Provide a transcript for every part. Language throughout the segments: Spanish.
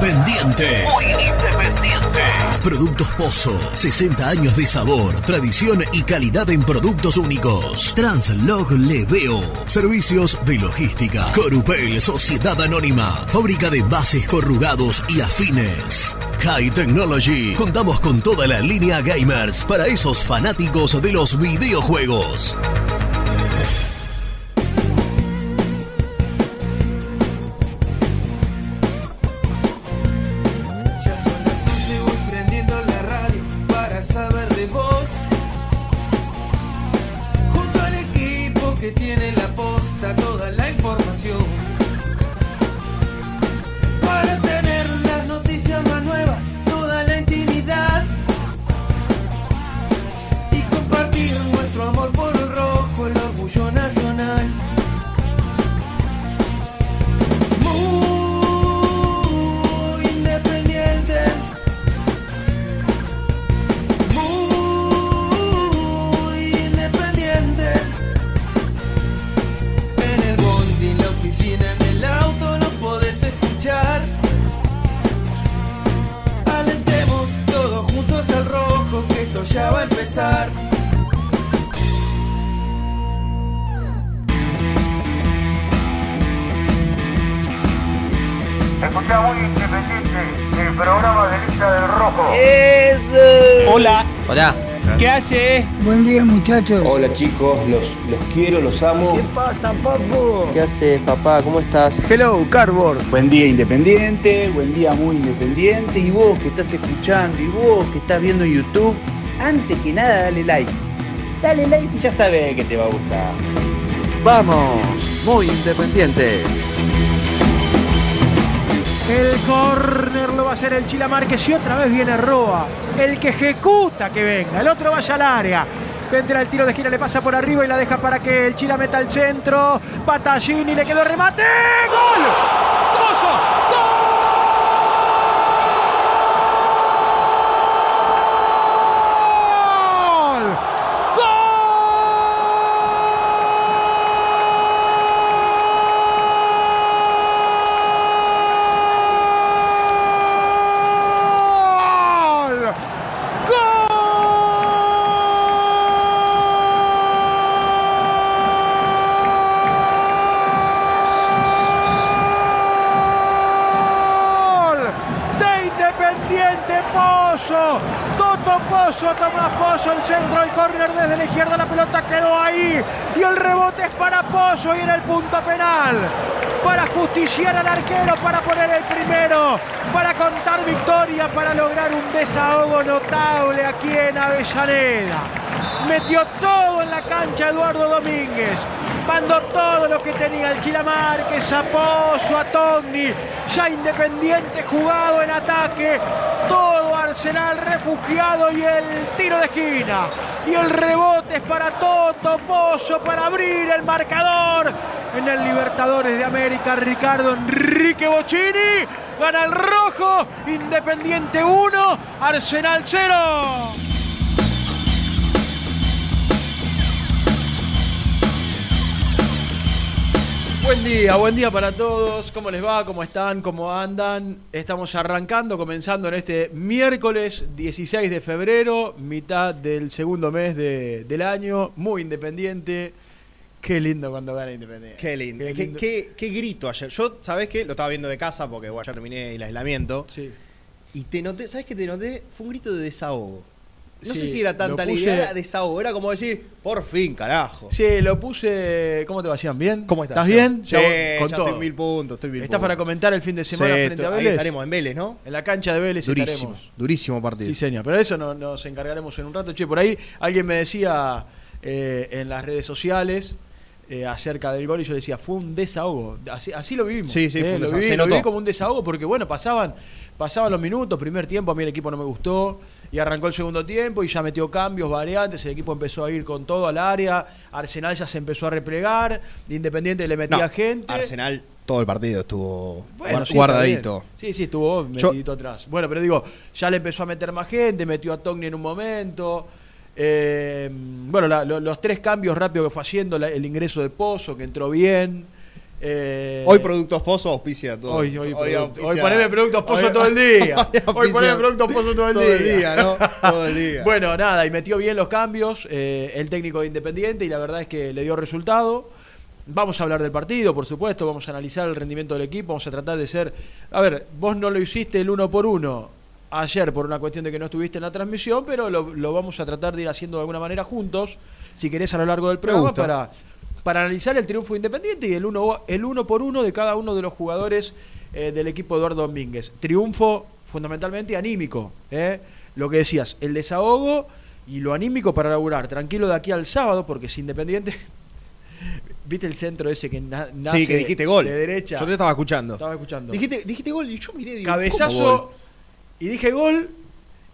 independiente. Muy independiente. Productos Pozo. 60 años de sabor, tradición y calidad en productos únicos. Translog Leveo. Servicios de logística. Corupel Sociedad Anónima. Fábrica de envases corrugados y afines. High Technology. Contamos con toda la línea gamers para esos fanáticos de los videojuegos. ¿Qué? Buen día, muchachos. Hola chicos, los, los quiero, los amo. pasa, papu? ¿Qué haces, papá? ¿Cómo estás? Hello, Cardboard. Buen día independiente, buen día muy independiente. Y vos que estás escuchando, y vos que estás viendo en YouTube, antes que nada dale like. Dale like y ya sabes que te va a gustar. Vamos, muy independiente. El lo va a hacer el Chila Márquez y otra vez viene Roa. El que ejecuta que venga. El otro vaya al área. Vendrá el tiro de esquina, le pasa por arriba y la deja para que el Chila meta al centro. Batallini le quedó remate. ¡Gol! ¡Mozo! ¡Gol! ¡Gol! ¡Gol! De Independiente Pozo. Toto Pozo, Tomás Pozo, el centro del córner desde la izquierda, la pelota quedó ahí. Y el rebote es para Pozo y en el punto penal. Para justiciar al arquero, para poner el primero, para contar victoria, para lograr un desahogo notable aquí en Avellaneda. Metió todo en la cancha Eduardo Domínguez. Mandó todo lo que tenía el Chila Márquez, a Pozo, a Togni. Ya Independiente jugado en ataque. Todo Arsenal refugiado y el tiro de esquina. Y el rebote es para Toto Pozo para abrir el marcador. En el Libertadores de América, Ricardo Enrique Bocini. Gana el rojo. Independiente 1, Arsenal 0. Buen día, buen día para todos. ¿Cómo les va? ¿Cómo están? ¿Cómo andan? Estamos arrancando, comenzando en este miércoles 16 de febrero, mitad del segundo mes de- del año, muy independiente. Qué lindo cuando gana Independiente. Qué lindo. Qué Qué, lindo. qué- qué grito ayer. Yo, ¿sabés qué? Lo estaba viendo de casa porque bueno, ayer terminé el aislamiento. Sí. Y te noté, ¿sabés qué te noté? Fue un grito de desahogo. No Sí, sé si era lo tanta puse- alegría, era desahogo. Era como decir, por fin, carajo. Sí, lo puse. ¿Cómo te vayan? ¿Bien? ¿Cómo estás? ¿Estás bien? Sí, Ya, con ya todo. estoy mil puntos, estoy mil ¿Estás puntos. para comentar el fin de semana Sí, frente a ahí Vélez? estaremos en Vélez, ¿no? En la cancha de Vélez Durísimo, estaremos. durísimo partido. Sí, señor. Pero eso no- nos encargaremos en un rato. Che, por ahí alguien me decía eh, en las redes sociales eh, acerca del gol y yo decía, fue un desahogo. Así, así lo vivimos. Sí, sí, eh, fue un lo, desahogo. viví, Se lo viví como un desahogo porque, bueno, pasaban, pasaban los minutos, primer tiempo, a mí el equipo no me gustó. Y arrancó el segundo tiempo y ya metió cambios, variantes, el equipo empezó a ir con todo al área, Arsenal ya se empezó a replegar, Independiente le metía No, gente. Arsenal, todo el partido estuvo Bueno, guar- sí, guardadito. Sí, sí, estuvo Yo- metidito atrás. Bueno, pero digo, ya le empezó a meter más gente, metió a Togni en un momento. Eh, bueno, la- lo- los tres cambios rápidos que fue haciendo, la- el ingreso de Pozo, que entró bien. Eh, Hoy Productos Pozo auspicia todo. Hoy, hoy, auspicia- hoy poneme productos pozo hoy- todo el día. hoy Hoy, poneme productos pozo todo el todo día. el día, ¿no? Todo el día. Bueno, nada, y metió bien los cambios eh, el técnico de Independiente y la verdad es que le dio resultado. Vamos a hablar del partido, por supuesto, vamos a analizar el rendimiento del equipo, vamos a tratar de ser... A ver, vos no lo hiciste el uno por uno ayer por una cuestión de que no estuviste en la transmisión, pero lo, lo vamos a tratar de ir haciendo de alguna manera juntos, si querés a lo largo del programa, para, para analizar el triunfo de Independiente y el uno, el uno por uno de cada uno de los jugadores eh, del equipo Eduardo Domínguez. Triunfo fundamentalmente anímico, ¿eh? lo que decías, el desahogo y lo anímico para laburar tranquilo de aquí al sábado, porque si Independiente... ¿Viste el centro ese que na- nace sí, que dijiste gol. de derecha? Yo te estaba escuchando. Estaba escuchando. Dijiste, dijiste gol y yo miré digo. Cabezazo y dije gol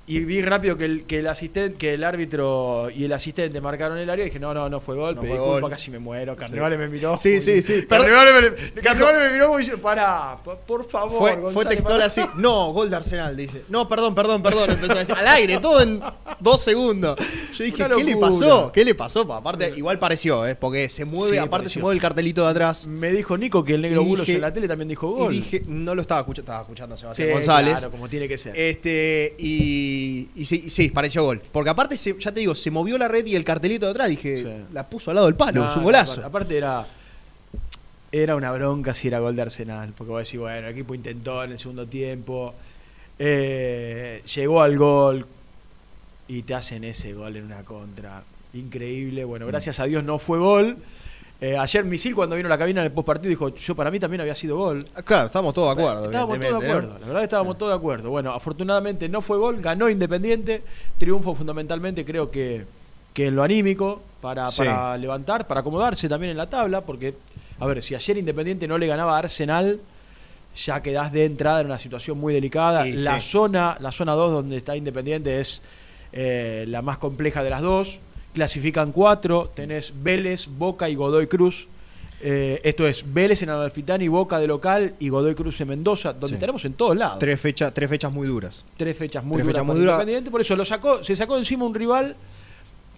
y vi rápido que el, que el asistente, que el árbitro y el asistente marcaron el área y dije, no, no, no fue gol, No pedí fue disculpa, gol. casi me muero. Carnevale me miró. Sí, sí, sí. Carnevale me, Carnevale me miró y dice, pará, por, favor. Fue, fue González, textual pará". así. No, gol de Arsenal, dice. No, perdón, perdón, perdón. Empezó a decir al aire, todo en dos segundos. Yo dije, ¿qué le pasó? ¿Qué le pasó? Pa, Aparte, igual pareció, ¿eh? Porque se mueve, Sí, aparte pareció. se mueve el cartelito de atrás. Me dijo Nico que el negro Bulos en la tele también dijo gol. Y dije, no lo estaba escuchando, estaba escuchando a Sebastián Sí, González. Claro, como tiene que ser. Este, y, y sí, y sí, pareció gol. Porque aparte, se- ya te digo, se movió la red y el cartelito de atrás, dije, Sí. la puso al lado del palo, No, es un golazo. Aparte, aparte era era una bronca si era gol de Arsenal, porque vos decís, bueno, el equipo intentó en el segundo tiempo, eh, llegó al gol y te hacen ese gol en una contra. Increíble. Bueno, gracias a Dios no fue gol. Eh, ayer Misil cuando vino a la cabina en el postpartido dijo, yo para mí también había sido gol. Ah, Claro, estamos todos de acuerdo. Estábamos todos de acuerdo, la verdad estábamos todos de acuerdo. Bueno, afortunadamente no fue gol, ganó Independiente, triunfo fundamentalmente creo que, que en lo anímico, para, Sí. para levantar, para acomodarse también en la tabla, porque, a ver, si ayer Independiente no le ganaba a Arsenal, ya quedás de entrada en una situación muy delicada. Sí, la zona, la zona 2 donde está Independiente es eh, la más compleja de las dos. Clasifican cuatro, tenés Vélez, Boca y Godoy Cruz. Eh, esto es Vélez en Amalfitani, Boca de local y Godoy Cruz en Mendoza, donde Sí. tenemos en todos lados. Tres, fecha- tres fechas muy duras. Tres fechas muy Tres duras fechas muy. Independiente, por eso lo sacó, se sacó encima un rival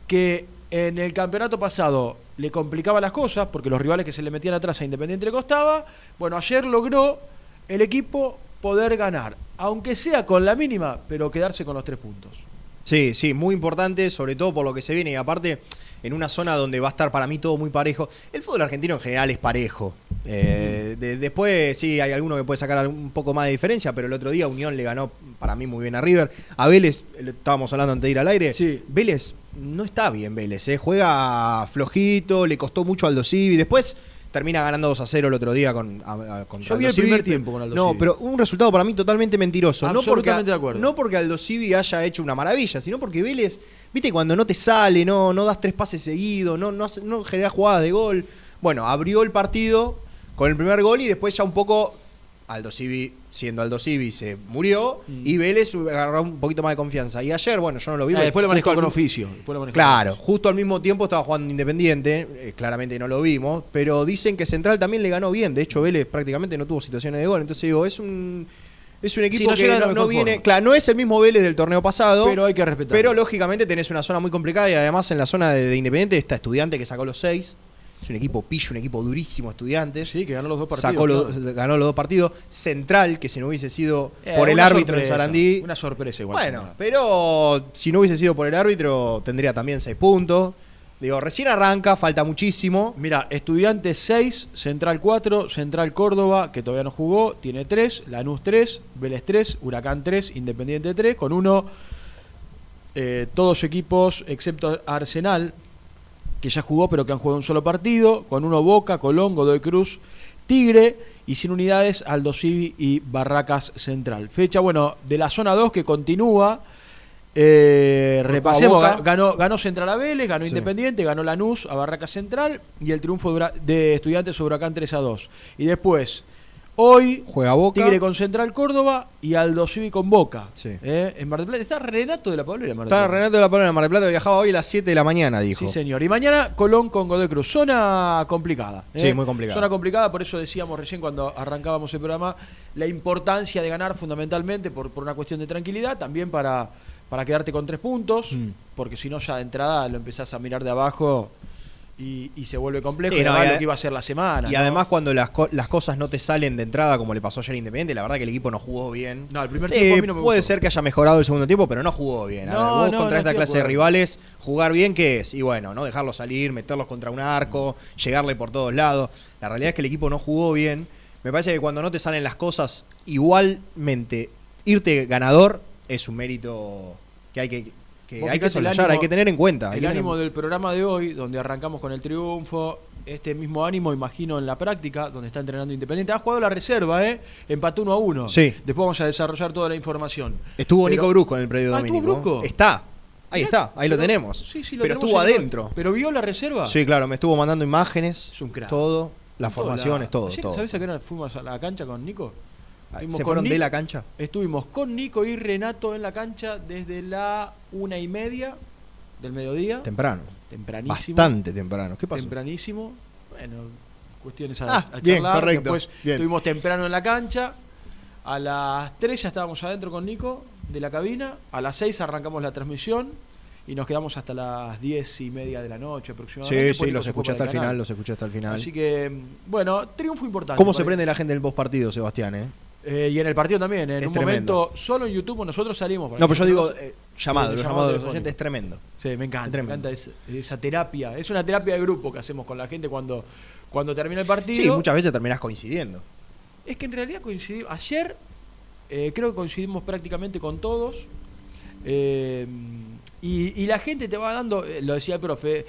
que en el campeonato pasado le complicaba las cosas, porque los rivales que se le metían atrás a Independiente le costaba. Bueno, ayer logró el equipo poder ganar, aunque sea con la mínima, pero quedarse con los tres puntos. Sí, sí, muy importante, sobre todo por lo que se viene. Y aparte, en una zona donde va a estar para mí todo muy parejo. El fútbol argentino en general es parejo. Eh, de- después, sí, hay alguno que puede sacar un poco más de diferencia, pero el otro día Unión le ganó para mí muy bien a River. A Vélez, eh, estábamos hablando antes de ir al aire. Sí. Vélez no está bien, Vélez. eh, Juega flojito, le costó mucho al Civi. Después termina ganando 2 a 0 el otro día con, a- a- contra Yo vi Aldo el primer tiempo con Aldo No, Civi. pero un resultado para mí totalmente mentiroso. No porque, Absolutamente de acuerdo. no porque Aldo Civi haya hecho una maravilla, sino porque Vélez, viste, cuando no te sale, no, no das tres pases seguidos, no, no, hace- no generas jugadas de gol. Bueno, abrió el partido con el primer gol y después ya un poco Aldo Civi, siendo Aldo Civi, se murió y Vélez agarró un poquito más de confianza. Y ayer, bueno, yo no lo vi. Ah, después lo manejó con oficio. después lo manejó Claro, con justo al mismo tiempo estaba jugando Independiente, eh, claramente no lo vimos, pero dicen que Central también le ganó bien, de hecho Vélez prácticamente no tuvo situaciones de gol, entonces digo, es un es un equipo no que no, viene, claro, no es el mismo Vélez del torneo pasado, Pero hay que respetar. pero lógicamente tenés una zona muy complicada y además en la zona de, de Independiente está Estudiante que sacó los seis, es un equipo pillo, un equipo durísimo Estudiantes. Sí, que ganó los dos partidos. Sacó los- ganó los dos partidos. Central, que si no hubiese sido Eh, por el árbitro en sorpresa, Sarandí. Una sorpresa igual. Bueno, Central. pero si no hubiese sido por el árbitro, tendría también seis puntos. Digo, recién arranca, falta muchísimo. Mira, Estudiantes 6, Central 4, Central Córdoba, que todavía no jugó, tiene 3, Lanús 3, Vélez 3, Huracán 3, Independiente 3, con uno, eh, todos equipos excepto Arsenal, que ya jugó pero que han jugado un solo partido, con uno Boca, Colón, Godoy Cruz, Tigre y sin unidades Aldo Civi y Barracas Central. Fecha, bueno, de la zona 2 que continúa. Eh, repasemos, Boca. ganó, ganó Central a Vélez, ganó Sí. Independiente, ganó Lanús a Barracas Central y el triunfo de Estudiantes sobre Huracán 3 a 2. Y después, hoy, Juega Boca. Tigre con Central Córdoba y Aldo Civi con Boca. Sí. Eh, En Mar del Plata. Está Renato de la Paulera en Mar del Está Plata. Renato de la de Mar del Plata, viajaba hoy a las 7 de la mañana, dijo. Sí, señor. Y mañana Colón con Godoy Cruz. Zona complicada. ¿eh? Sí, muy complicada. Zona complicada, por eso decíamos recién cuando arrancábamos el programa la importancia de ganar fundamentalmente por, por una cuestión de tranquilidad, también para, para quedarte con tres puntos, Mm. porque si no ya de entrada lo empezás a mirar de abajo y, y se vuelve complejo. Sí, no, y lo que iba a ser la semana. Y ¿no? además cuando las, co- las cosas no te salen de entrada como le pasó ayer a Independiente, la verdad que el equipo no jugó bien. No, el primer Sí, tiempo a mí no me puede gustó. ser que haya mejorado el segundo tiempo, pero no jugó bien. A No, ver, vos contra esta clase de rivales, jugar bien, ¿qué es? Y bueno, no dejarlos salir, meterlos contra un arco, llegarle por todos lados. La realidad es que el equipo no jugó bien. Me parece que cuando no te salen las cosas, igualmente irte ganador es un mérito que hay que, que, Vos hay que ánimo- hay que tener en cuenta. El tener- ánimo del programa de hoy, donde arrancamos con el triunfo, este mismo ánimo, imagino, en la práctica, donde está entrenando Independiente. Ha jugado la reserva, ¿eh? Empató uno a uno. Sí. Después vamos a desarrollar toda la información. Estuvo Pero- Nico Brusco en el predio Ah, ¿estuvo domingo. Brusco? Está. Ahí Mirá, está, ahí lo tenemos. Sí, sí, lo pero tenemos estuvo adentro. ¿Pero vio la reserva? Sí, claro, me estuvo mandando imágenes, Es un crack. todo, las Todo formaciones, la- todo, todo. ¿Sabés a qué hora fuimos a la cancha con Nico? Fuimos ¿Se fueron de la cancha? Estuvimos con Nico y Renato en la cancha desde la una y media del mediodía. Temprano. Tempranísimo. Bastante temprano. ¿Qué pasó? Tempranísimo. Bueno, cuestiones a, Ah, a bien, charlar. correcto, Después bien. estuvimos temprano en la cancha. A las 3 ya estábamos adentro con Nico de la cabina. A las 6 arrancamos la transmisión y nos quedamos hasta las 10 y media de la noche aproximadamente. Sí, sí, los escuché hasta el final, los escuché hasta el final. Así que, mm, bueno, triunfo importante. ¿Cómo se prende la gente del post partido, Sebastián? Eh? Eh, y en el partido también, en Es un tremendo. momento, solo en YouTube nosotros salimos. para No, pero yo digo, eh, llamado, los llamado llamados de los oyentes es tremendo. Sí, me encanta, me encanta esa, esa terapia. Es una terapia de grupo que hacemos con la gente cuando, cuando termina el partido. Sí, muchas veces terminás coincidiendo. Es que en realidad coincidimos. Ayer eh, creo que coincidimos prácticamente con todos. eh, y, y la gente te va dando, lo decía el profe,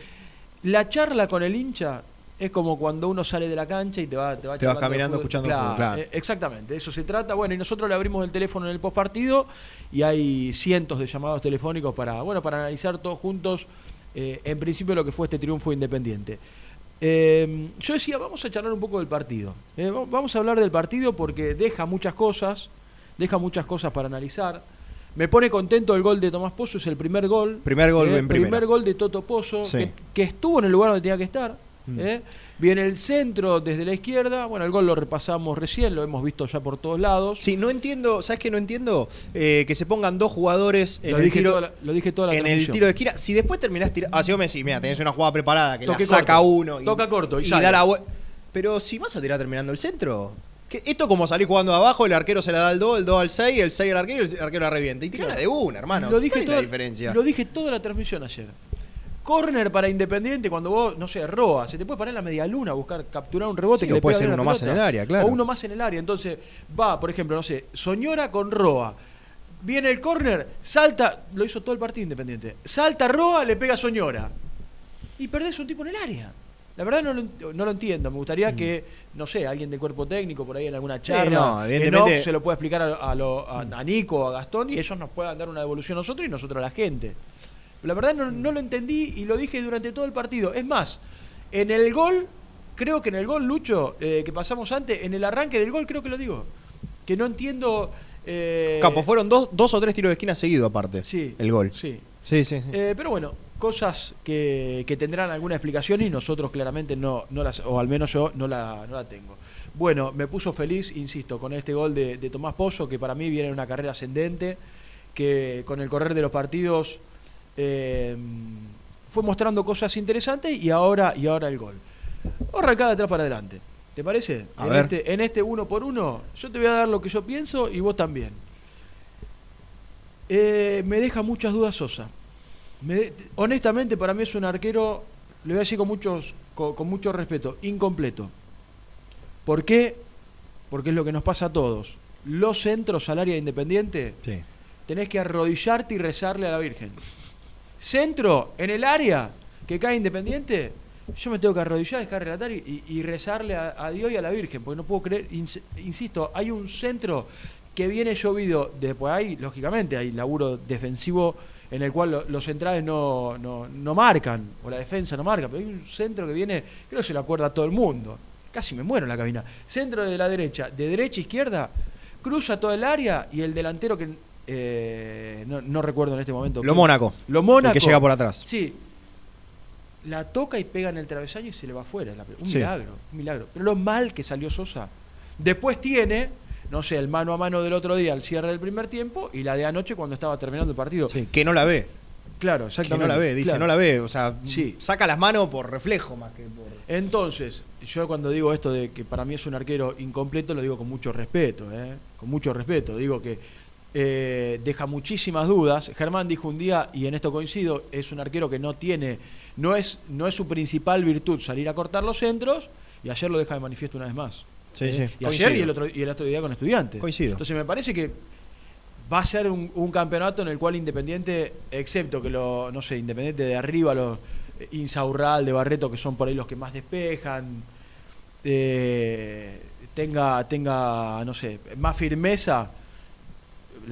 la charla con el hincha es como cuando uno sale de la cancha y te va, te va Te vas caminando escuchando fútbol, claro. eh, exactamente, de eso se trata. Bueno, y nosotros le abrimos el teléfono en el postpartido y hay cientos de llamados telefónicos para, bueno, para analizar todos juntos, eh, en principio, lo que fue este triunfo independiente. Eh, yo decía, vamos a charlar un poco del partido. Eh, va- vamos a hablar del partido porque deja muchas cosas, deja muchas cosas para analizar. Me pone contento el gol de Tomás Pozo, es el primer gol. Primer gol eh, en primera. primer gol de Toto Pozo, Sí. que, que estuvo en el lugar donde tenía que estar. Mm. eh. Viene el centro desde la izquierda. Bueno, el gol lo repasamos recién, lo hemos visto ya por todos lados. Sí, no entiendo, ¿sabes qué no entiendo? Eh, que se pongan dos jugadores en lo, el dije tiro, la, lo dije toda la en el tiro de esquina. Si después terminás tirando. Ah, si vos me decís, mira, tenés una jugada preparada que Toque la saca corto. uno. Y, Toca corto y da la. Pero si vas a tirar terminando el centro. que esto como salís jugando abajo, el arquero se la da al 2, el 2 al 6, el 6 al arquero y el arquero la revienta. Y tirala de una, hermano. Lo dije, ¿Cuál es la diferencia? lo dije toda la transmisión ayer. Corner para Independiente cuando vos, no sé, roa, se te puede parar en la media luna a buscar capturar un rebote Sí, que o le puede ser uno más en el área, claro. O uno más en el área. Entonces, va, por ejemplo, no sé, Soñora con Roa. Viene el córner, salta, lo hizo todo el partido Independiente. Salta Roa, le pega a Soñora. Y perdés un tipo en el área. La verdad no lo, no lo entiendo. Me gustaría que, no sé, alguien de cuerpo técnico por ahí en alguna charla, Mm. no, en evidentemente- off se lo pueda explicar a, a lo- a- a Nico, a Gastón, y ellos nos puedan dar una devolución a nosotros y nosotros a la gente. La verdad no, no lo entendí y lo dije durante todo el partido. Es más, en el gol, creo que en el gol, Lucho, eh, que pasamos antes, en el arranque del gol creo que lo digo. Que no entiendo... eh, Capo, fueron dos, dos o tres tiros de esquina seguidos aparte. Sí. El gol. Sí. Sí, sí. sí. Eh, pero bueno, cosas que, que tendrán alguna explicación y nosotros claramente no, no las, o al menos yo no la, no la tengo. Bueno, me puso feliz, insisto, con este gol de, de Tomás Pozo, que para mí viene en una carrera ascendente, que con el correr de los partidos eh, fue mostrando cosas interesantes y ahora, y ahora el gol. Vamos a arrancar de atrás para adelante. ¿Te parece? A en, ver. Este, en este uno por uno, yo te voy a dar lo que yo pienso y vos también. Eh, me deja muchas dudas Sosa. Me de- honestamente, para mí es un arquero, le voy a decir con, muchos, con, con mucho respeto, incompleto. ¿Por qué? Porque es lo que nos pasa a todos. Los centros al área independiente, Sí. tenés que arrodillarte y rezarle a la Virgen. Centro, en el área que cae independiente, yo me tengo que arrodillar, dejar relatar y, y- rezarle a, Dios y a la Virgen, porque no puedo creer, ins- insisto, hay un centro que viene llovido, después hay, lógicamente, hay laburo defensivo en el cual lo- los centrales no, no, no marcan, o la defensa no marca, pero hay un centro que viene, creo que se lo acuerda a todo el mundo, casi me muero en la cabina, centro de la derecha, de derecha a izquierda, cruza todo el área y el delantero que eh, no, no recuerdo en este momento. Lo Mónaco. Lo Mónaco. El que llega por atrás. Sí. La toca y pega en el travesaño y se le va afuera. Un Sí. milagro, un milagro. Pero lo mal que salió Sosa. Después tiene, no sé, el mano a mano del otro día al cierre del primer tiempo y la de anoche cuando estaba terminando el partido. Sí, que no la ve. Claro, Que exactamente. no la ve, dice, Claro. no la ve. O sea, Sí. saca las manos por reflejo más que por. Entonces, yo cuando digo esto de que para mí es un arquero incompleto, lo digo con mucho respeto, ¿eh? con mucho respeto. Digo que eh, deja muchísimas dudas. Germán dijo un día, y en esto coincido, es un arquero que no tiene, no es, no es su principal virtud salir a cortar los centros, y ayer lo deja de manifiesto una vez más. Sí, ¿eh? sí, Y ayer y el, otro, y el otro día con estudiantes. Coincido. Entonces me parece que va a ser un, un campeonato en el cual Independiente, excepto que lo, no sé, Independiente de arriba, los eh, Insaurral, de Barreto, que son por ahí los que más despejan, eh, tenga, tenga, no sé, más firmeza,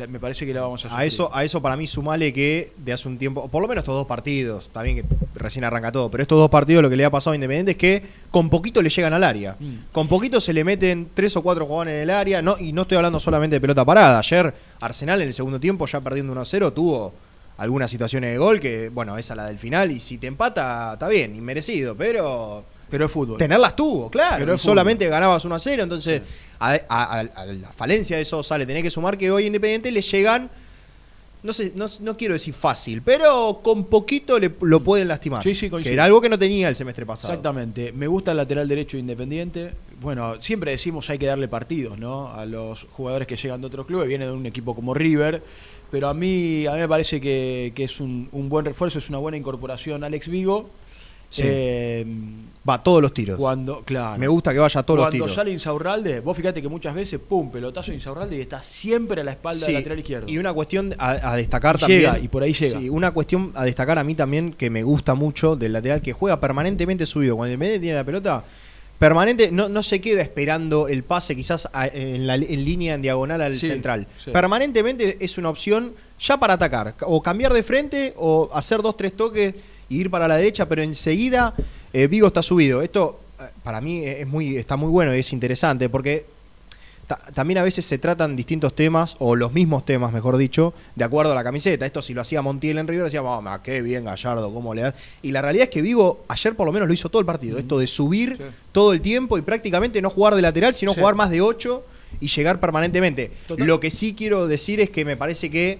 me parece que la vamos a A sufrir. eso, a eso para mí sumale que de hace un tiempo, por lo menos estos dos partidos, bien que recién arranca todo, pero estos dos partidos lo que le ha pasado a Independiente es que con poquito le llegan al área. Mm. Con poquito se le meten tres o cuatro jugadores en el área, no, y no estoy hablando solamente de pelota parada. Ayer Arsenal en el segundo tiempo, ya perdiendo 1 a 0, tuvo algunas situaciones de gol que, bueno, esa la del final, y si te empata, está bien, inmerecido, pero Pero es fútbol. tenerlas tuvo, claro. Pero solamente ganabas 1 a 0. Entonces, a, a- a- a la falencia de eso sale, tenés que sumar que hoy Independiente le llegan. No sé, no, no quiero decir fácil, pero con poquito le, lo pueden lastimar. Sí, sí, que era algo que no tenía el semestre pasado. Exactamente. Me gusta el lateral derecho de Independiente. Bueno, siempre decimos hay que darle partidos, ¿no? A los jugadores que llegan de otros clubes. Viene de un equipo como River. Pero a mí, a mí me parece que, que es un, un buen refuerzo, es una buena incorporación Alex Vigo. Sí. Eh, Va a todos los tiros. cuando, claro. Me gusta que vaya a todos los Cuando tiros. sale Insaurralde, vos fíjate que muchas veces, pum, pelotazo de Insaurralde y está siempre a la espalda Sí, del lateral izquierdo. Y una cuestión a, a destacar Y también. llega, y por ahí llega. Sí, una cuestión a destacar a mí también que me gusta mucho del lateral que juega permanentemente subido. Cuando Independiente tiene la pelota, permanente, no, no se queda esperando el pase quizás a- en, la, en línea en diagonal al Sí, central. sí. Permanentemente es una opción ya para atacar. O cambiar de frente o hacer dos, tres toques y ir para la derecha, pero enseguida eh, Vigo está subido. Esto eh, para mí es muy, está muy bueno y es interesante porque Ta- también a veces se tratan distintos temas, o los mismos temas, mejor dicho, de acuerdo a la camiseta. Esto si lo hacía Montiel en River, decíamos, "Ah, qué bien Gallardo, cómo le da. Y la realidad es que Vigo ayer por lo menos lo hizo todo el partido. Esto de subir Sí. todo el tiempo y prácticamente no jugar de lateral, sino Sí. jugar más de 8 y llegar permanentemente. Total. Lo que sí quiero decir es que me parece que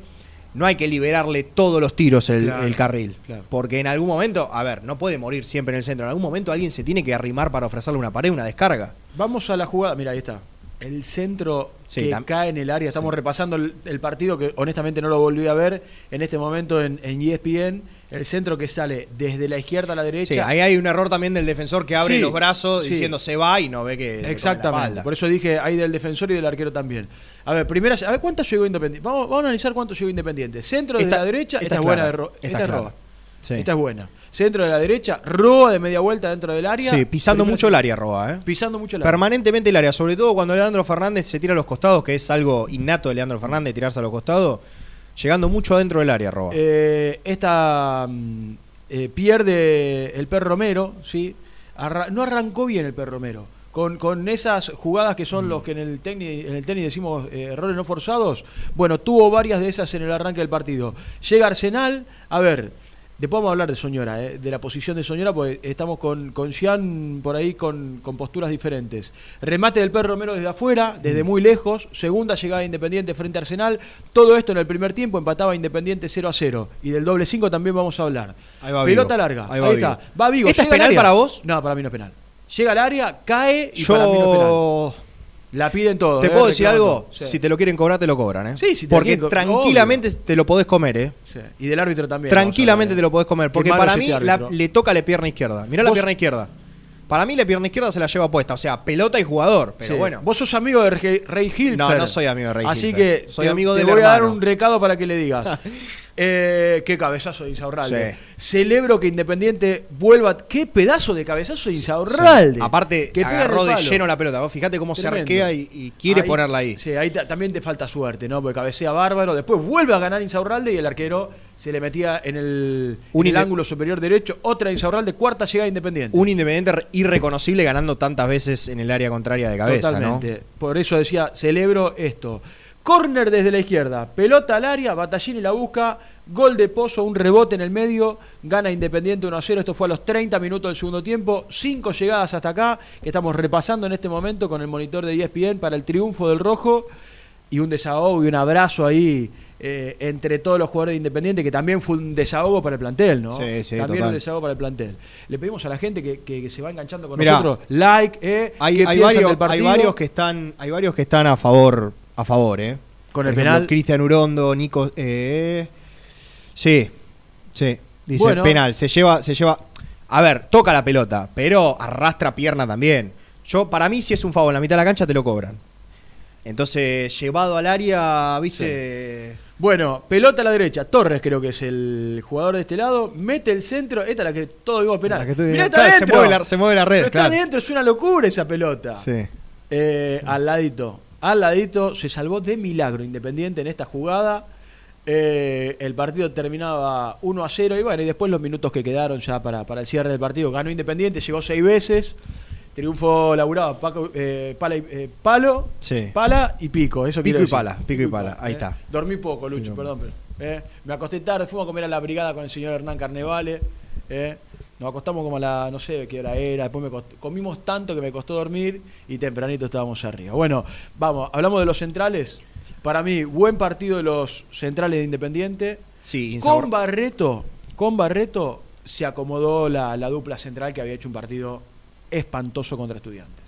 no hay que liberarle todos los tiros el, Claro, el carril. claro. Porque en algún momento, a ver, no puede morir siempre en el centro. En algún momento alguien se tiene que arrimar para ofrecerle una pared, una descarga. Vamos a la jugada. Mira, ahí está. El centro Sí, que cae en el área. Estamos Sí. repasando el, el partido que honestamente no lo volví a ver en este momento en, en ESPN. El centro que sale desde la izquierda a la derecha. Sí, ahí hay un error también del defensor que abre Sí, los brazos diciendo se va y no ve que. Exactamente. Por eso dije ahí del defensor y del arquero también. A ver, primera, a ver cuánto llegó Independiente. Vamos, vamos a analizar cuánto llegó Independiente. Centro Esta- la derecha, esta, esta es buena de Ro- esta esta es. Sí. Esta es buena. Centro de la derecha, Roa de media vuelta dentro del área. Sí, pisando mucho el área, Roba, ¿eh? Pisando mucho el área. Permanentemente el área, sobre todo cuando Leandro Fernández se tira a los costados, que es algo innato de Leandro Fernández, tirarse a los costados, llegando mucho adentro del área, Roba. Eh, esta mm, eh, pierde el Per Romero, ¿sí? Arra- no arrancó bien el Per Romero. Con, con esas jugadas que Mm. son los que en el tenis, en el tenis decimos eh, errores no forzados, bueno, tuvo varias de esas en el arranque del partido. Llega Arsenal, a ver, después vamos a hablar de Soñora, eh, de la posición de Soñora, porque estamos con, con Cian por ahí con, con posturas diferentes. Remate del Per Romero desde afuera, desde Mm. muy lejos, segunda llegada de Independiente frente a Arsenal, todo esto en el primer tiempo empataba Independiente 0 a 0. Y del doble 5 también vamos a hablar. Ahí va Pelota Vigo. larga, Ahí ahí, va está. Va Vigo. ¿Esta es penal área. para vos? No, para mí no es penal. Llega al área, cae y para mí no es penal. Yo. La piden todos. ¿Te eh, puedo decir algo? Sí. Si te lo quieren cobrar, te lo cobran, ¿eh? Sí, si te lo Porque quieren tranquilamente te lo podés comer, ¿eh? Sí. Y del árbitro también. Tranquilamente te lo podés comer. Porque para mí este la- le toca la pierna izquierda. Mirá la pierna izquierda. Para mí la pierna izquierda se la lleva puesta. O sea, pelota y jugador. Pero Sí. bueno. Vos sos amigo de Rey, Hilfer. No, no soy amigo de Rey Así Hilfer. que Soy te, amigo te voy a dar un recado para que le digas. Eh, qué cabezazo de Insaurralde. Sí. Celebro que Independiente vuelva. Qué pedazo de cabezazo de Insaurralde. Sí. Aparte, Que agarró de lleno la pelota. Vos fíjate cómo se arquea y, y quiere Ahí- ponerla ahí. Sí, ahí ta- también te falta suerte, ¿no? Porque cabecea bárbaro. Después vuelve a ganar Insaurralde y el arquero se le metía en el, Un en el inde- ángulo superior derecho. Otra Insaurralde, cuarta llegada de Independiente. Un Independiente re- irreconocible ganando tantas veces en el área contraria de cabeza, Totalmente. Por eso decía, celebro esto. Corner desde la izquierda, pelota al área, Batallini la busca, gol de Pozo, un rebote en el medio, gana Independiente 1 a 0. Esto fue a los 30 minutos del segundo tiempo. Cinco llegadas hasta acá, que estamos repasando en este momento con el monitor de ESPN para el triunfo del Rojo. Y un desahogo y un abrazo ahí eh, entre todos los jugadores de Independiente, que también fue un desahogo para el plantel, ¿no? Sí, sí, también total. un desahogo para el plantel. Le pedimos a la gente que, que- que se va enganchando con Mirá, nosotros, like, eh, Hay, ¿qué hay piensan varios, del hay partido? varios que están, hay varios que están a favor, a favor, eh. Con Por el ejemplo, penal. Cristian Urondo, Nico, eh, sí, sí. Dice Bueno. penal, se lleva, se lleva. A ver, toca la pelota, pero arrastra pierna también. Yo, para mí, si es un favor en la mitad de la cancha, te lo cobran. Entonces, llevado al área, viste. Bueno, pelota a la derecha. Torres creo que es el jugador de este lado. Mete el centro. Esta es la que todo iba a penal. Mirá, está, está se dentro. mueve la- se mueve la red, Pero claro. Está dentro, es una locura esa pelota. Sí. Eh, Al ladito. Al ladito se salvó de milagro Independiente en esta jugada. Eh, el partido terminaba 1 a 0 y bueno, y después los minutos que quedaron ya para, para el cierre del partido. Ganó Independiente, llegó seis veces. Triunfo laburado, Paco, eh, pala y- eh, palo, Sí. pala y pico. Eso Pico y decir. pala, pico y pala, ahí está. Dormí poco, Lucho, Pico perdón. Pero, me acosté tarde, fuimos a comer a la brigada con el señor Hernán Carnevale. Nos acostamos como a la, no sé qué hora era, después me cost- comimos tanto que me costó dormir y tempranito estábamos arriba. Bueno, vamos, hablamos de los centrales. Para mí, buen partido de los centrales de Independiente. Sí, insabor- Con Barreto, con Barreto se acomodó la, la dupla central que había hecho un partido espantoso contra estudiantes.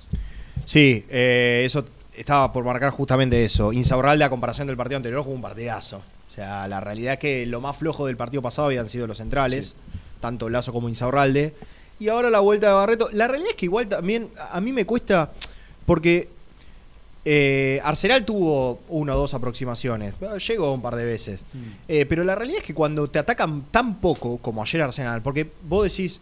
Sí, eh, eso estaba por marcar justamente eso. Insaurralde, a comparación del partido anterior, jugó un partidazo. O sea, la realidad es que lo más flojo del partido pasado habían sido los centrales, tanto Lazo como Insaurralde. Y ahora la vuelta de Barreto. La realidad es que igual también a mí me cuesta, porque eh, Arsenal tuvo una o dos aproximaciones. Llegó un par de veces. Eh, pero la realidad es que cuando te atacan tan poco como ayer Arsenal, porque vos decís,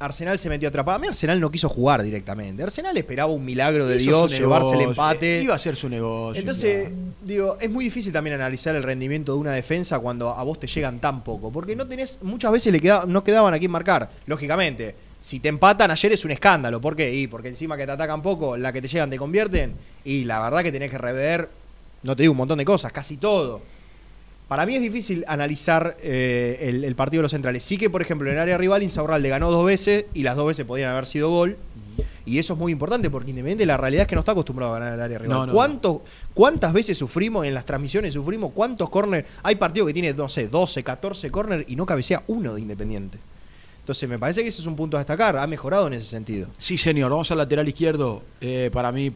Arsenal se metió atrapado. A mí Arsenal no quiso jugar directamente. Arsenal esperaba un milagro de Dios, llevarse el empate. Iba a ser su negocio. Entonces, claro. digo, es muy difícil también analizar el rendimiento de una defensa cuando a vos te llegan tan poco. Porque no tenés, muchas veces le queda, no quedaban a quién marcar. Lógicamente, si te empatan ayer es un escándalo. ¿Por qué? Y porque encima que te atacan poco, la que te llegan te convierten. Y la verdad que tenés que rever, no te digo un montón de cosas, casi todo. Para mí es difícil analizar eh, el, el partido de los centrales. Sí que, por ejemplo, en el área rival Insaurralde ganó dos veces y las dos veces podían haber sido gol. Y eso es muy importante porque Independiente la realidad es que no está acostumbrado a ganar el área rival. No, no, ¿Cuánto- ¿Cuántas veces sufrimos en las transmisiones? Sufrimos cuántos corners. Hay partidos que tiene, no sé, 12, 14 corners y no cabecea uno de Independiente. Entonces me parece que ese es un punto a destacar. Ha mejorado en ese sentido. Sí, señor. Vamos al lateral izquierdo. Eh, para mí,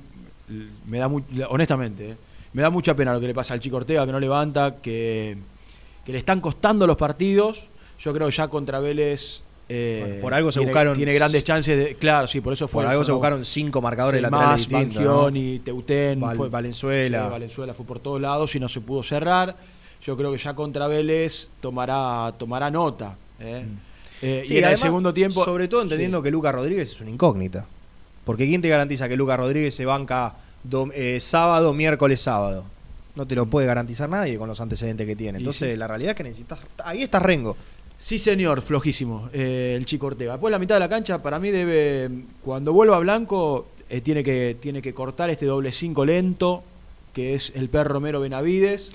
me da mu- honestamente, eh, me da mucha pena lo que le pasa al Chico Ortega, que no levanta, que, que le están costando los partidos. Yo creo que ya contra Vélez. eh, Bueno, por algo se tiene, buscaron- Tiene grandes chances de. Claro, sí, por eso fue. Por algo se buscaron cinco marcadores laterales Mas, distintos. ¿no? Teutén, Val- fue- Valenzuela. Valenzuela fue por todos lados y no se pudo cerrar. Yo creo que ya contra Vélez tomará, tomará nota. ¿eh? Eh, Sí, y en el segundo tiempo. Sobre todo entendiendo que Lucas Rodríguez es una incógnita. Porque ¿quién te garantiza que Lucas Rodríguez se banca dom- eh, sábado, miércoles, sábado? No te lo puede garantizar nadie con los antecedentes que tiene. Entonces, sí. la realidad es que necesitas. Ahí está Rengo. Sí, señor, flojísimo, eh, el chico Ortega. Después la mitad de la cancha, para mí debe, cuando vuelva Blanco, eh, tiene, que, tiene que cortar este doble 5 lento, que es el perro Romero Benavides.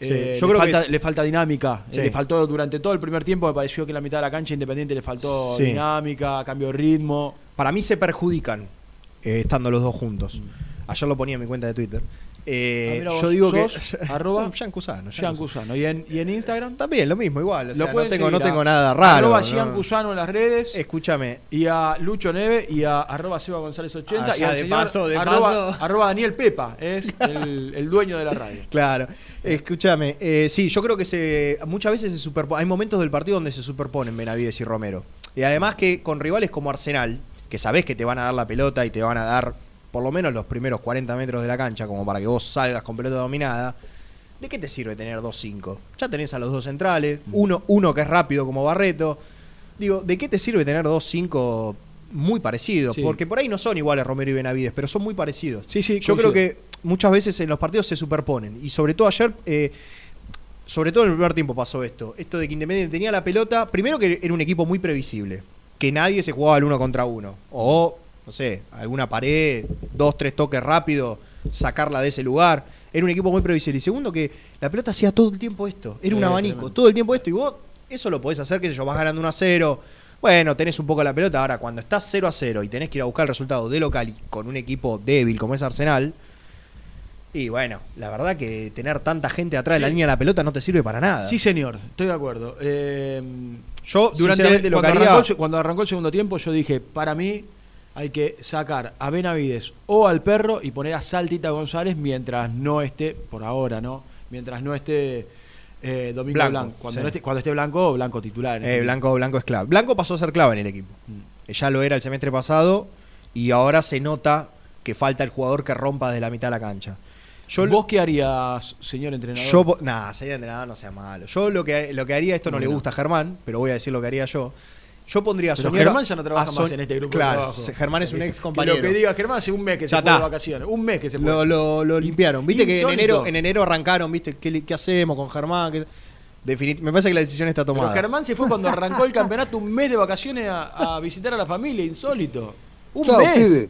Sí, Eh, yo le, creo que falta, es- le falta dinámica. Eh, Sí. le faltó durante todo el primer tiempo, me pareció que en la mitad de la cancha Independiente le faltó Sí. dinámica, cambio de ritmo. Para mí se perjudican eh, estando los dos juntos. Mm. Ayer lo ponía en mi cuenta de Twitter. Eh, Ah, yo digo que. arroba Jean Cusano. Jean Jean Cusano. Cusano. ¿Y en, ¿Y en Instagram? También, lo mismo, igual. O sea, Lo no tengo, no a nada raro. Arroba ¿no? Jean Cusano en las redes. Escúchame. y a Lucho Neve y a arroba Seba González 80 Ah, y al de señor paso, de arroba, paso. arroba Daniel Pepa, es el, el dueño de la radio. Claro. Escúchame, eh, sí, yo creo que se muchas veces se superponen. Hay momentos del partido donde se superponen Benavides y Romero. Y además que con rivales como Arsenal, que sabés que te van a dar la pelota y te van a dar por lo menos los primeros 40 metros de la cancha, como para que vos salgas con pelota dominada, ¿de qué te sirve tener 2-5? Ya tenés a los dos centrales, uno, uno que es rápido como Barreto. Digo, ¿de qué te sirve tener 2-5 muy parecidos? Sí. Porque por ahí no son iguales Romero y Benavides, pero son muy parecidos. Sí, sí, Yo coincido. creo que muchas veces en los partidos se superponen. Y sobre todo ayer, eh, sobre todo en el primer tiempo pasó esto. Esto de que Independiente tenía la pelota. Primero que era un equipo muy previsible. Que nadie se jugaba al uno contra uno. O, no sé, alguna pared, dos, tres toques rápido, sacarla de ese lugar. Era un equipo muy previsible. Y segundo que la pelota hacía todo el tiempo esto. Era un Sí, abanico. tremendo. Todo el tiempo esto. Y vos eso lo podés hacer, qué sé yo, vas ganando 1 a 0. Bueno, tenés un poco la pelota. Ahora, cuando estás 0 a 0 y tenés que ir a buscar el resultado de local y con un equipo débil como es Arsenal, Y bueno, la verdad que tener tanta gente atrás de la línea de la pelota no te sirve para nada. Sí, señor, estoy de acuerdo. Eh, Yo, durante lo que cuando, haría- arrancó, el- cuando arrancó el segundo tiempo, yo dije, para mí hay que sacar a Benavides o al perro y poner a Saltita González mientras no esté, por ahora, ¿no? Mientras no esté eh, Domingo Blanco, Blanco. Cuando, sí. no esté, cuando esté Blanco, Blanco titular. Eh, equipo. Blanco, Blanco es clave. Blanco pasó a ser clave en el equipo. Mm. Ya lo era el semestre pasado y ahora se nota que falta el jugador que rompa desde la mitad de la cancha. Yo, ¿Vos qué harías, señor entrenador? yo nah, sería entrenador, no sea malo. Yo lo que, lo que haría, esto no, No, le gusta a Germán, pero voy a decir lo que haría yo. Yo pondría a Pero Soñora- Germán ya no trabaja más en este grupo de Claro, trabajo. se- Germán es un ex compañero. Lo que diga Germán hace un mes que se fue de vacaciones. Un mes que se fue. Lo, lo- lo limpiaron. Viste que en enero, en enero arrancaron, ¿viste? ¿Qué, qué hacemos con Germán? ¿Qué- Definit- me parece que la decisión está Pero tomada. Germán se fue cuando arrancó el campeonato un mes de vacaciones a, a visitar a la familia, insólito. Un Chao, mes. pibe.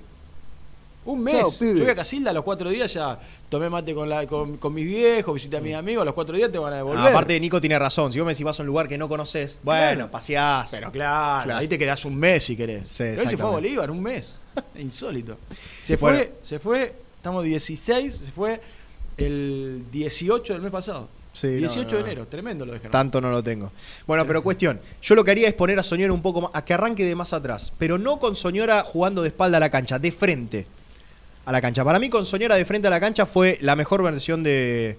Un mes. Chao, pibe. Yo voy a Casilda a los cuatro días ya tomé mate con, la, con, con mis viejos, visité a mis amigos, a los cuatro días te van a devolver. Aparte, Nico tiene razón. Si vos me decís vas a un lugar que no conoces, bueno, paseás. Pero claro, Claro. ahí te quedás un mes si querés. Sí, Pero él se fue a. Bolívar, un mes. Insólito. Se Bueno. fue, se fue, estamos 16, se fue el 18 del mes pasado. Sí, no, 18 no, de enero, tremendo lo de Germán. Tanto no lo tengo. Bueno, pero cuestión. Yo lo que haría es poner a Soñora un poco más. a que arranque de más atrás. Pero no con Soñora jugando de espalda a la cancha, de frente a la cancha. Para mí, con Soñora de frente a la cancha fue la mejor versión de.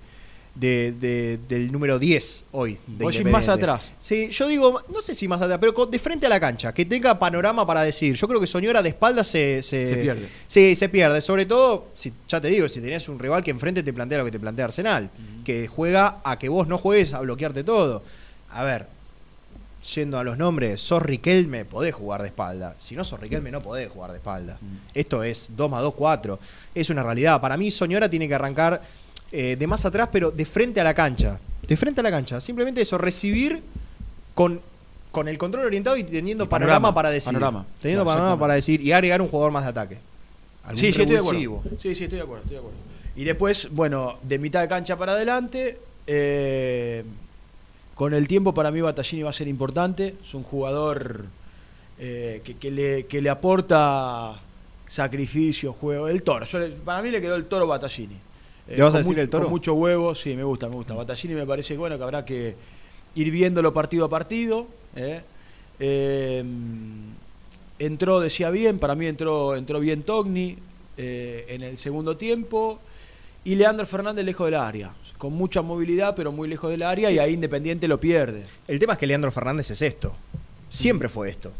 de- de- del número 10 hoy. de más atrás. Sí, yo digo, no sé si más atrás, pero con- de frente a la cancha, que tenga panorama para decir. Yo creo que Soñora de espalda se, se, Se pierde. Sí, se pierde. Sobre todo, si, ya te digo, si tenés un rival que enfrente te plantea lo que te plantea Arsenal, que juega a que vos no juegues a bloquearte todo. A ver, yendo a los nombres, sos Riquelme, podés jugar de espalda. Si no sos Riquelme, no podés jugar de espalda. Esto es 2 más 2, 4. Es una realidad. Para mí, Soñora tiene que arrancar eh, de más atrás, pero de frente a la cancha. De frente a la cancha. Simplemente eso, recibir con, con el control orientado y teniendo Y panorama, panorama, para decir. panorama. Teniendo Claro, panorama para decir y agregar un jugador más de ataque. Algún Sí, sí, estoy de acuerdo. Sí, sí, estoy de acuerdo, estoy de acuerdo. Y después, bueno, de mitad de cancha para adelante, eh, con el tiempo para mí Battaglini va a ser importante. Es un jugador eh, que, que le, que le aporta sacrificio, juego. El toro. Yo le- para mí le quedó el toro Battaglini. Eh, ¿Le vas a decir el toro? Con mucho huevo, sí, me gusta, me gusta. Battaglini me parece bueno, que habrá que ir viéndolo partido a partido. ¿eh? Eh, entró, decía bien, para mí entró, entró bien Togni en el segundo tiempo. Y Leandro Fernández lejos del área. Con mucha movilidad, pero muy lejos del área. Y ahí Independiente lo pierde. El tema es que Leandro Fernández es esto. Siempre fue esto.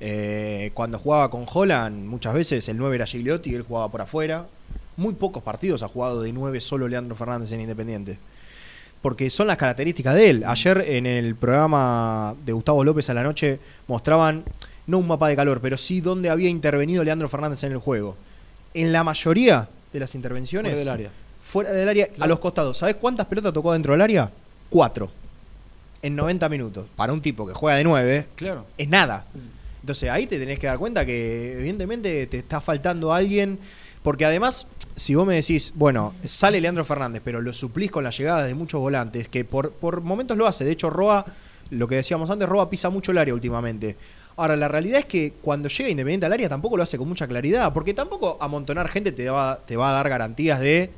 Eh, cuando jugaba con Holland, muchas veces el 9 era Gigliotti y él jugaba por afuera. Muy pocos partidos ha jugado de 9 solo Leandro Fernández en Independiente. Porque son las características de él. Ayer en el programa de Gustavo López a la noche mostraban, no un mapa de calor, pero sí dónde había intervenido Leandro Fernández en el juego. En la mayoría de las intervenciones. Del área. Fuera del área, a los costados. ¿Sabes cuántas pelotas tocó dentro del área? Cuatro. En 90 minutos. Para un tipo que juega de 9, Claro. es nada. Entonces ahí te tenés que dar cuenta que evidentemente te está faltando alguien. Porque además, si vos me decís, bueno, sale Leandro Fernández, pero lo suplís con la llegada de muchos volantes, que por, por momentos lo hace. De hecho, Roa, lo que decíamos antes, Roa pisa mucho el área últimamente. Ahora, la realidad es que cuando llega Independiente al área tampoco lo hace con mucha claridad, porque tampoco amontonar gente te va, te va a dar garantías de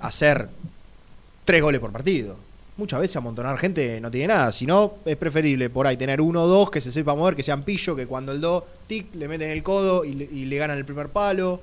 hacer tres goles por partido. Muchas veces amontonar gente no tiene nada, sino es preferible por ahí tener uno o dos que se sepa mover, que sean pillo, que cuando el dos, tic, le meten el codo y le, y le ganan el primer palo.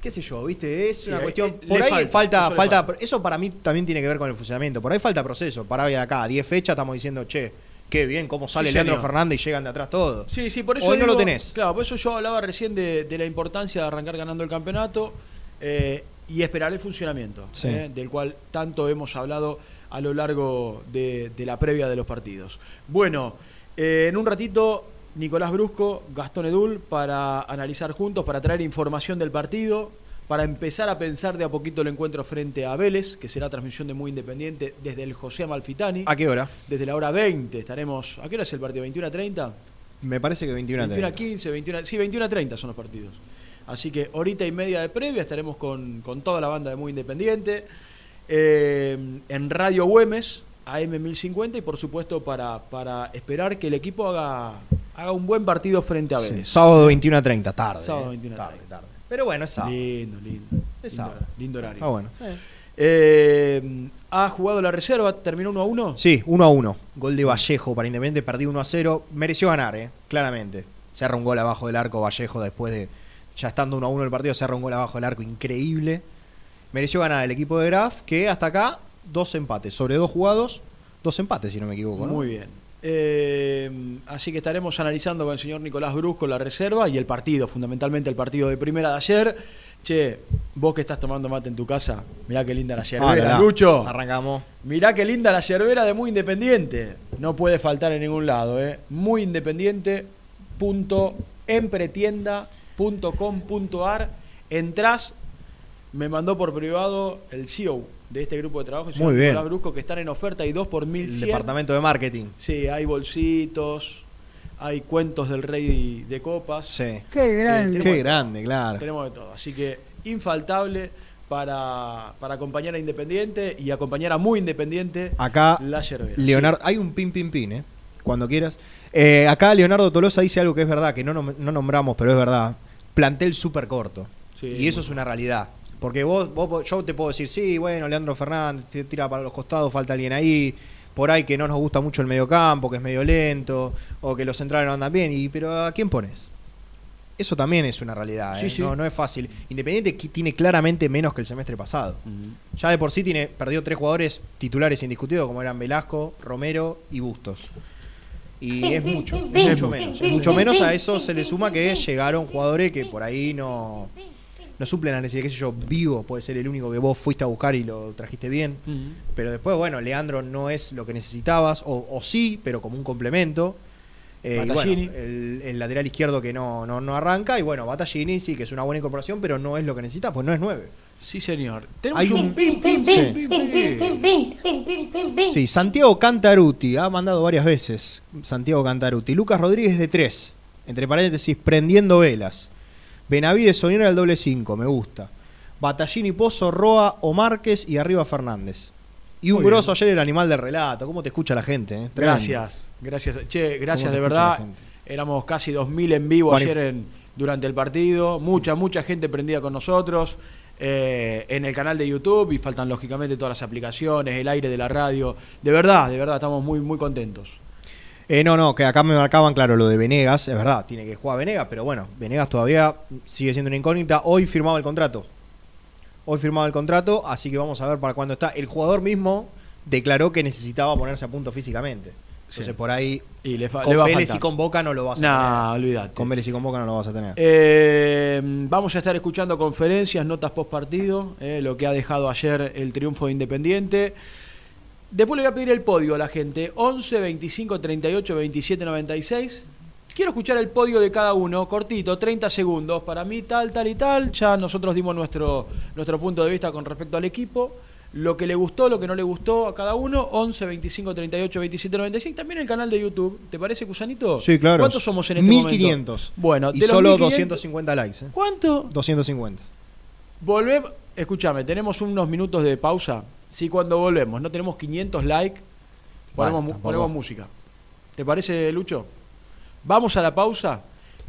Qué sé yo, ¿viste? Es una eh, cuestión. eh, Por ahí falta, falta, eso le falta, falta. eso para mí también tiene que ver con el funcionamiento. Por ahí falta proceso. Para hoy de acá, a 10 fechas estamos diciendo, che, qué bien, cómo sale Sí, Leandro señor. Fernández y llegan de atrás todos. Sí, sí, por eso. Hoy no lo tenés. Claro, por eso yo hablaba recién de, de la importancia de arrancar ganando el campeonato eh, y esperar el funcionamiento, Sí. eh, del cual tanto hemos hablado a lo largo de, de la previa de los partidos. Bueno, eh, en un ratito, Nicolás Brusco, Gastón Edul, para analizar juntos, para traer información del partido, para empezar a pensar de a poquito el encuentro frente a Vélez, que será transmisión de Muy Independiente desde el José Amalfitani. ¿A qué hora? Desde la hora 20 estaremos. ¿A qué hora es el partido? ¿21 a 30? Me parece que 21 a 21 a 30. 15, 21 a- sí, 21 a 30 son los partidos. Así que horita y media de previa estaremos con, con toda la banda de Muy Independiente. eh, en Radio Güemes, AM 1050 y por supuesto para, para esperar que el equipo haga, haga un buen partido frente a Sí. Vélez. Sábado 21 a 30, tarde. Sábado eh. 21 a tarde, 30. tarde. Pero bueno, es sábado. Lindo, lindo. Es lindo, sábado. lindo horario. Ah, bueno. Eh, ¿Ha jugado la reserva? ¿Terminó 1 a 1? Sí, 1 a 1. Gol de Vallejo para Independiente, perdí 1 a 0. Mereció ganar, eh, claramente. Cerra un gol abajo del arco Vallejo después de. Ya estando 1 a 1 el partido, cerra un gol abajo del arco, increíble. Mereció ganar el equipo de Graf, que hasta acá, dos empates. Sobre dos jugados, dos empates, si no me equivoco. ¿no? Muy bien. Eh, así que estaremos analizando con el señor Nicolás Brusco la reserva y el partido, fundamentalmente el partido de primera de ayer. Che, vos que estás tomando mate en tu casa, mirá qué linda la Ah, yerbera. Lucho. Arrancamos. Mirá qué linda la yerbera de Muy Independiente. No puede faltar en ningún lado, ¿eh? Muyindependiente.empretienda.com.ar Entrás, me mandó por privado el CEO de este grupo de trabajo, el señor Muy bien. Brusco, que están en oferta, hay dos por El 1100. departamento de marketing. Sí, hay bolsitos, hay cuentos del rey de copas. Sí. Qué grande. tenemos Qué de grande, claro. Tenemos de todo. Así que infaltable para, para acompañar a Independiente y acompañar a Muy Independiente Acá, la yerbera. Leonardo, hay un pin, pin, pin, ¿eh? Cuando quieras. Eh, acá Leonardo Tolosa dice algo que es verdad, que no, no nombramos, pero es verdad. Plantel súper corto. Sí, y eso es una realidad. Porque vos, vos- yo te puedo decir, sí, bueno, Leandro Fernández tira para los costados, falta alguien ahí. Por ahí que no nos gusta mucho el mediocampo, que es medio lento, o que los centrales no andan bien. Y, pero ¿a quién pones? Eso también es una realidad, ¿eh? sí. No, no es fácil. Independiente tiene claramente menos que el semestre pasado. Ya de por sí tiene, perdió tres jugadores titulares indiscutidos, como eran Velasco, Romero y Bustos. Y es mucho, es mucho menos. Es mucho menos a eso se le suma que llegaron jugadores que por ahí no, no suplen la necesidad, qué sé yo, Vigo puede ser el único que vos fuiste a buscar y lo trajiste bien. Pero después, bueno, Leandro no es lo que necesitabas, o, o sí, pero como un complemento. Eh, y bueno, Battaglini. el, el lateral izquierdo que no, no, no arranca, y bueno, Battaglini sí, que es una buena incorporación, pero no es lo que necesitas, pues no es nueve. Sí, señor. Tenemos Hay un un- pim, pim, Sí. pim, pim, pim. Sí, Santiago Cantaruti, ha mandado varias veces Santiago Cantaruti. Lucas Rodríguez de 3, entre paréntesis, prendiendo velas. Benavides Soñora al doble 5, me gusta. Batallini Pozo, Roa o Márquez y arriba Fernández. Y un Muy bien. grosso ayer el animal del relato. ¿Cómo te escucha la gente? eh? Gracias, gracias. Che, gracias ¿Cómo te de verdad. Éramos casi 2.000 en vivo ayer en- durante el partido. Mucha, mucha gente prendida con nosotros. Eh, en el canal de YouTube y faltan lógicamente todas las aplicaciones, el aire de la radio. De verdad, de verdad, estamos muy, muy contentos. Eh, no, no, que acá me marcaban, claro, lo de Venegas, es verdad, tiene que jugar Venegas, pero bueno, Venegas todavía sigue siendo una incógnita. Hoy firmaba el contrato. Hoy firmaba el contrato, así que vamos a ver para cuándo está. El jugador mismo declaró que necesitaba ponerse a punto físicamente. Entonces Sí. por ahí, Y le, con le va a Vélez y con Boca no lo vas a tener. olvídate. Con Vélez y con Boca no lo vas a tener. Eh, vamos a estar escuchando conferencias, notas post partido, eh, lo que ha dejado ayer el triunfo de Independiente. Después le voy a pedir el podio a la gente: 11, 25, 38, 27, 96. Quiero escuchar el podio de cada uno, cortito, 30 segundos. Para mí, tal, tal y tal. Ya nosotros dimos nuestro, nuestro punto de vista con respecto al equipo. Lo que le gustó, lo que no le gustó a cada uno. 11, 25, 38, 27, 96. También el canal de YouTube. ¿Te parece, Cusanito? Sí, claro. ¿Cuántos somos en este 1500. momento? Bueno, y de los solo 1500, 250 likes. ¿eh? ¿Cuánto? 250. Volvemos. Escúchame, tenemos unos minutos de pausa. Si cuando volvemos no tenemos 500 likes, ponemos, tampoco. ponemos música. ¿Te parece, Lucho? Vamos a la pausa.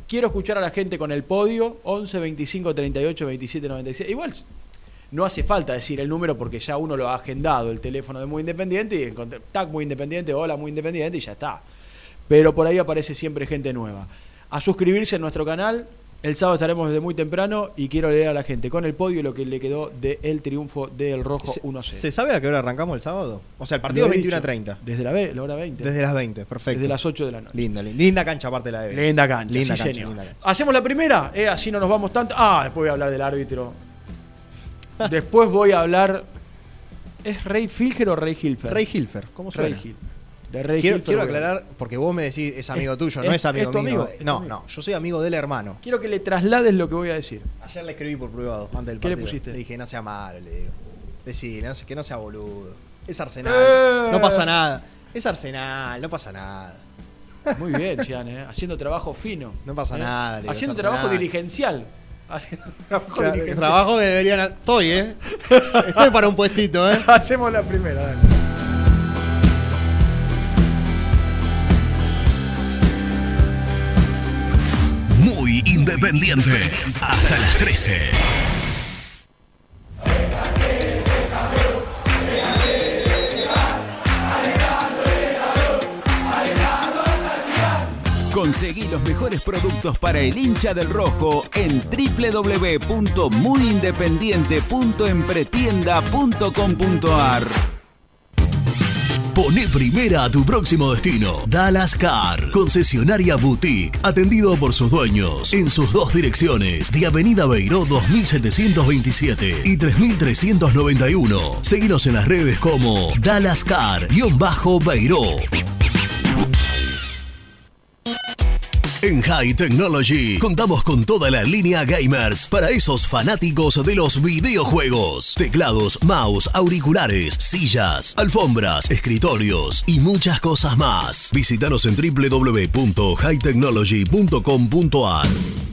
Quiero escuchar a la gente con el podio 11, 25, 38, 27, 96. Igual no hace falta decir el número porque ya uno lo ha agendado, el teléfono de Muy Independiente, y encontré, tac, Muy Independiente, hola, Muy Independiente, y ya está. Pero por ahí aparece siempre gente nueva. A suscribirse a nuestro canal. El sábado estaremos desde muy temprano y quiero leer a la gente con el podio lo que le quedó del triunfo del Rojo ¿Se, 1-0. ¿Se sabe a qué hora arrancamos el sábado? O sea, el partido es he 21 a dicho. 30. Desde la, hora 20. Desde las 20, perfecto. Desde las 8 de la noche. Linda, linda, linda cancha aparte de la de. Linda cancha, Linda sí, cancha, señor. linda cancha. Hacemos la primera, eh, así no nos vamos tanto. Ah, después voy a hablar del árbitro. Después voy a hablar. ¿Es Rey Filger o Rey Hilfer? Rey Hilfer, ¿cómo suena? Rey Gil. De Rey Quiero, Hilfer, quiero aclarar, porque vos me decís es amigo Es- tuyo, no es- es amigo es mío. amigo, no, amigo. no, yo soy amigo del hermano. Quiero que le traslades lo que voy a decir. Ayer le escribí por privado, antes del ¿Qué le partido. pusiste? Le dije, no sea malo, le digo. Decile, no que no sea boludo. Es Arsenal, Eh. no pasa nada. Es Arsenal, no pasa nada. Muy bien, Cian, eh, haciendo trabajo fino. No pasa eh. nada, le digo, Haciendo trabajo dirigencial. Haciendo trabajo Claro, dirigencial. trabajo que deberían. Estoy, ¿eh? Estoy para un puestito, ¿eh? Hacemos la primera, dale. Muy independiente. Hasta las 13. Conseguí los mejores productos para el hincha del rojo en www.muyindependiente.empretienda.com.ar. Pone primera a tu próximo destino. Dallas Car, concesionaria boutique, atendido por sus dueños en sus dos direcciones, de Avenida Beiró 2727 y 3391. Seguinos en las redes como Dallas Car-Beiró. En High Technology contamos con toda la línea gamers para esos fanáticos de los videojuegos. Teclados, mouse, auriculares, sillas, alfombras, escritorios y muchas cosas más. Visítanos en www.hightechnology.com.ar.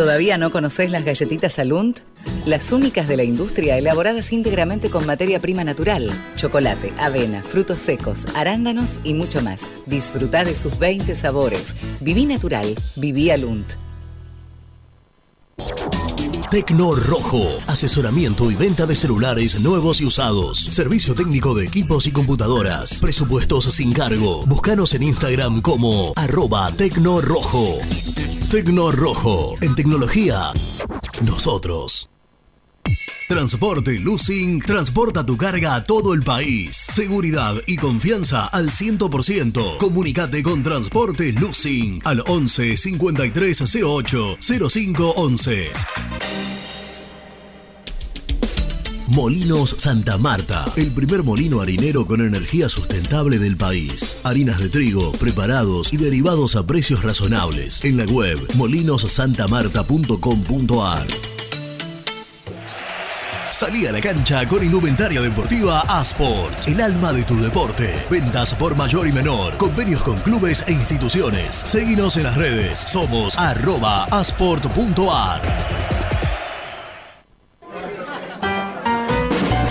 ¿Todavía no conocés las galletitas Alunt? Las únicas de la industria elaboradas íntegramente con materia prima natural, chocolate, avena, frutos secos, arándanos y mucho más. Disfruta de sus 20 sabores. Viví natural, viví Alunt. Tecno Rojo. Asesoramiento y venta de celulares nuevos y usados. Servicio técnico de equipos y computadoras. Presupuestos sin cargo. Búscanos en Instagram como arroba Tecno Rojo. Rojo. En tecnología, nosotros. Transporte Lucing transporta tu carga a todo el país. Seguridad y confianza al 100%. Comunicate con Transporte Lucing al 11 5308 0511. Molinos Santa Marta, el primer molino harinero con energía sustentable del país. Harinas de trigo, preparados y derivados a precios razonables. En la web molinosantamarta.com.ar. Salí a la cancha con indumentaria deportiva Asport, el alma de tu deporte. Ventas por mayor y menor, convenios con clubes e instituciones. Seguinos en las redes, somos arroba asport.ar.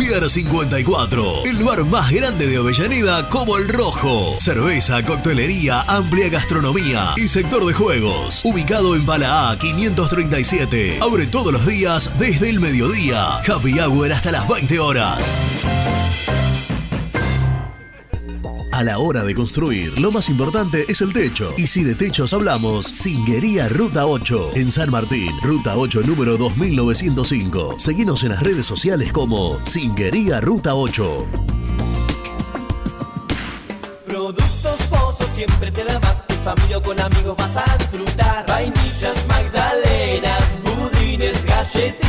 Pier 54, el bar más grande de Avellaneda como el Rojo. Cerveza, coctelería, amplia gastronomía y sector de juegos. Ubicado en Bala A 537. Abre todos los días desde el mediodía. Happy Hour hasta las 20 horas. A la hora de construir, lo más importante es el techo. Y si de techos hablamos, Singuería Ruta 8, en San Martín, Ruta 8 número 2905. Seguinos en las redes sociales como Singuería Ruta 8. Productos Pozos siempre te da más. En familia o con amigos vas a disfrutar. Vainillas, magdalenas, budines, galletitas.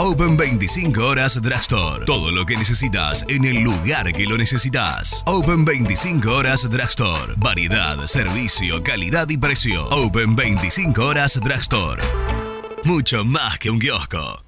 Open 25 horas Drugstore. Todo lo que necesitas en el lugar que lo necesitas. Open 25 horas Drugstore. Variedad, servicio, calidad y precio. Open 25 horas Drugstore. Mucho más que un kiosco.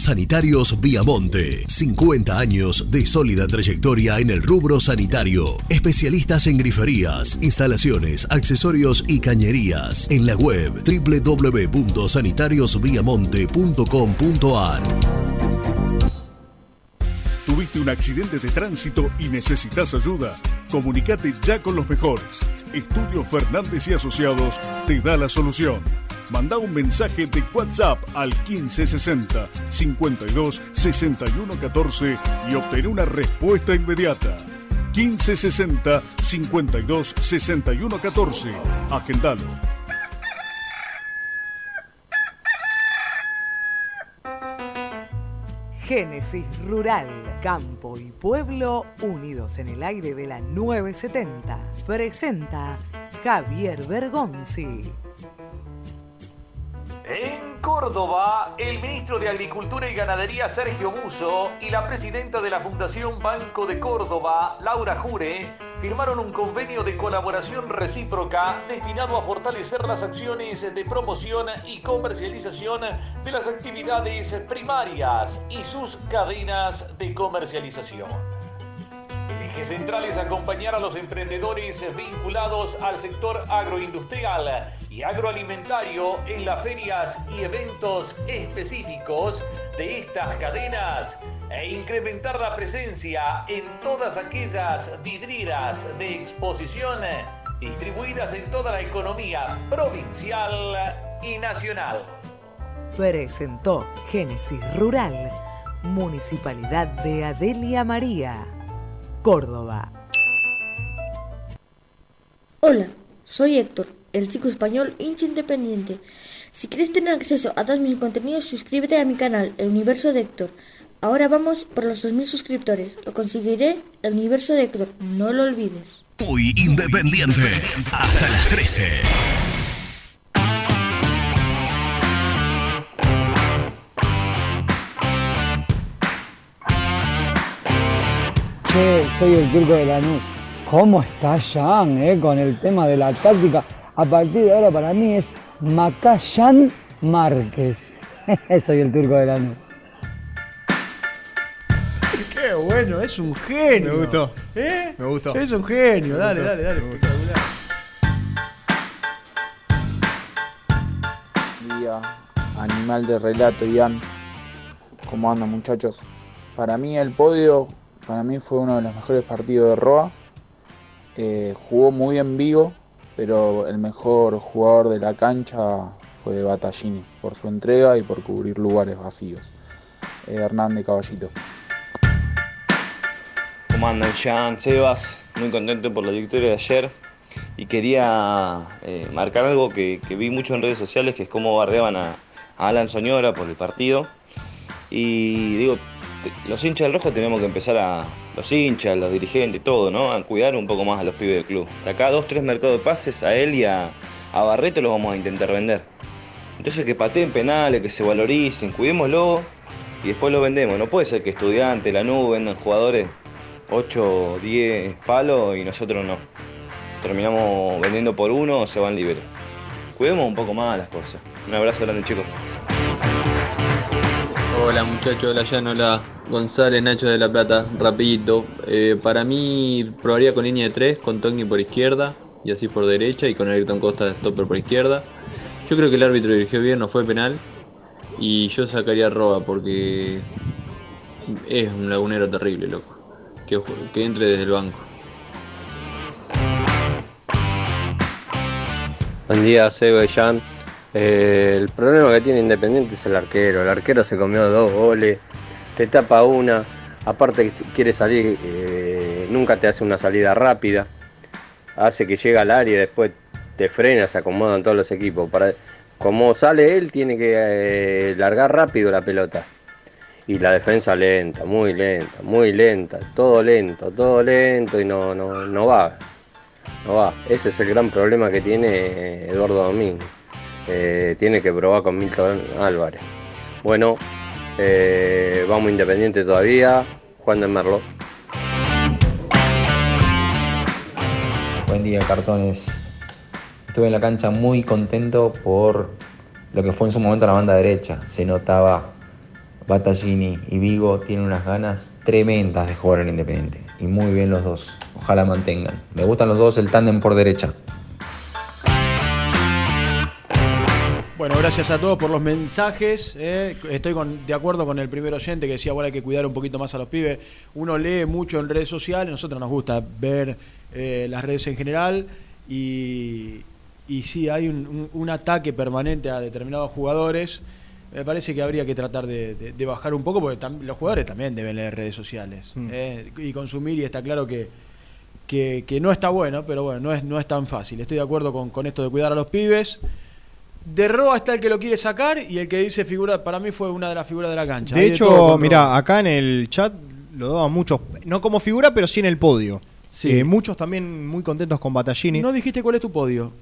Sanitarios Viamonte. 50 años de sólida trayectoria en el rubro sanitario. Especialistas en griferías, instalaciones, accesorios y cañerías. En la web www.sanitariosviamonte.com.ar. ¿Tuviste un accidente de tránsito y necesitas ayuda? Comunicate ya con los mejores. Estudio Fernández y Asociados te da la solución. Manda un mensaje de WhatsApp al 1560 52 61 14 y obtén una respuesta inmediata. 1560 52 61 14. Agendalo. Génesis Rural, Campo y Pueblo unidos en el aire de la 970. Presenta Javier Bergonzi. En Córdoba, el ministro de Agricultura y Ganadería Sergio Buzo y la presidenta de la Fundación Banco de Córdoba, Laura Jure, firmaron un convenio de colaboración recíproca destinado a fortalecer las acciones de promoción y comercialización de las actividades primarias y sus cadenas de comercialización. El eje central es acompañar a los emprendedores vinculados al sector agroindustrial y agroalimentario en las ferias y eventos específicos de estas cadenas e incrementar la presencia en todas aquellas vidrieras de exposición distribuidas en toda la economía provincial y nacional. Presentó Génesis Rural, Municipalidad de Adelia María, Córdoba. Hola, soy Héctor, el chico español hincha independiente. Si quieres tener acceso a todos mis contenidos, suscríbete a mi canal, El Universo de Héctor. Ahora vamos por los 2.000 suscriptores. Lo conseguiré, El Universo de Héctor. No lo olvides. Muy independiente. Hasta las 13. Che, soy el turco de la nube. ¿Cómo está Jan, eh, con el tema de la táctica? A partir de ahora para mí es Macayan Márquez. soy el turco de la nube. Qué bueno, es un genio. Me gustó. ¿Eh? Me gustó. Es un genio, Me dale, gustó. dale, dale. Gustó. día, animal de relato, Ian. ¿Cómo andan muchachos? Para mí el podio para mí fue uno de los mejores partidos de Roa. Eh, jugó muy en vivo, pero el mejor jugador de la cancha fue Battaglini, por su entrega y por cubrir lugares vacíos. Eh, Hernández Caballito. ¿Cómo andan, Jean, Sebas? Muy contento por la victoria de ayer. Y quería eh, marcar algo que, vi mucho en redes sociales, que es cómo bardeaban a, a Alan Soñora por el partido. Y digo, los hinchas del rojo tenemos que empezar a, los hinchas, los dirigentes, todo, ¿no? A cuidar un poco más a los pibes del club. De acá dos, tres mercados de pases, a él y a, a Barreto los vamos a intentar vender. Entonces que pateen penales, que se valoricen, cuidémoslo y después lo vendemos. No puede ser que estudiantes, la nube vendan jugadores 8 o 10 palos y nosotros no. Terminamos vendiendo por uno o se van libres. Cuidemos un poco más las cosas. Un abrazo grande chicos. Hola muchachos de la Llanola, González Nacho de la Plata, rapidito. Eh, para mí probaría con línea de 3, con Togni por izquierda y así por derecha y con Ayrton Costa de stopper por izquierda. Yo creo que el árbitro dirigió bien, no fue penal y yo sacaría a Roa porque es un lagunero terrible, loco. Que, que entre desde el banco. Buen día, Seba y Jan. El problema que tiene Independiente es el arquero. El arquero se comió dos goles, te tapa una, aparte quiere salir, eh, nunca te hace una salida rápida, hace que llega al área y después te frena, se acomodan todos los equipos. Como sale él, tiene que eh, largar rápido la pelota. Y la defensa lenta, muy lenta, muy lenta, todo lento, todo lento y no, no, no va. No va. Ese es el gran problema que tiene Eduardo Domínguez. Eh, tiene que probar con Milton Álvarez. Bueno, eh, vamos Independiente todavía. Juan de Merlo. Buen día, cartones. Estuve en la cancha muy contento por lo que fue en su momento la banda derecha. Se notaba Battaglini y Vigo tienen unas ganas tremendas de jugar en Independiente. Y muy bien los dos. Ojalá mantengan. Me gustan los dos, el tándem por derecha. Bueno, gracias a todos por los mensajes. eh. Estoy con- de acuerdo con el primer oyente que decía, bueno, hay que cuidar un poquito más a los pibes. Uno lee mucho en redes sociales, a nosotros nos gusta ver eh, las redes en general y, y sí, hay un, un- un ataque permanente a determinados jugadores. Me parece que habría que tratar de, de- de bajar un poco porque tam- los jugadores también deben leer redes sociales Mm. eh, y consumir y está claro que, que, que no está bueno, pero bueno, no es, no es tan fácil. Estoy de acuerdo con, con esto de cuidar a los pibes. De Roa está el que lo quiere sacar y el que dice figura, para mí fue una de las figuras de la cancha. De Hay hecho, mira, acá en el chat lo daban muchos, no como figura, pero sí en el podio. Sí. Eh, muchos también muy contentos con Battaglini. No dijiste cuál es tu podio.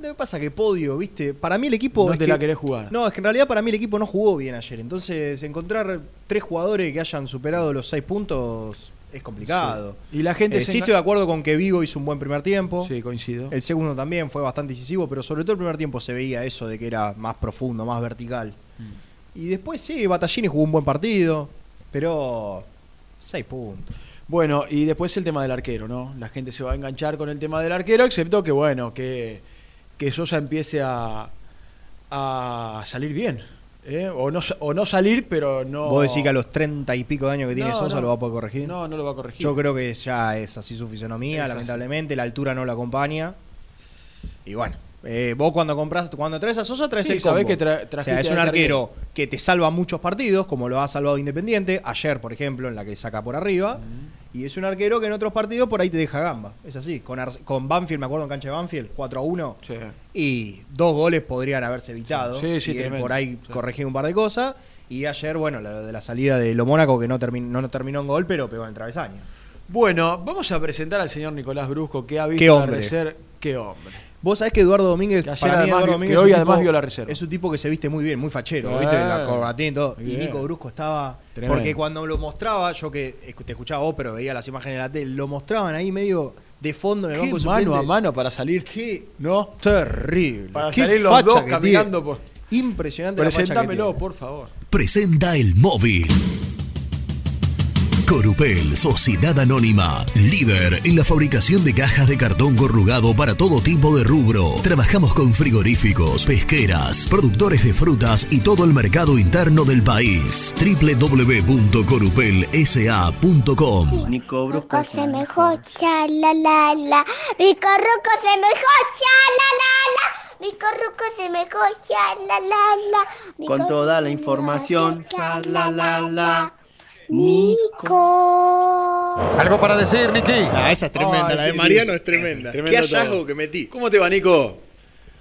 Lo que pasa que podio, viste, para mí el equipo... No es te que- la querés jugar. No, es que en realidad para mí el equipo no jugó bien ayer. Entonces, encontrar tres jugadores que hayan superado los seis puntos es complicado. Sí. Y la gente Eh, sí estoy de acuerdo con que Vigo hizo un buen primer tiempo. Sí, coincido. El segundo también fue bastante decisivo, pero sobre todo el primer tiempo se veía eso de que era más profundo, más vertical. Mm. Y después sí, Battaglini jugó un buen partido, pero seis puntos. Bueno, y después el tema del arquero, ¿no? La gente se va a enganchar con el tema del arquero, excepto que, bueno, que, que Sosa empiece a, a salir bien. ¿Eh? O, no, o no salir, pero no. ¿Vos decís que a los treinta y pico de años que tiene No, Sosa no. lo va a poder corregir? No, no lo va a corregir. Yo creo que ya es así su fisonomía, Es así. lamentablemente. La altura no lo acompaña. Y bueno, eh, vos cuando compras, cuando traes a Sosa, traes Sí, el combo. que tra- o sea, es un arquero arquero. que te salva muchos partidos, como lo ha salvado Independiente. Ayer, por ejemplo, en la que saca por arriba. Y es un arquero que en otros partidos por ahí te deja gamba. Es así. Con, Ar- con Banfield, me acuerdo en cancha de Banfield, 4 a 1. Y dos goles podrían haberse evitado. Sí, sí, si él por ahí corregía un par de cosas. Y ayer, bueno, lo de la salida de Lo Mónaco, que no, termin- no, no terminó en gol, pero pegó en el travesaño. Bueno, vamos a presentar al señor Nicolás Brusco, que ha visto Qué la hombre. Qué hombre. Vos sabés que Eduardo Domínguez, Que ayer para mí Eduardo Domínguez que es hoy un además tipo- vio la reserva. Es un tipo que se viste muy bien, muy fachero, Eh, ¿viste? La corbatín y todo. muy Y bien. Nico Brusco estaba. Tremendo. Porque cuando lo mostraba, yo que te escuchaba vos, pero veía las imágenes en la tele, lo mostraban ahí medio de fondo en el Qué banco de mano a suplentes. mano para salir. Qué ¿No? terrible. Para Qué salir los dos caminando tiene. por. Impresionante la facha que Presentámelo, tiene. por favor. Presenta el móvil. Corupel, Sociedad Anónima, líder en la fabricación de cajas de cartón corrugado para todo tipo de rubro. Trabajamos con frigoríficos, pesqueras, productores de frutas y todo el mercado interno del país. www.corupelsa.com Mi cobruco se me jocha, la la la. Mi corruco se me jocha, la la la. Mi corruco se me jocha, la la la. Mi Con toda la información. la la la. Nico. Algo para decir, Niki. Ah, esa es tremenda, Ay, la de Mariano es tremenda. Tremendo Qué hallazgo todo. que metí. ¿Cómo te va, Nico?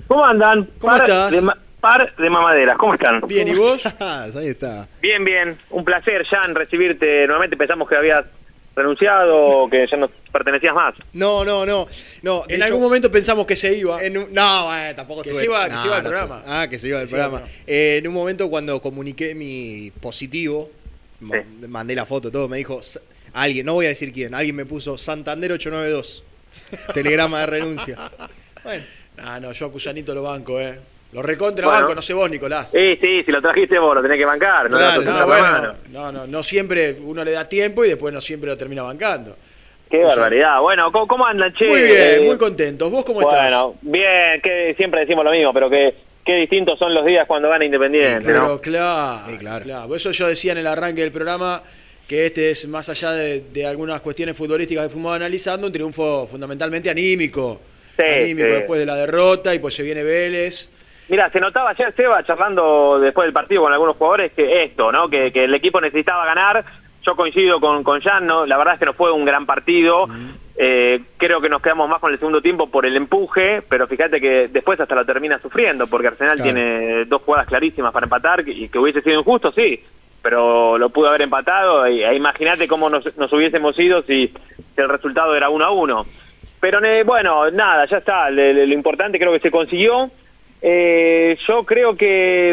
¿Cómo andan? ¿Cómo par estás? De ma- par de mamaderas, ¿cómo están? Bien, ¿y vos? Ahí está. Bien, bien. Un placer, Jan, recibirte. Nuevamente pensamos que habías renunciado o que ya no pertenecías más. No, no, no. no En hecho, algún momento pensamos que se iba. en un- no, bueno, tampoco Que estuve- se iba- que no, se iba del no programa. Ah, que se iba del Que se iba del programa. Eh, en un momento cuando comuniqué mi positivo, ma- mandé la foto, todo, me dijo "Sa- alguien, no voy a decir quién, alguien me puso Santander 892. Telegrama de renuncia. Bueno, Ah, no, yo a Cusanito lo banco, ¿eh? Lo recontra Bueno. banco, no sé vos, Nicolás. Sí, sí, si lo trajiste vos, lo tenés que bancar. No, Claro, No, bueno, no, no, no siempre uno le da tiempo y después no siempre lo termina bancando. Qué barbaridad. Bueno, ¿cómo, cómo andan, che? Muy bien, Eh, muy contentos. ¿Vos cómo estás? Bueno, bien, que siempre decimos lo mismo, pero que qué distintos son los días cuando gana Independiente, Pero ¿no? claro, Sí, claro. claro. Por eso yo decía en el arranque del programa que este es, más allá de, de algunas cuestiones futbolísticas que fuimos analizando, un triunfo fundamentalmente anímico. Sí, anímico sí. después de la derrota y pues se viene Vélez. Mira, se notaba ayer Seba charlando después del partido con algunos jugadores que esto, ¿no? Que, que el equipo necesitaba ganar. Yo coincido con, con Jan, ¿no? La verdad es que no fue un gran partido. Eh, creo que nos quedamos más con el segundo tiempo por el empuje, pero fíjate que después hasta lo termina sufriendo, porque Arsenal Claro. tiene dos jugadas clarísimas para empatar y que hubiese sido injusto, sí, pero lo pudo haber empatado y e imagínate cómo nos, nos hubiésemos ido si, el resultado era 1 a 1. Pero ne- bueno, nada, ya está, lo importante creo que se consiguió. Eh, yo creo que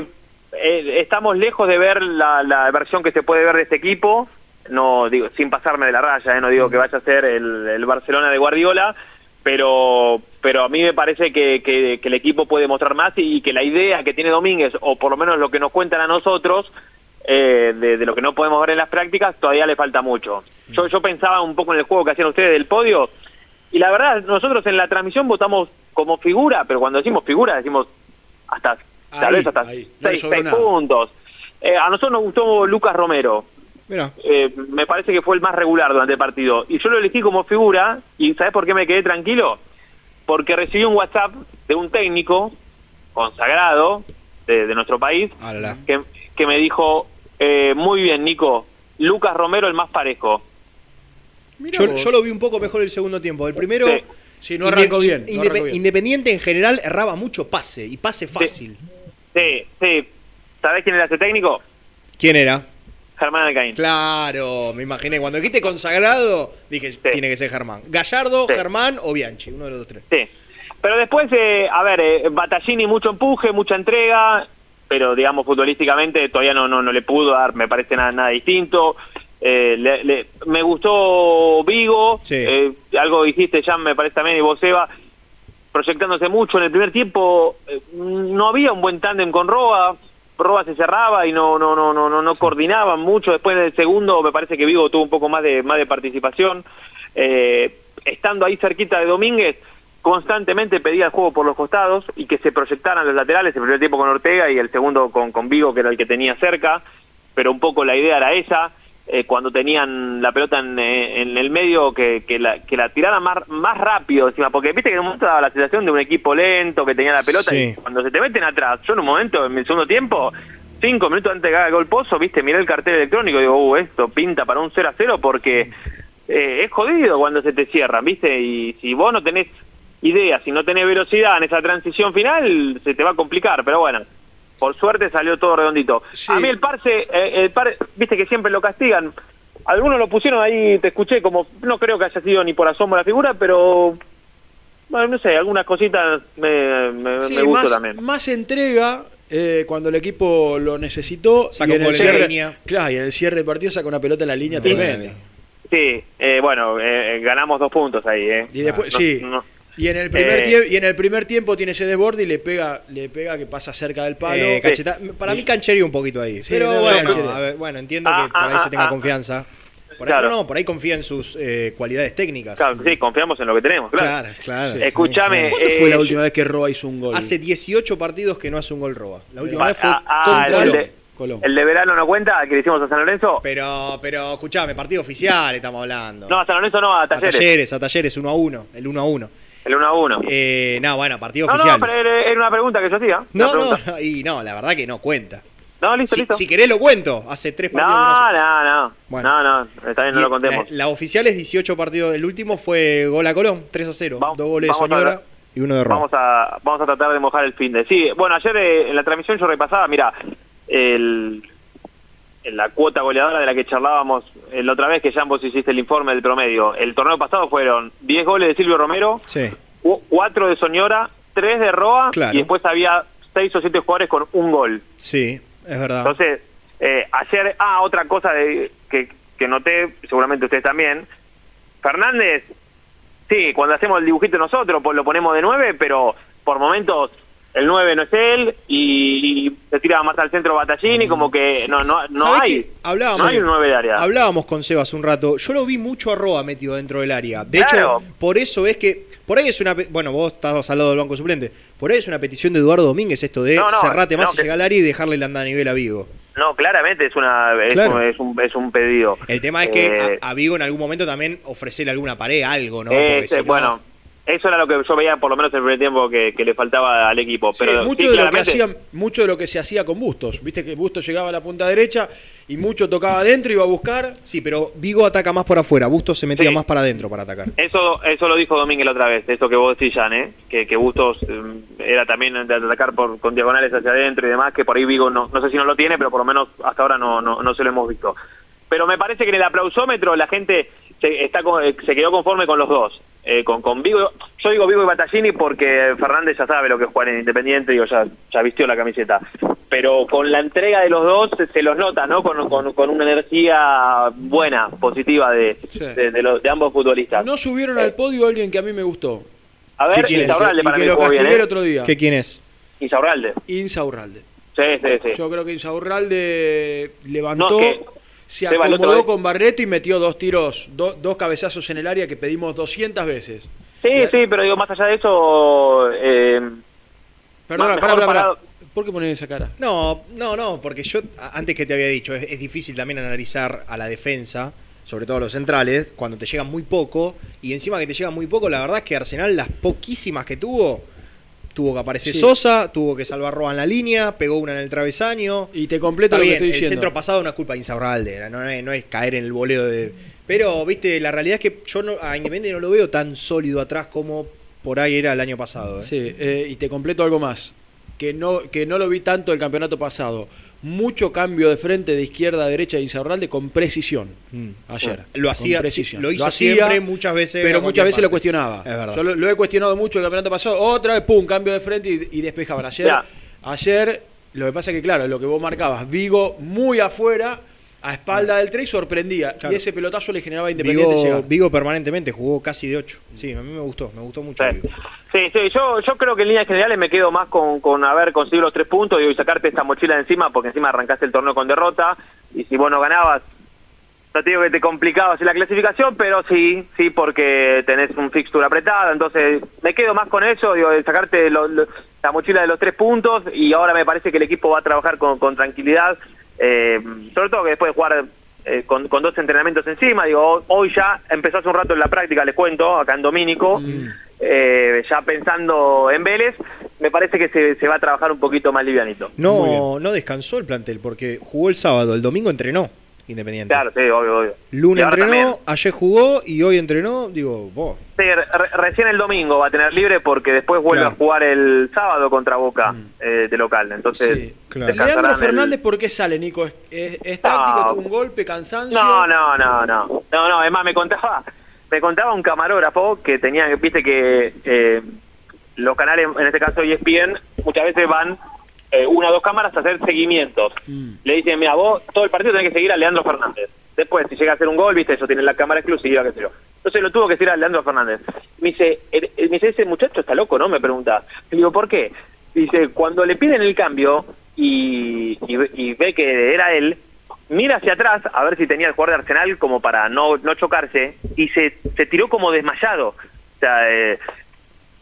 eh, estamos lejos de ver la, la versión que se puede ver de este equipo, no digo sin pasarme de la raya, eh, no digo que vaya a ser el, el Barcelona de Guardiola, pero pero a mí me parece que, que- que el equipo puede mostrar más y, que la idea que tiene Domínguez, o por lo menos lo que nos cuentan a nosotros, eh, de, de lo que no podemos ver en las prácticas, todavía le falta mucho. Yo, yo pensaba un poco en el juego que hacían ustedes del podio, y la verdad, nosotros en la transmisión votamos como figura, pero cuando decimos figura decimos hasta tal vez hasta ahí, no le seis, puntos. Eh, a nosotros nos gustó Lucas Romero. Mira. Eh, me parece que fue el más regular durante el partido. Y yo lo elegí como figura, y ¿sabes por qué me quedé tranquilo? Porque recibí un WhatsApp de un técnico consagrado de, de nuestro país que, que me dijo, eh, muy bien, Nico, Lucas Romero el más parejo. Yo, yo lo vi un poco mejor el segundo tiempo. El primero. Sí. Sí, no arrancó Inde- bien, no Indepe- arrancó bien. Independiente en general erraba mucho pase y pase fácil. Sí, sí. ¿Sabés quién era ese técnico? ¿Quién era? Germán Alcaín. Claro, me imaginé. Cuando dijiste consagrado, dije, tiene que ser Germán. Gallardo, Sí. Germán o Bianchi, uno de los tres. Sí. Pero después, eh, a ver, eh, Battaglini mucho empuje, mucha entrega, pero digamos futbolísticamente todavía no, no, no le pudo dar, me parece nada, nada distinto. Eh, le- le- me gustó Vigo, eh, algo dijiste ya, me parece también, y vos Eva, proyectándose mucho en el primer tiempo, eh, no había un buen tándem con Roa, Roa se cerraba y no no no no no, no coordinaban mucho, después en el segundo me parece que Vigo tuvo un poco más de más de participación, Eh, estando ahí cerquita de Domínguez, constantemente pedía el juego por los costados y que se proyectaran los laterales, el primer tiempo con Ortega y el segundo con, con Vigo, que era el que tenía cerca, pero un poco la idea era esa, eh, cuando tenían la pelota en, eh, en el medio, que, que la, que la tiraran más, más rápido encima, porque viste que en un momento daba la sensación de un equipo lento que tenía la pelota Sí. y cuando se te meten atrás, yo en un momento, en el segundo tiempo, cinco minutos antes de que haga el gol Pozo, viste, miré el cartel electrónico y digo, uh, esto pinta para un 0 a 0 porque eh, es jodido cuando se te cierran, viste, y si vos no tenés idea, si no tenés velocidad en esa transición final, se te va a complicar, pero bueno, por suerte salió todo redondito. A mí el Parse, eh, el par, viste que siempre lo castigan, algunos lo pusieron ahí, te escuché, como no creo que haya sido ni por asomo la figura, pero bueno, no sé, algunas cositas me, me, Sí, me gustó más, también. más entrega eh, cuando el equipo lo necesitó. Y un en el la cierre, línea. Claro, y en el cierre del partido saca una pelota en la línea Sí. tremenda. Sí, eh, bueno, eh, ganamos dos puntos ahí, ¿eh? Y después, No- sí. no- Y en el primer Eh, tiempo y en el primer tiempo tiene ese desborde y le pega le pega que pasa cerca del palo. Eh, cacheta- para mí canchería un poquito ahí. Sí, pero no, bueno, a ver, bueno, entiendo Ah, que por ahí ah, se tenga ah, confianza. Por ahí Claro. no, por ahí confía en sus eh, cualidades técnicas. Claro, sí, confiamos en lo que tenemos, claro. Claro, claro. Sí. Escúchame, ¿Cuándo eh, fue la última vez que Roa hizo un gol? Hace 18 partidos que no hace un gol roba. La última vez fue ah, con el, Colón. de, el de verano no cuenta, que le hicimos a San Lorenzo. Pero, pero, escuchame, partido oficial estamos hablando. No, a San Lorenzo no, a a Talleres. talleres, a talleres, 1 a 1, el 1 a 1. El 1 a 1. Eh, no, bueno, partido No, oficial. no, pero era una pregunta que yo hacía. No, no, y no, la verdad que no cuenta. No, listo, si, listo. si querés lo cuento, hace tres partidos. no No, no, no. Bueno. No, no, está bien, no Y lo contemos. La, la oficial es 18 partidos. El último fue gol a Colón, 3 a 0. Dos goles de vamos Soñora y uno de Roa. Vamos a, vamos a tratar de mojar el fin de. Sí, bueno, ayer eh, en la transmisión yo repasaba, mira, el, en la cuota goleadora de la que charlábamos la otra vez, que ya vos hiciste el informe del promedio. El torneo pasado fueron 10 goles de Silvio Romero, Sí. 4 de Soñora, 3 de Roa, Claro. y después había 6 o 7 jugadores con un gol. Sí, es verdad. Entonces, eh, ayer, ah, otra cosa de, que, que noté, seguramente ustedes también, Fernández, sí, cuando hacemos el dibujito nosotros pues lo ponemos de 9, pero por momentos el 9 no es él y, se tira más al centro Battaglini, como que no no no ¿Sabés hay? Hablábamos, no hay un 9 de área. Hablábamos con Seba hace un rato. Yo lo vi mucho a Roa metido dentro del área. De Claro. hecho, por eso es que. Por ahí es una. Bueno, vos estabas al lado del banco suplente. Por ahí es una petición de Eduardo Domínguez esto de No, no, cerrate más no, y que- llegar al área y dejarle el anda a nivel a Vigo. No, claramente es una es, Claro. un, es, un, es un pedido. El tema es que Eh, a, a Vigo en algún momento también ofrecerle alguna pared, algo, ¿no? Porque ese, si no- bueno, eso era lo que yo veía por lo menos en el primer tiempo que, que le faltaba al equipo. Sí, pero mucho, sí, de lo que hacían, mucho de lo que se hacía con Bustos. Viste que Bustos llegaba a la punta derecha y mucho tocaba adentro, iba a buscar. Sí, pero Vigo ataca más por afuera. Bustos se metía Sí. más para adentro para atacar. Eso eso lo dijo Domínguez la otra vez, eso que vos decís, Jan, ¿eh? que, que Bustos eh, era también de atacar por, con diagonales hacia adentro y demás, que por ahí Vigo no, no sé si no lo tiene, pero por lo menos hasta ahora no, no, no se lo hemos visto. Pero me parece que en el aplausómetro la gente se, está con- eh, se quedó conforme con los dos. Eh, con, con Vigo, yo digo Vigo y Battaglini porque Fernández ya sabe lo que es jugar en Independiente, digo, ya, ya vistió la camiseta. Pero con la entrega de los dos se, se los nota, ¿no? Con, con- con una energía buena, positiva de, de, de los- de ambos futbolistas. No subieron al podio alguien que a mí me gustó. A ver, ¿Qué quién es? Insaurralde y para que mí lo jugó bien, el ¿eh? otro día. ¿Qué quién es? Insaurralde. Insaurralde. Sí, sí, sí. Yo creo que Insaurralde levantó, No, que se acomodó con Barreto y metió dos tiros, do- dos cabezazos en el área que pedimos 200 veces. Sí, sí, pero digo, más allá de eso... Eh, Perdona, más- pará, pará, pará. ¿Por qué pones esa cara? No, no, no, porque yo antes que te había dicho, es, es difícil también analizar a la defensa, sobre todo a los centrales, cuando te llegan muy poco, y encima que te llegan muy poco, la verdad es que Arsenal las poquísimas que tuvo, tuvo que aparecer Sí. Sosa, tuvo que salvar Roa en la línea, pegó una en el travesaño. Y te completo Está lo que bien, estoy el diciendo. centro pasado no es culpa de Insaurralde, no, es, no es caer en el boleo de... Pero, viste, la realidad es que yo no, a Independiente no lo veo tan sólido atrás como por ahí era el año pasado. ¿eh? Sí, eh, y te completo algo más, que no, que no lo vi tanto el campeonato pasado. Mucho cambio de frente de izquierda a derecha de Insaurralde con precisión ayer. Mm. Lo con hacía, precisión. sí, lo hizo siempre, muchas veces. Pero muchas veces lo cuestionaba. Es verdad. Yo lo, lo he cuestionado mucho el campeonato pasado. Otra vez, pum, cambio de frente y, y despejaban. Ayer, Ya. ayer, lo que pasa es que, claro, lo que vos marcabas, Vigo muy afuera, a espalda del 3 sorprendía. Claro. Y ese pelotazo le generaba Independiente Vigo, llegar. Vigo permanentemente jugó casi de 8. Sí, a mí me gustó, me gustó mucho. Vigo. Sí, sí, yo, yo creo que en líneas generales me quedo más con, con haber conseguido los tres puntos digo, y sacarte esta mochila de encima, porque encima arrancaste el torneo con derrota, y si vos no ganabas, no te digo que te complicabas en la clasificación, pero sí, sí, porque tenés un fixture apretado, entonces me quedo más con eso, digo, de sacarte lo- lo- la mochila de los tres puntos, y ahora me parece que el equipo va a trabajar con, con tranquilidad, eh, sobre todo que después de jugar eh, con, con dos entrenamientos encima, digo, hoy- hoy ya empezó hace un rato en la práctica, les cuento, acá en Domínico, eh, ya pensando en Vélez, me parece que se, se va a trabajar un poquito más livianito. No, no descansó el plantel porque jugó el sábado, el domingo entrenó Independiente. Claro, sí, obvio, obvio. Lunes entrenó, también. ayer jugó y hoy entrenó. Digo, vos. Sí, re- recién el domingo va a tener libre porque después vuelve Claro. a jugar el sábado contra Boca eh, de local. Entonces, Sí. descansarán Leandro el- Fernández, ¿por qué sale, Nico? ¿Es, es- es táctico, No. un golpe, cansancio? No, no, no, no. No, no, además me contaba, me contaba un camarógrafo que tenía, viste que eh, los canales, en este caso ESPN, muchas veces van eh, una o dos cámaras a hacer seguimientos. Le dicen, mira, vos todo el partido tenés que seguir a Leandro Fernández. Después, si llega a hacer un gol, viste, ellos tienen la cámara exclusiva, qué sé yo. Entonces lo tuvo que decir a Leandro Fernández. Me dice, eh, eh, me dice, ese muchacho está loco, ¿no? Me pregunta. Le digo, ¿por qué? Dice, cuando le piden el cambio y, y, ve- y ve que era él, mira hacia atrás a ver si tenía el jugador de Arsenal como para no, no chocarse y se, se tiró como desmayado. O sea, eh,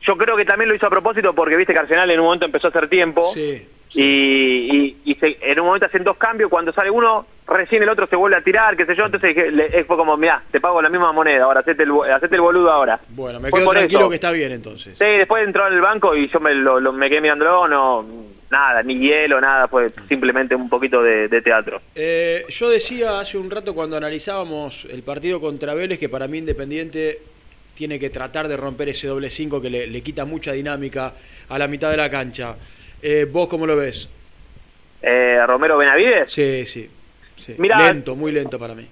yo creo que también lo hizo a propósito porque viste que Arsenal en un momento empezó a hacer tiempo Sí. y, y, y se- en un momento hacen dos cambios, cuando sale uno, recién el otro se vuelve a tirar, qué sé yo, entonces dije, le- fue como, mira, te pago la misma moneda, ahora hacete el, hacete el boludo ahora. Bueno, me Fue quedo tranquilo eso. que está bien entonces. Sí, después entró en el banco y yo me, lo, lo- me quedé mirándolo, no, nada, ni hielo, nada, fue simplemente un poquito de, de teatro. Eh, yo decía hace un rato cuando analizábamos el partido contra Vélez que para mí Independiente tiene que tratar de romper ese doble 5 que le, le quita mucha dinámica a la mitad de la cancha. Eh, ¿Vos cómo lo ves? Eh, Romero Benavides. Sí, sí. sí. Mirá, lento, muy lento para mí.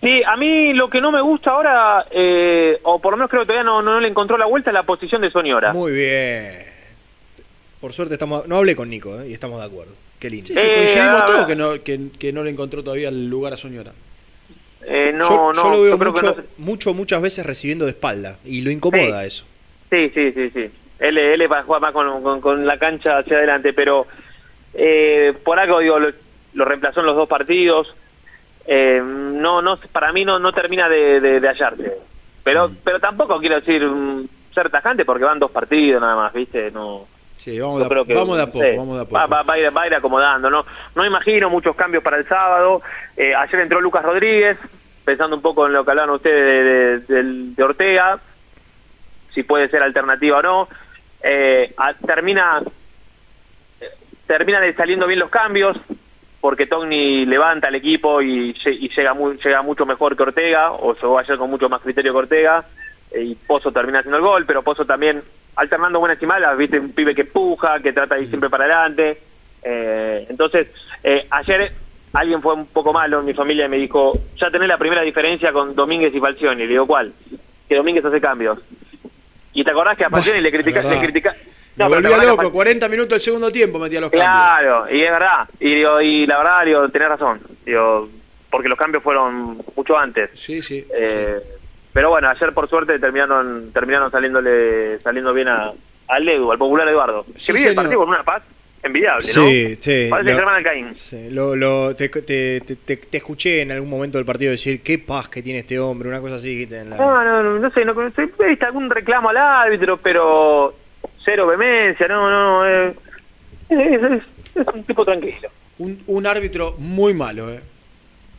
Sí, a mí lo que no me gusta ahora, eh, o por lo menos creo que todavía no, no le encontró la vuelta, es la posición de Soñora. Muy bien. Por suerte estamos. No hablé con Nico ¿eh? y estamos de acuerdo. Qué lindo. Sí, coincidimos todos que no, que, que no le encontró todavía el lugar a Soñora. Eh, no, yo, no, yo lo veo yo creo mucho, que no mucho, muchas veces recibiendo de espalda y lo incomoda eso. Sí, sí, sí, sí. Él, él es para jugar más con, con- con la cancha hacia adelante, pero eh, por algo digo, lo, lo reemplazó en los dos partidos. Eh, no, no, para mí no, no termina de, de, de hallarse. Pero, Mm. pero tampoco quiero decir mm, ser tajante porque van dos partidos nada más, ¿viste? No. Sí, vamos, Yo de, a- creo que, vamos de a poco, sí, vamos de a poco. Va, va- va a ir, va a ir acomodando, ¿no? No imagino muchos cambios para el sábado. Eh, ayer entró Lucas Rodríguez, pensando un poco en lo que hablaban ustedes de, de- del- de Ortega, si puede ser alternativa o no. Eh, a- termina terminan saliendo bien los cambios, porque Togni levanta al equipo y, y llega, muy, llega mucho mejor que Ortega, o llegó ayer con mucho más criterio que Ortega, y Pozo termina haciendo el gol, pero Pozo también alternando buenas y malas, viste, un pibe que puja, que trata de ir siempre para adelante. Eh, entonces, eh, ayer alguien fue un poco malo en mi familia y me dijo, ya tenés la primera diferencia con Domínguez y Falcioni. Le digo, ¿cuál? Que Domínguez hace cambios. Y te acordás que a Falcioni le criticás, le critica- Me No, volvía a loco, 40 minutos del segundo tiempo metía los cambios. Claro, y es verdad. Y, digo, y la verdad, digo, tenés razón. Digo, porque los cambios fueron mucho antes. Sí, sí. Eh, pero bueno, ayer por suerte terminaron terminaron saliéndole saliendo bien a, al Edu, al popular Eduardo. Sí, que vive el partido con una paz envidiable, ¿no? Sí, sí. Parece lo- Germán Alcaín. sí, lo- lo- te, te- te- te- te escuché en algún momento del partido decir qué paz que tiene este hombre, una cosa así. en la- No, no, no, no sé, no, no sé, he visto algún reclamo al árbitro, pero cero vehemencia, no, no, eh, es, es- es un tipo tranquilo. Un, un árbitro muy malo, ¿eh?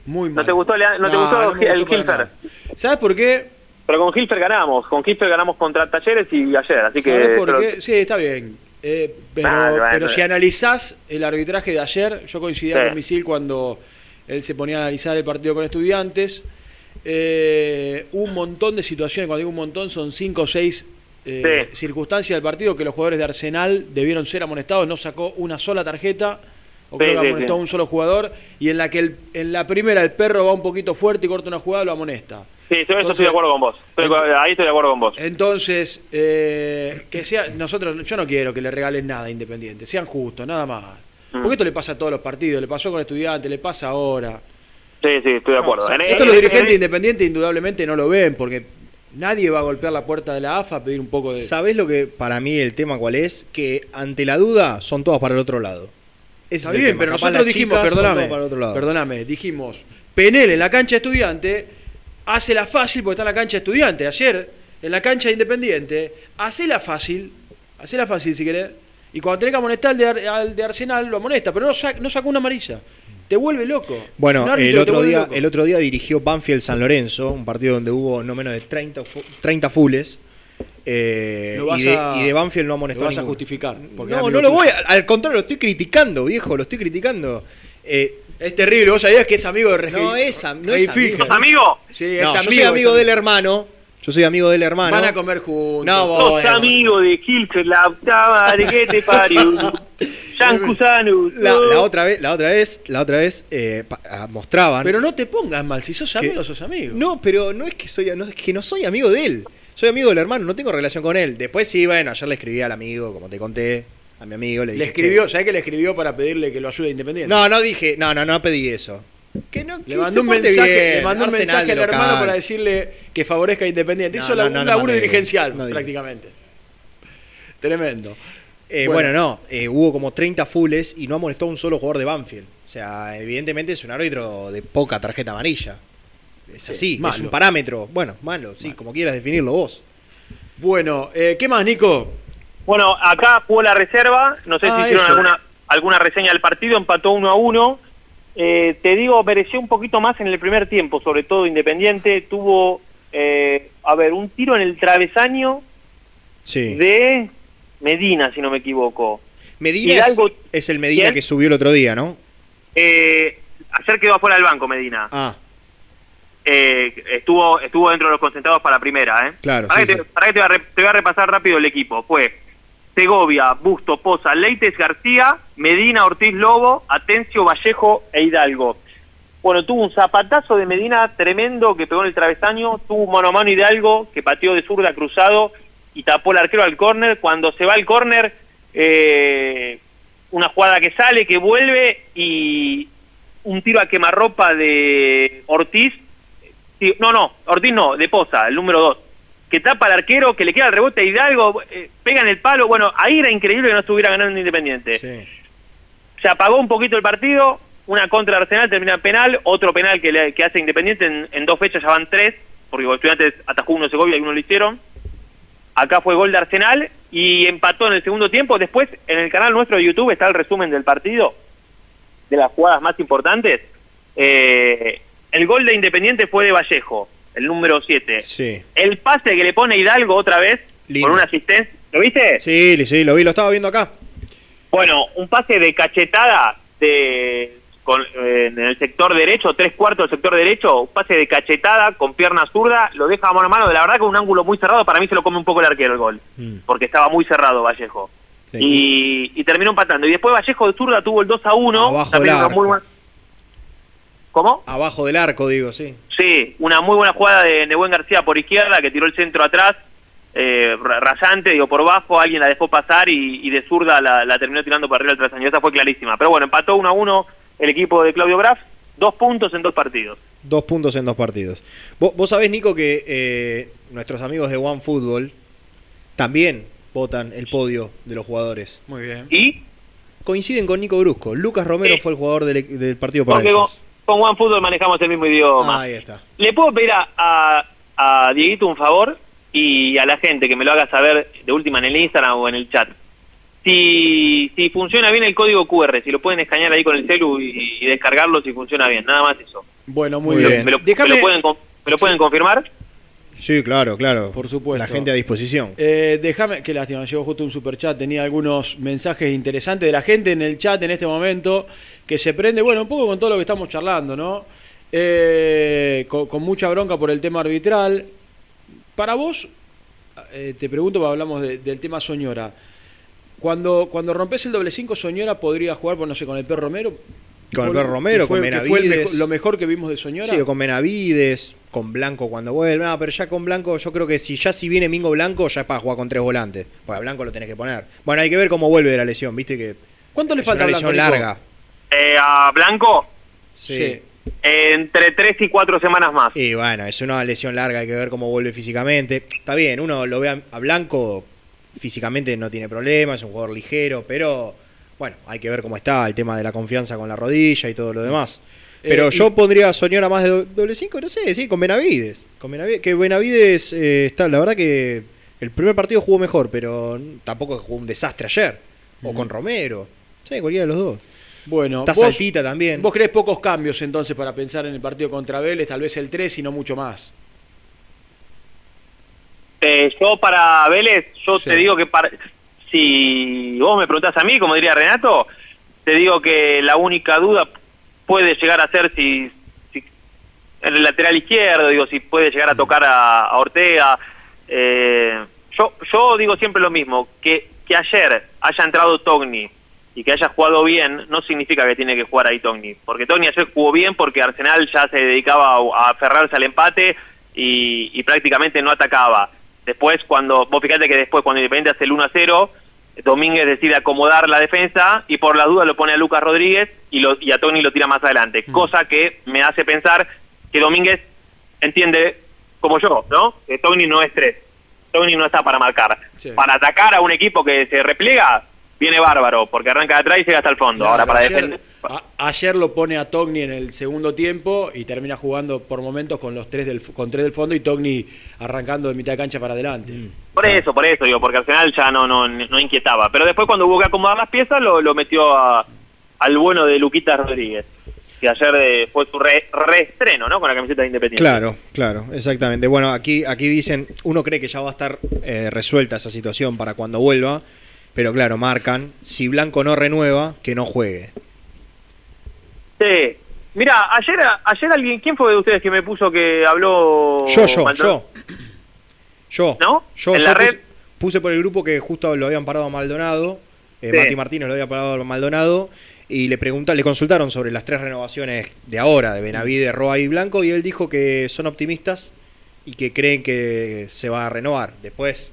Muy malo. ¿No te gustó, Lea- no te gustó no el Hilfer? ¿Sabes por qué? Pero con Hilfer ganamos, con Hilfer ganamos contra Talleres y ayer, así que... ¿Sabes por pero- qué? Sí, está bien. Eh, pero, bueno, pero si analizás el arbitraje de ayer, yo coincidía Sí. con Misil cuando él se ponía a analizar el partido con estudiantes. Eh, un montón de situaciones, cuando digo un montón, son cinco o seis eh, circunstancias del partido que los jugadores de Arsenal debieron ser amonestados. No sacó una sola tarjeta, o Sí, creo que sí, amonestó a un solo jugador. Y en la que el- en la primera el perro va un poquito fuerte y corta una jugada, lo amonesta. Sí, eso Entonces- estoy de acuerdo con vos. Estoy ahí estoy de acuerdo con vos. Entonces, eh, que sea, nosotros, yo no quiero que le regalen nada a Independiente, sean justos, nada más. Mm. Porque esto le pasa a todos los partidos, le pasó con estudiantes, le pasa ahora. Sí, sí, estoy de acuerdo. En- Esto en- los en- dirigentes en- independientes indudablemente no lo ven, porque nadie va a golpear la puerta de la AFA a pedir un poco de... ¿Sabés lo que para mí el tema cuál es? Que ante la duda son todos para el otro lado. Está es bien, pero nosotros dijimos, perdóname, perdóname, dijimos, Penel en la cancha estudiante hace la fácil porque está en la cancha estudiante. Ayer, en la cancha de Independiente, hace la fácil, hace la fácil si querés, y cuando tenés que amonestar al de, Ar- al de Arsenal, lo amonesta, pero no, sac- no sacó una amarilla. Te vuelve loco. Bueno, el otro, día, loco. el otro día dirigió Banfield San Lorenzo, un partido donde hubo no menos de 30, fu- 30 fules. Eh, Lo y, de, a- y de Banfield no lo amonestó vas a justificar. porque No, no lo tuyo. voy, a- al contrario, lo estoy criticando, viejo, lo estoy criticando. Eh, Es terrible, vos sabías que es amigo de Regi- No es, am- no es amigo. ¿Amigo? Sí, es no, amigo. yo soy amigo del hermano. Yo soy amigo del hermano. Van a comer juntos. No, Sos bueno. amigo de Hilfer, la octava de que te parió. Jean Cusano. La, la otra vez, la otra vez, la otra vez eh, pa- ah, mostraban. Pero no te pongas mal, si sos que- amigo, sos amigo. No, pero no es que soy, no, es que no soy amigo de él. Soy amigo del hermano, no tengo relación con él. Después sí, bueno, ayer le escribí al amigo, como te conté, a mi amigo le Le dije. escribió, "Che". ¿sabés que le escribió para pedirle que lo ayude a Independiente? No, no dije, no, no, no pedí eso. Que no, Le mandó un mensaje, bien, le mandó un mensaje al hermano para decirle que favorezca a Independiente. No, Hizo no, un laburo dirigencial, prácticamente. Tremendo. Eh, bueno. no, eh, hubo como 30 fules y no amonestó a un solo jugador de Banfield. sea, evidentemente es un árbitro de poca tarjeta amarilla. Es así, es malo. un parámetro. Bueno, malo, sí, como quieras definirlo vos. Bueno, eh, ¿qué más, Nico? Bueno, acá jugó la reserva, no sé Ah, si hicieron eso. alguna, alguna reseña del partido, empató uno a uno. Eh, te digo, mereció un poquito más en el primer tiempo, sobre todo Independiente. Tuvo, eh, a ver, un tiro en el travesaño Sí. de Medina, si no me equivoco. Medina Hidalgo- es, es el Medina ¿Quién? que subió el otro día, ¿no? Eh, ayer quedó afuera del banco Medina. Ah, Eh, estuvo estuvo dentro de los concentrados para la primera, ¿eh? Claro, Para sí, que, te, sí. para que te, voy a re- te voy a repasar rápido el equipo. Fue Segovia, Busto, Poza, Leites, García, Medina, Ortiz Lobo, Atencio, Vallejo e Hidalgo. Bueno, tuvo un zapatazo de Medina tremendo que pegó en el travesaño, tuvo un mano a mano Hidalgo que pateó de zurda cruzado y tapó el arquero al córner. Cuando se va al córner, eh, una jugada que sale, que vuelve y un tiro a quemarropa de Ortiz. Sí, no, no, Ortiz no, de Poza, el número 2. Que tapa al arquero, que le queda el rebote a Hidalgo, eh, pega en el palo. Bueno, ahí era increíble que no estuviera ganando Independiente. Se apagó un poquito el partido, una contra Arsenal termina en penal, otro penal que, le- que hace Independiente en, en dos fechas ya van tres, porque los estudiantes atajó uno Segovia y uno lo hicieron. Acá fue gol de Arsenal y empató en el segundo tiempo. Después, en el canal nuestro de YouTube está el resumen del partido, de las jugadas más importantes. Eh, el gol de Independiente fue de Vallejo, el número 7. sí. El pase que le pone Hidalgo otra vez, Lindo. con una asistencia. ¿Lo viste? Sí, sí, lo vi, lo estaba viendo acá. Bueno, un pase de cachetada de, con, eh, en el sector derecho, tres cuartos del sector derecho, un pase de cachetada con pierna zurda, lo deja mano a mano, de la verdad con un ángulo muy cerrado, para mí se lo come un poco el arquero el gol, porque estaba muy cerrado Vallejo. Y, y terminó empatando. Y después Vallejo de zurda tuvo el 2 a 1. Abajo también muy ¿Cómo? Abajo del arco, digo, sí. Sí, una muy buena jugada de Nebuen García por izquierda, que tiró el centro atrás, eh, ra- rasante, digo, por bajo, alguien la dejó pasar y, y de zurda la, la terminó tirando para arriba el trasaño. Esa fue clarísima. Pero bueno, empató 1 a 1 el equipo de Claudio Graf, dos puntos en dos partidos. Dos puntos en dos partidos. Vos, vos sabés, Nico, que eh, nuestros amigos de One Football también votan el podio de los jugadores. Muy bien. ¿Y? Coinciden con Nico Brusco. Lucas Romero fue el jugador del, del partido para Porque ellos. Con One Football manejamos el mismo idioma. Ahí está. ¿Le puedo pedir a, a, a Dieguito un favor y a la gente que me lo haga saber de última en el Instagram o en el chat? Si, si funciona bien el código QR, si lo pueden escanear ahí con el celu y, y descargarlo si funciona bien, nada más eso. Bueno, muy, Muy ¿Me lo- bien. ¿Me lo, Déjame- me lo pueden, me lo pueden confirmar? Sí, claro, claro. Por supuesto. La gente a disposición. Eh, déjame, qué lástima, llegó justo un super chat, tenía algunos mensajes interesantes de la gente en el chat en este momento, que se prende, bueno, un poco con todo lo que estamos charlando, ¿no? Eh, con, con mucha bronca por el tema arbitral. Para vos, eh, te pregunto, porque hablamos de- del tema Soñora, cuando, cuando rompes el doble 5, Soñora podría jugar, pues, no sé, con el perro Romero. Con Perro Romero, fue- con fue Benavides. lo mejor que vimos de Soñora. Sí, con Benavides, con Blanco cuando vuelve. No, pero ya con Blanco, yo creo que si ya si viene Mingo Blanco, ya es para jugar con tres volantes. Pues a Blanco lo tenés que poner. Bueno, hay que ver cómo vuelve de la lesión, viste que. ¿Cuánto le falta a una Blanco, larga. Eh, a Blanco, Sí. entre tres y cuatro semanas más. Y bueno, es una lesión larga, hay que ver cómo vuelve físicamente. Está bien, uno lo ve a, a Blanco, físicamente no tiene problema, es un jugador ligero, pero bueno, hay que ver cómo está, el tema de la confianza con la rodilla y todo lo demás. Pero Eh, yo y- pondría a Soñora más de do- doble 5, no sé, sí, con Benavides. Con Benavides que Benavides eh, está, la verdad que el primer partido jugó mejor, pero tampoco jugó un desastre ayer. O con Romero. Sí, cualquiera de los dos. Bueno, Está vos- Saltita también. Vos crees pocos cambios entonces para pensar en el partido contra Vélez, tal vez el 3 y no mucho más. Eh, yo para Vélez, yo Sí. te digo que para, si vos me preguntás a mí, como diría Renato, te digo que la única duda puede llegar a ser si, si en el lateral izquierdo, digo, si puede llegar a tocar a, Ortega. Eh, yo, yo digo siempre lo mismo, que, que ayer haya entrado Togni y que haya jugado bien, no significa que tiene que jugar ahí Togni, porque Togni ayer jugó bien porque Arsenal ya se dedicaba a, a aferrarse al empate y, y prácticamente no atacaba. Después, cuando, vos fíjate que después cuando Independiente hace el 1 a 0, Domínguez decide acomodar la defensa y por la duda lo pone a Lucas Rodríguez y, lo, y a Tony lo tira más adelante. Cosa que me hace pensar que Domínguez entiende, como yo, ¿no? Que Tony no es tres. Tony no está para marcar. Sí. Para atacar a un equipo que se repliega, viene bárbaro, porque arranca de atrás y llega hasta el fondo. Claro, Ahora, para defender. A- ayer lo pone a Togni en el segundo tiempo y termina jugando por momentos con los tres del, con tres del fondo y Togni arrancando de mitad de cancha para adelante. Por eso, por eso digo, porque al final ya no, no, no inquietaba. Pero después cuando hubo que acomodar las piezas, lo, lo metió a- al bueno de Luquita Rodríguez, que ayer eh, fue su re- reestreno, ¿no? Con la camiseta de Independiente. Claro, claro, exactamente. Bueno, aquí, aquí dicen, uno cree que ya va a estar eh, resuelta esa situación para cuando vuelva, pero claro, marcan, si Blanco no renueva, que no juegue. Sí. Mira, ayer, ayer alguien, ¿quién fue de ustedes que me puso que habló? Yo, yo, Maldonado? yo. Yo. ¿No? Yo, En yo la puse, red. puse por el grupo que justo lo habían parado a Maldonado, eh, Sí. Mati Martínez lo había parado a Maldonado, y le pregunta, le consultaron sobre las tres renovaciones de ahora, de Benavide, Roa y Blanco, y él dijo que son optimistas y que creen que se va a renovar. Después,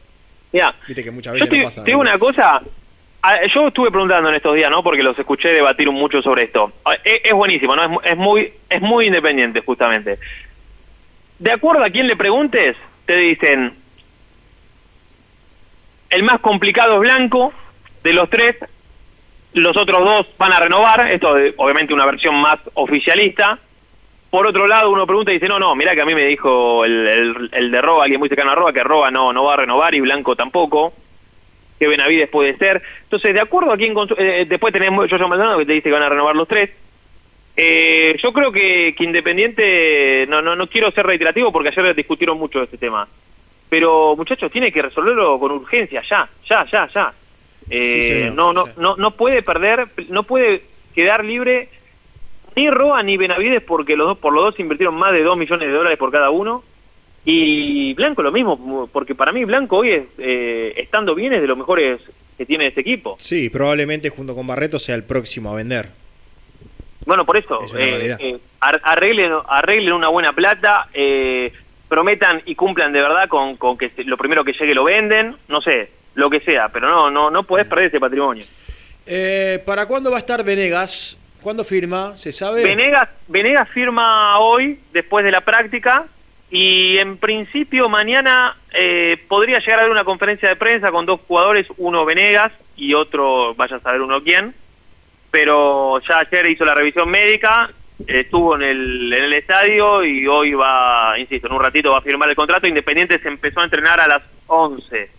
Mira, viste que muchas veces te, no pasa. te digo una cosa. Ah, Yo estuve preguntando en estos días, ¿no? Porque los escuché debatir mucho sobre esto. Ah, Es, es buenísimo, ¿no? Es, es muy es muy independiente, justamente. De acuerdo a quien le preguntes, te dicen, el más complicado es Blanco, de los tres, los otros dos van a renovar, esto es obviamente una versión más oficialista. Por otro lado, uno pregunta y dice, no, no, mira que a mí me dijo el, el, el de Roa, alguien muy cercano a Roa, que Roa no, no va a renovar y Blanco tampoco, que Benavides puede ser. Entonces, de acuerdo a quien... consu- eh, después tenemos Jojo Maldonado que te dice que van a renovar los tres. Eh, yo creo que, que Independiente, no, no, no quiero ser reiterativo porque ayer discutieron mucho de este tema, pero muchachos, tiene que resolverlo con urgencia, ya, ya, ya, ya. Eh, Sí, no, no, no, no puede perder, no puede quedar libre ni Roa ni Benavides porque los dos, por los dos invirtieron más de 2 millones de dólares por cada uno. Y Blanco lo mismo, porque para mí Blanco hoy es, eh, estando bien es de los mejores que tiene este equipo. Sí, probablemente junto con Barreto sea el próximo a vender. Bueno, por eso, Es eh, realidad. eh, ar- arreglen, arreglen una buena plata, eh, prometan y cumplan de verdad con, con que lo primero que llegue lo venden, no sé, lo que sea, pero no, no, no podés perder ese patrimonio. Eh, ¿Para cuándo va a estar Venegas? ¿Cuándo firma? ¿Se sabe? Venegas, Venegas firma hoy, después de la práctica, y en principio mañana eh, podría llegar a haber una conferencia de prensa con dos jugadores, uno Venegas y otro, vaya a saber uno quién, pero ya ayer hizo la revisión médica, eh, estuvo en el, en el estadio y hoy va, insisto, en un ratito va a firmar el contrato. Independiente se empezó a entrenar a las 11.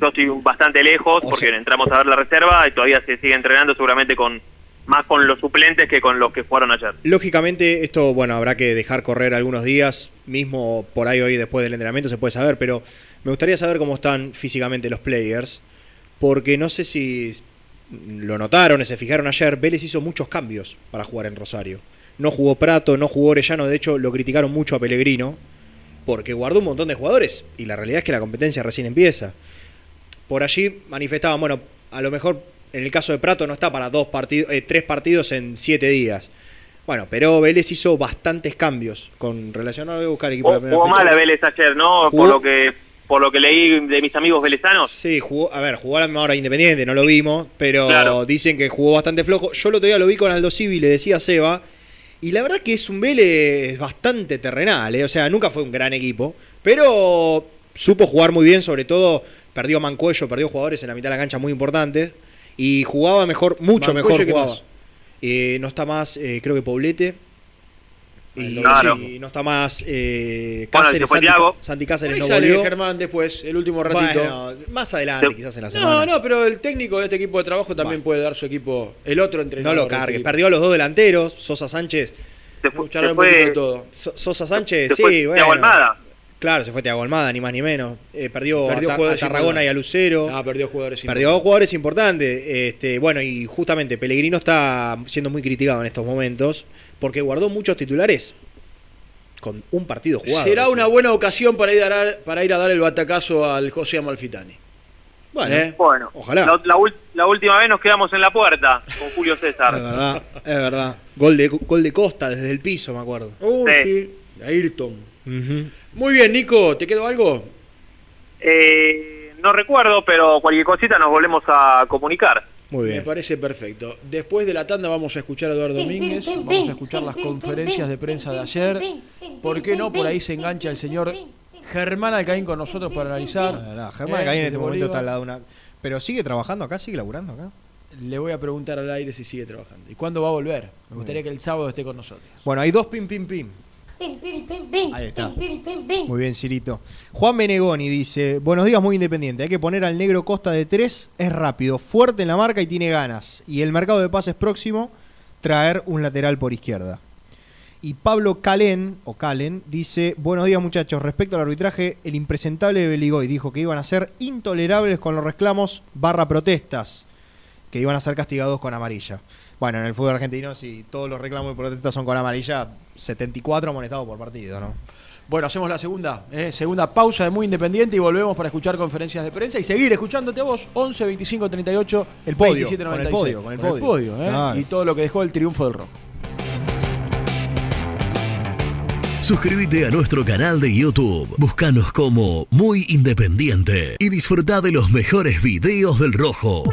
Yo estoy bastante lejos porque entramos a ver la reserva y todavía se sigue entrenando seguramente con más con los suplentes que con los que jugaron ayer. Lógicamente, esto, bueno, habrá que dejar correr algunos días, mismo por ahí hoy después del entrenamiento se puede saber, pero me gustaría saber cómo están físicamente los players, porque no sé si lo notaron, se fijaron ayer, Vélez hizo muchos cambios para jugar en Rosario. No jugó Prato, no jugó Orellano, de hecho lo criticaron mucho a Pellegrino, porque guardó un montón de jugadores, y la realidad es que la competencia recién empieza. Por allí manifestaban, bueno, a lo mejor en el caso de Prato no está para dos partidos, eh, tres partidos en siete días. Bueno, pero Vélez hizo bastantes cambios con relación a buscar el equipo de la primera Jugó fecha. mal a Vélez ayer, ¿no? Jugó- Por lo que por lo que leí de mis amigos velezanos. Sí, jugó, a ver, jugó a la misma hora Independiente, no lo vimos, pero Claro. dicen que jugó bastante flojo. Yo el otro día lo vi con Aldo Civi, le decía a Seba, y la verdad que es un Vélez bastante terrenal, ¿eh? o sea, nunca fue un gran equipo, pero supo jugar muy bien, sobre todo perdió a Mancuello, perdió jugadores en la mitad de la cancha muy importantes, y jugaba mejor, mucho Mancuello, mejor ¿qué jugaba. más? Eh, no está más, eh, creo que Poblete. Y, Claro. y no está más eh, Bueno, Cáceres, fue Santi. Santi Cáceres no sale volvió. Germán después, el último ratito. Bueno, más adelante, quizás en la semana. No, no, pero el técnico de este equipo de trabajo también puede dar su equipo, el otro No entrenador. lo de este cargues. Perdió a los dos delanteros, Sosa Sánchez. Se fue, Escucharon se un poquito de fue, todo. So- Sosa Sánchez, se sí, bueno. Almada. Claro, se fue Thiago Almada, ni más ni menos. Eh, perdió, Perdió a, a Tarragona y a Lucero. Ah, perdió jugadores Perdió a dos jugadores importantes. Este, bueno, y justamente Pellegrino está siendo muy criticado en estos momentos porque guardó muchos titulares con un partido jugado. Será una buena ocasión para ir, a dar, para ir a dar el batacazo al José Amalfitani. Bueno, ¿Eh? Bueno, Ojalá. La, la ul- la última vez nos quedamos en la puerta con Julio Es César. verdad, es verdad. Gol de, gol de Costa desde el piso, me acuerdo. Uy, Sí. sí. Ayrton. Muy bien, Nico, ¿te quedó algo? Eh, no recuerdo, pero cualquier cosita nos volvemos a comunicar. Muy Me parece perfecto. Después de la tanda vamos a escuchar a Eduardo Domínguez, vamos a escuchar las conferencias de prensa de ayer. ¿Por qué no? Por ahí se engancha el señor Germán Alcaín con nosotros para analizar. La verdad, Germán Eh, Caín en este momento está al lado de una. Pero sigue trabajando acá, sigue laburando acá. le voy a preguntar al aire si sigue trabajando. ¿Y cuándo va a volver? Me gustaría que el sábado esté con nosotros. Bueno, hay dos pim, pim, pim. Ahí está. Muy bien, Cirito. Juan Menegoni dice, buenos días, muy independiente. Hay que poner al negro Costa de tres, es rápido, fuerte en la marca y tiene ganas. Y el mercado de pases próximo, traer un lateral por izquierda. Y Pablo Calen, o Calen, dice, buenos días muchachos, respecto al arbitraje, el impresentable de Beligoy dijo que iban a ser intolerables con los reclamos barra protestas, que iban a ser castigados con amarilla. Bueno, en el fútbol argentino, si todos los reclamos y protestas son con amarilla, 74 amonestados por partido, ¿no? Bueno, hacemos la segunda, ¿eh? segunda pausa de Muy Independiente y volvemos para escuchar conferencias de prensa y seguir escuchándote a vos, 11 25 38 El podio, 27 con el 96. podio, con el podio. ¿eh? Y todo lo que dejó el triunfo del rojo. Suscríbete a nuestro canal de YouTube. Búscanos como Muy Independiente y disfruta de los mejores videos del Rojo.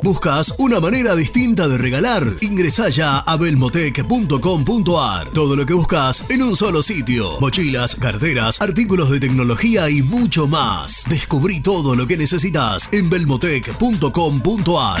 ¿Buscas una manera distinta de regalar? Ingresá ya a belmotec.com.ar. Todo lo que buscas en un solo sitio. Mochilas, carteras, artículos de tecnología y mucho más. Descubrí todo lo que necesitas en belmotec.com.ar.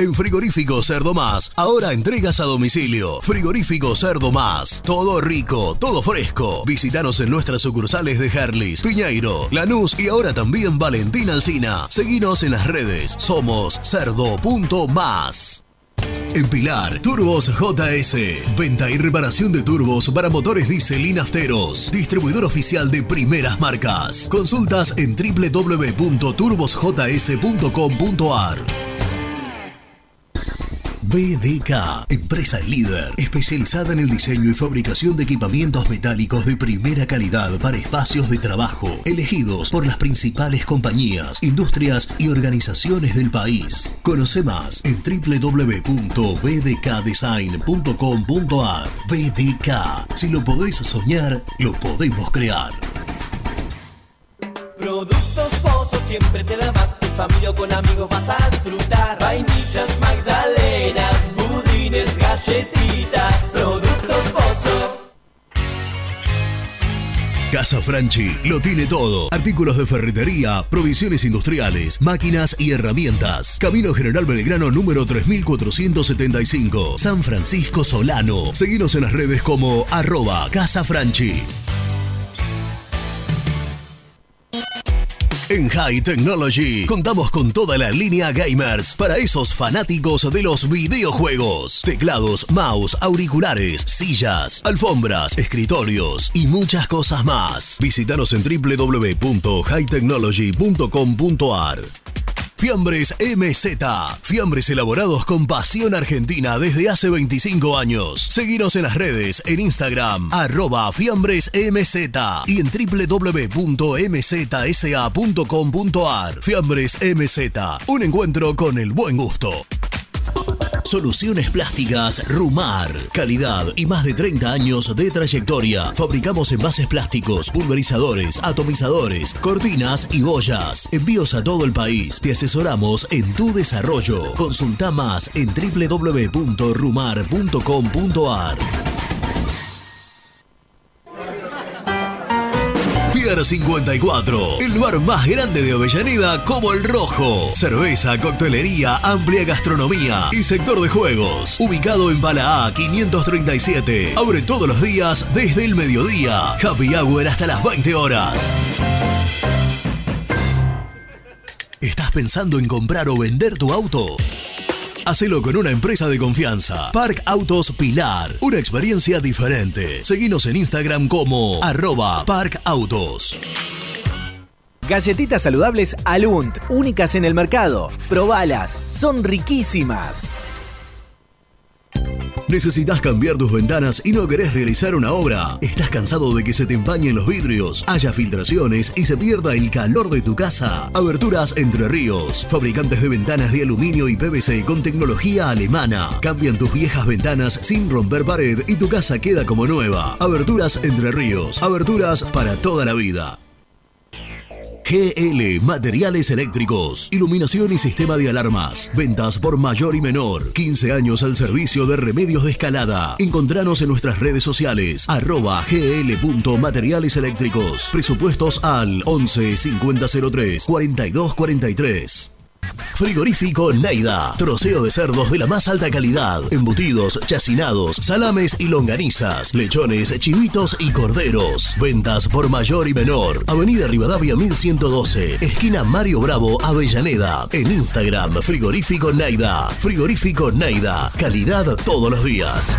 en Frigorífico Cerdo Más, ahora entregas a domicilio. Frigorífico Cerdo Más, todo rico, todo fresco. Visítanos en nuestras sucursales de Herlis, Piñeiro, Lanús y ahora también Valentín Alsina. Seguinos en las redes, somos cerdo.más. En Pilar, Turbos JS. Venta y reparación de turbos para motores diésel y nafteros. Distribuidor oficial de primeras marcas. Consultas en www.turbosjs.com.ar. BDK, empresa líder, especializada en el diseño y fabricación de equipamientos metálicos de primera calidad para espacios de trabajo, elegidos por las principales compañías, industrias y organizaciones del país. Conoce más en www.bdkdesign.com.ar. BDK, si lo podés soñar, lo podemos crear. Productos Pozos siempre te da más. Familia con amigos vas a disfrutar. Vainillas, magdalenas, budines, galletitas. Productos Pozo. Casa Franchi lo tiene todo. Artículos de ferretería, provisiones industriales, máquinas y herramientas. Camino General Belgrano número 3475. San Francisco Solano. Seguinos en las redes como arroba Casa Franchi. En High Technology contamos con toda la línea gamers para esos fanáticos de los videojuegos. Teclados, mouse, auriculares, sillas, alfombras, escritorios y muchas cosas más. Visítanos en www.hightechnology.com.ar. Fiambres MZ. Fiambres elaborados con pasión argentina desde hace 25 años. Seguinos en las redes, en Instagram, arroba fiambresmz y en www.mzsa.com.ar. Fiambres MZ. Un encuentro con el buen gusto. Soluciones Plásticas Rumar. Calidad y más de 30 años de trayectoria. Fabricamos envases plásticos, pulverizadores, atomizadores, cortinas y boyas. Envíos a todo el país. Te asesoramos en tu desarrollo. Consulta más en www.rumar.com.ar. Pier 54, el bar más grande de Avellaneda como El Rojo. Cerveza, coctelería, amplia gastronomía y sector de juegos. Ubicado en Bala A 537. Abre todos los días desde el mediodía. Happy Hour hasta las 20 horas. ¿Estás pensando en comprar o vender tu auto? Hacelo con una empresa de confianza. Park Autos Pilar. Una experiencia diferente. Seguinos en Instagram como arroba Park Autos. Galletitas saludables Alunt, únicas en el mercado. Probalas, son riquísimas. ¿Necesitas cambiar tus ventanas y no querés realizar una obra? ¿Estás cansado de que se te empañen los vidrios, haya filtraciones y se pierda el calor de tu casa? Aberturas Entre Ríos, fabricantes de ventanas de aluminio y PVC con tecnología alemana. Cambian tus viejas ventanas sin romper pared y tu casa queda como nueva. Aberturas Entre Ríos, aberturas para toda la vida. GL Materiales Eléctricos, Iluminación y Sistema de Alarmas. Ventas por mayor y menor. 15 años al servicio de remedios de escalada. Encontranos en nuestras redes sociales. Arroba gl.materiales eléctricos. Presupuestos al 11 5003 42 43. Frigorífico Neida. Troceo de cerdos de la más alta calidad. Embutidos, chacinados, salames y longanizas. Lechones, chivitos y corderos. Ventas por mayor y menor. Avenida Rivadavia 1112. Esquina Mario Bravo, Avellaneda. En Instagram, Frigorífico Neida. Frigorífico Neida. Calidad todos los días.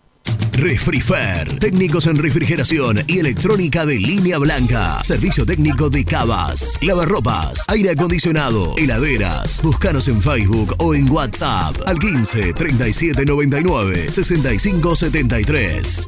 Refrifer, técnicos en refrigeración y electrónica de línea blanca. Servicio técnico de cavas, lavarropas, aire acondicionado, heladeras. Búscanos en Facebook o en WhatsApp al 15 37 99 65 73.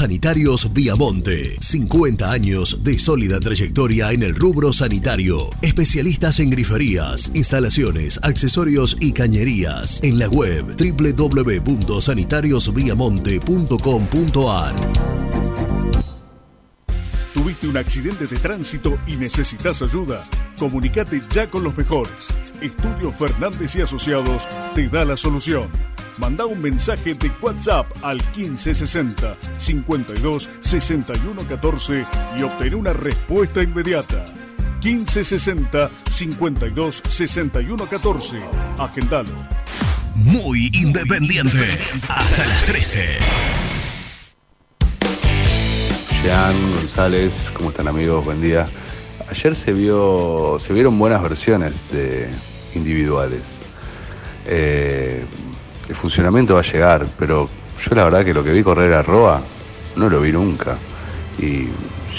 Sanitarios Viamonte. 50 años de sólida trayectoria en el rubro sanitario. Especialistas en griferías, instalaciones, accesorios y cañerías. En la web www.sanitariosviamonte.com.ar. ¿Tuviste un accidente de tránsito y necesitas ayuda? Comunicate ya con los mejores. Estudio Fernández y Asociados te da la solución. Manda un mensaje de WhatsApp al 1560 52 61 14 y obtén una respuesta inmediata. 1560 52 61 14. Agendalo. Muy independiente. Hasta las 13. Jean González, ¿cómo están amigos? Buen día. Ayer se vio, se vieron buenas versiones de individuales. Eh, el funcionamiento va a llegar, pero yo la verdad que lo que vi correr a Roa no lo vi nunca. Y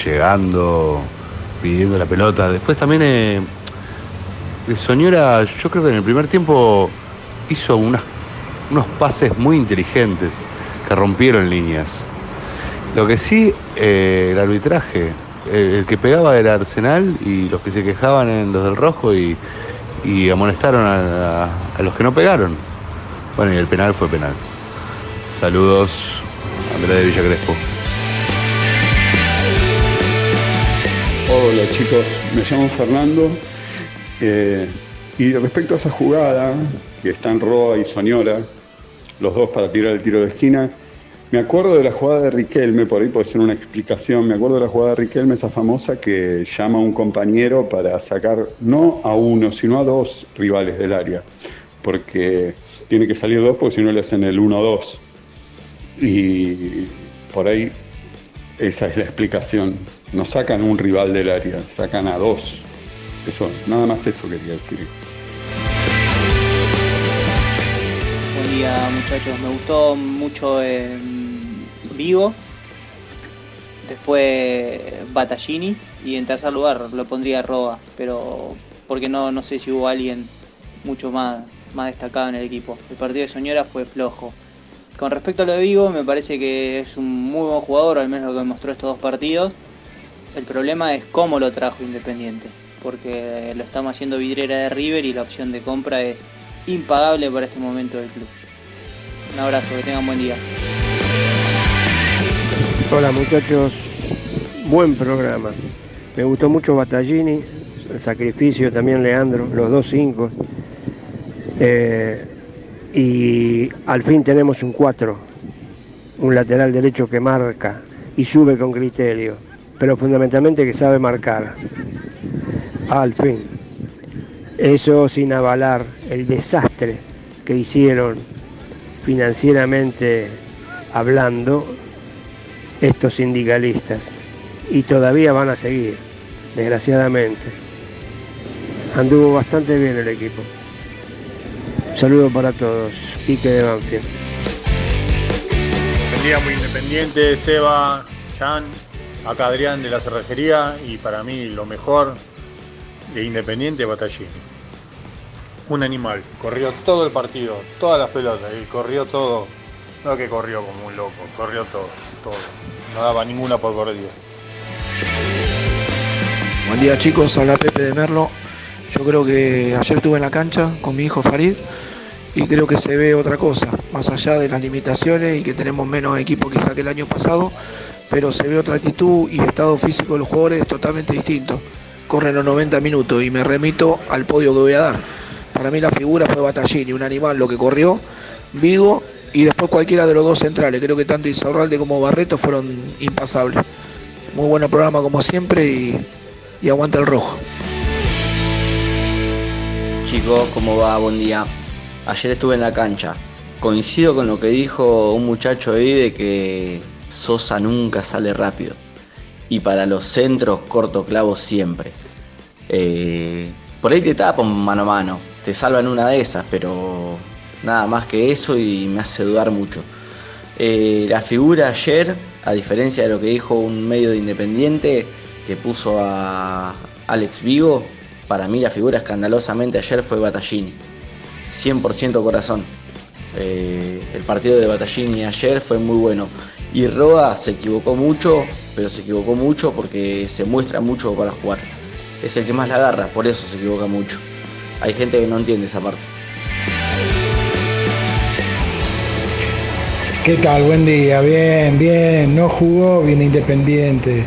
llegando, pidiendo la pelota. Después también eh, de Soñora, yo creo que en el primer tiempo hizo unas, unos pases muy inteligentes que rompieron líneas. Lo que sí, eh, el arbitraje, el, que pegaba era Arsenal y los que se quejaban eran los del rojo y, y amonestaron a los que no pegaron. Bueno, y el penal fue penal. Saludos, Andrés de Villa Crespo. Hola chicos, me llamo Fernando eh, y respecto a esa jugada que están Roa y Soñora, los dos para tirar el tiro de esquina, me acuerdo de la jugada de Riquelme, por ahí puede ser una explicación, me acuerdo de la jugada de Riquelme, esa famosa que llama a un compañero para sacar no a uno, sino a dos rivales del área, porque tiene que salir dos porque si no le hacen el 1-2. Y por ahí esa es la explicación. No sacan un rival del área, sacan a dos. Eso, nada más eso quería decir. Buen día muchachos, me gustó mucho en Vigo, después Battaglini y en tercer lugar lo pondría Roa, pero porque no, no sé si hubo alguien mucho más, más destacado en el equipo. El partido de Soñora fue flojo. Con respecto a lo de Vigo, me parece que es un muy buen jugador, al menos lo que demostró estos dos partidos. El problema es cómo lo trajo Independiente, porque lo estamos haciendo vidriera de River y la opción de compra es impagable para este momento del club. Un abrazo, que tengan buen día. Hola muchachos, buen programa. Me gustó mucho Battaglini, el sacrificio también Leandro, los dos cinco. Eh, y al fin tenemos un 4, un lateral derecho que marca y sube con criterio, pero fundamentalmente que sabe marcar. Al fin. Eso sin avalar el desastre que hicieron financieramente hablando estos sindicalistas y todavía van a seguir, desgraciadamente. Anduvo bastante bien el equipo. Saludo para todos. Quique de Banfield. Buen día muy independiente, Seba, Jan, acá Adrián de la cerrajería y para mí lo mejor de Independiente Batallini. Un animal, corrió todo el partido, todas las pelotas, y corrió todo. No que corrió como un loco, corrió todo, todo. No daba ninguna por perdido. Buen día chicos, habla Pepe de Merlo. Yo creo que ayer estuve en la cancha con mi hijo Farid y creo que se ve otra cosa, más allá de las limitaciones y que tenemos menos equipo quizá que el año pasado, pero se ve otra actitud y estado físico de los jugadores totalmente distinto. Corren los 90 minutos y me remito al podio que voy a dar. Para mí la figura fue Battaglini, un animal lo que corrió, Vigo y después cualquiera de los dos centrales. Creo que tanto Isaurralde como Barreto fueron impasables. Muy buen programa como siempre y, y aguanta el rojo. Chicos, ¿cómo va? Buen día. Ayer estuve en la cancha. Coincido con lo que dijo un muchacho ahí de que Sosa nunca sale rápido. Y para los centros, corto clavo siempre. Eh, por ahí te tapan mano a mano. Te salvan una de esas, pero nada más que eso y me hace dudar mucho. Eh, la figura ayer, a diferencia de lo que dijo un medio de Independiente que puso a Alex Vigo, para mí la figura escandalosamente ayer fue Battaglini. 100% corazón. Eh, el partido de Battaglini ayer fue muy bueno. Y Roa se equivocó mucho, pero se equivocó mucho porque se muestra mucho para jugar. Es el que más la agarra, por eso se equivoca mucho. Hay gente que no entiende esa parte. ¿Qué tal? Buen día, bien, bien. No jugó bien Independiente.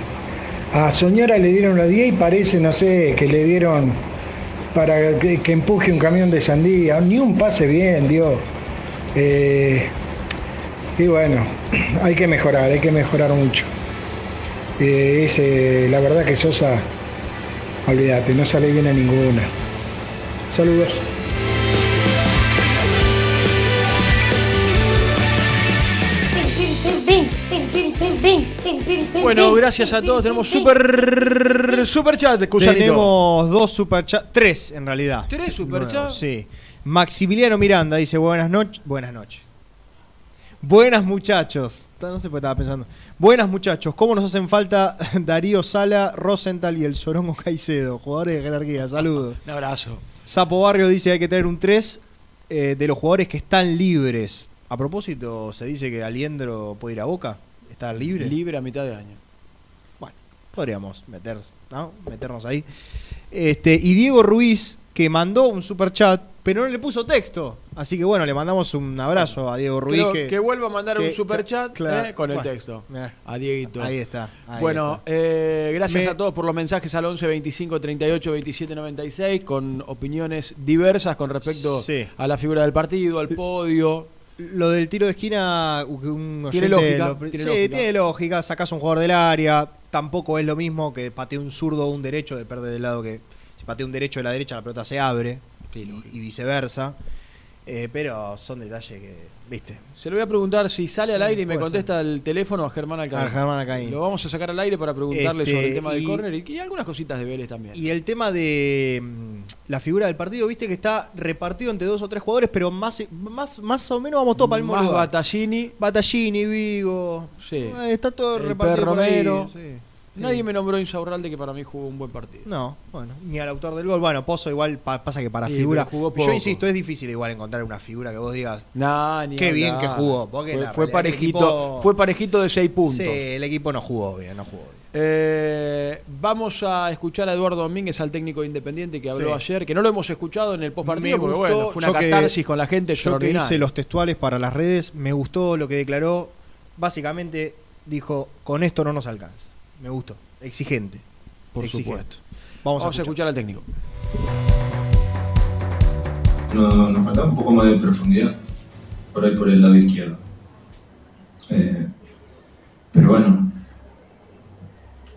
A Soñora le dieron la 10 y parece, no sé, que le dieron para que, empuje un camión de sandía. Ni un pase bien dio. Eh, y bueno, hay que mejorar, hay que mejorar mucho. Eh, la verdad que Sosa, olvídate, no sale bien a ninguna. Saludos. Bueno, gracias a todos. Tenemos super, super chat. Cusanito. Tenemos dos superchats, tres en realidad. ¿Tres superchats? Nuevos, Sí. Maximiliano Miranda dice buenas noches. Buenas noches. Buenas muchachos. No sé por qué estaba pensando. Buenas muchachos. ¿Cómo nos hacen falta Darío Sala, Rosenthal y el Sorongo Caicedo? Jugadores de jerarquía. Saludos. Un abrazo. Sapo Barrio dice hay que tener un 3 eh, de los jugadores que están libres. A propósito, se dice que Aliendro puede ir a Boca. ¿Está libre? Libre a mitad de año. Bueno, podríamos meter, ¿no? meternos ahí. Este, y Diego Ruiz, que mandó un super chat, pero no le puso texto. Así que bueno, le mandamos un abrazo a Diego Ruiz. Pero que, vuelva a mandar que- un super chat claro, con el bueno, texto. eh, A Dieguito. Ahí está. ahí bueno, está. eh, gracias Me- a todos por los mensajes al 11 25 38 27 96 con opiniones diversas con respecto Sí. a la figura del partido, al podio. Lo del tiro de esquina, un Tiene lógica, lo- tiene sí, lógica. tiene lógica. Sacás un jugador del área. Tampoco es lo mismo que patee un zurdo o un derecho, depende del lado que. Si patea un derecho de la derecha, la pelota se abre. y, y viceversa. Eh, pero son detalles que, viste. Se lo voy a preguntar si sale al aire y me contesta el teléfono a Germán Alcaín. A Germán Alcaín. Lo vamos a sacar al aire para preguntarle Este, sobre el tema del y- córner y, y algunas cositas de Vélez también. Y el tema de mm, la figura del partido, viste que está repartido entre dos o tres jugadores, pero más, más, más o menos vamos todos para el mismo Más lugar. Battaglini. Battaglini, Vigo. Sí. Eh, está todo El repartido por ahí, Romero. sí. Nadie me nombró Insaurralde que para mí jugó un buen partido. No, bueno, ni al autor del gol. Bueno, Pozo igual pa- pasa que para Sí, figura. pero jugó Yo poco. insisto, es difícil igual encontrar una figura que vos digas. Nah, ni Qué bien que jugó. Porque Fue, la fue realidad es que el parejito, equipo- fue parejito de 6 puntos. Sí, el equipo no jugó bien, no jugó bien. Eh, vamos a escuchar a Eduardo Domínguez, al técnico de independiente que habló Sí. ayer, que no lo hemos escuchado en el post Me partido, porque gustó, bueno, fue una yo que- catarsis con la gente Yo que extraordinaria. hice los textuales para las redes, me gustó lo que declaró. Básicamente dijo, con esto no nos alcanza. Me gustó. Exigente. Por Exigente. supuesto. Vamos, Vamos a escuchar al técnico. No- nos faltaba un poco más de profundidad por ahí por el lado izquierdo. Eh, pero bueno,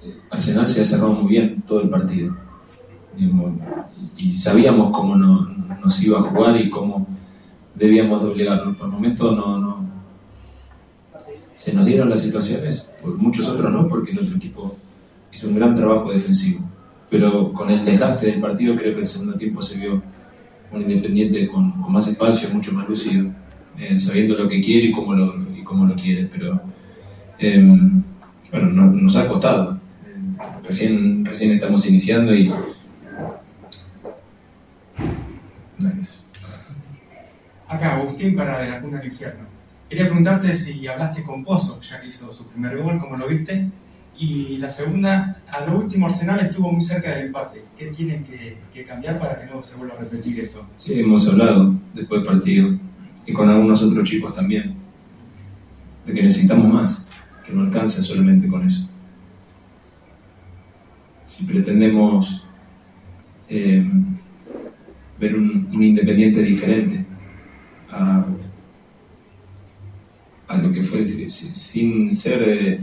eh, Arsenal se ha cerrado muy bien todo el partido. Y, y sabíamos cómo no- nos iba a jugar y cómo debíamos doblegarnos. Por momentos no, no. Se nos dieron las situaciones, por muchos otros no, porque nuestro equipo hizo un gran trabajo defensivo. Pero con el desgaste del partido creo que el segundo tiempo se vio un Independiente con, más espacio, mucho más lúcido, eh, sabiendo lo que quiere y cómo lo, y cómo lo quiere. Pero eh, bueno, no- nos ha costado. Recién, recién estamos iniciando y. Acá, Agustín para de la Cuna del Infierno. Quería preguntarte si hablaste con Pozo, ya que hizo su primer gol, ¿cómo lo viste? Y la segunda, a lo último Arsenal estuvo muy cerca del empate. ¿Qué tienen que, cambiar para que no se vuelva a repetir eso? Sí, hemos hablado después del partido y con algunos otros chicos también, de que necesitamos más, que no alcanza solamente con eso. Si pretendemos eh, ver un, un independiente diferente a, a lo que fue, si- si- sin ser eh,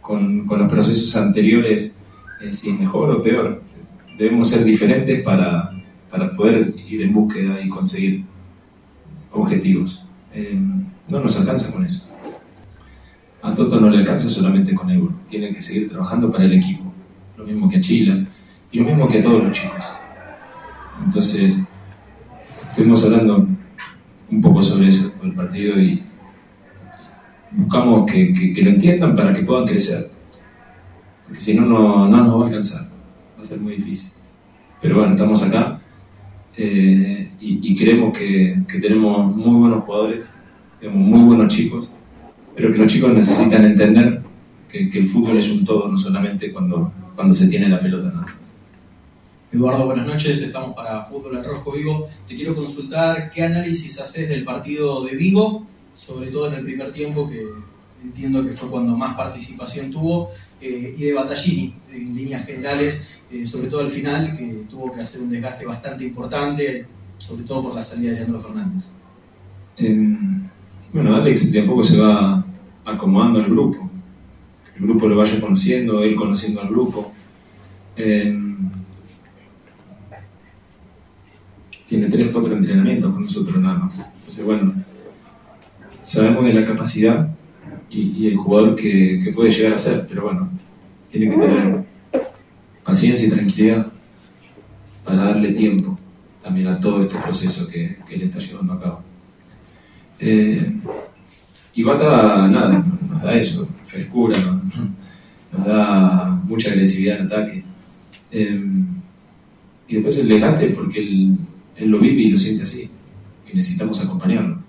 con, con los procesos anteriores, eh, si es mejor o peor. Debemos ser diferentes para, para poder ir en búsqueda y conseguir objetivos. Eh, no nos alcanza con eso. A Toto no le alcanza solamente con Euro, tiene que seguir trabajando para el equipo, lo mismo que a Chila y lo mismo que a todos los chicos. Entonces, estuvimos hablando un poco sobre eso, el partido y buscamos que, que- lo entiendan para que puedan crecer. Porque si no, no, no nos va a alcanzar, va a ser muy difícil. Pero bueno, estamos acá eh, y, y creemos que, que tenemos muy buenos jugadores, tenemos muy buenos chicos, pero que los chicos necesitan entender que, el fútbol es un todo, no solamente cuando, cuando se tiene la pelota nada más. Eduardo, buenas noches. Estamos para Fútbol al Rojo Vigo. Te quiero consultar qué análisis haces del partido de Vigo, sobre todo en el primer tiempo, que entiendo que fue cuando más participación tuvo, eh, y de Battaglini, en líneas generales, eh, sobre todo al final, que tuvo que hacer un desgaste bastante importante, sobre todo por la salida de Leandro Fernández. Bueno, Alex de a poco se va acomodando al grupo. El grupo lo vaya conociendo, él conociendo al grupo. Eh, tiene tres, cuatro entrenamientos con nosotros nada más. Entonces, bueno, sabemos de la capacidad y, y el jugador que, que puede llegar a ser, pero bueno, tiene que tener paciencia y tranquilidad para darle tiempo también a todo este proceso que, que él está llevando a cabo. Eh, y Bata, nada, nos da eso, frescura, ¿no? nos da mucha agresividad en ataque. Eh, y después el desgaste, porque él él lo vive y lo siente así. Y necesitamos acompañarlo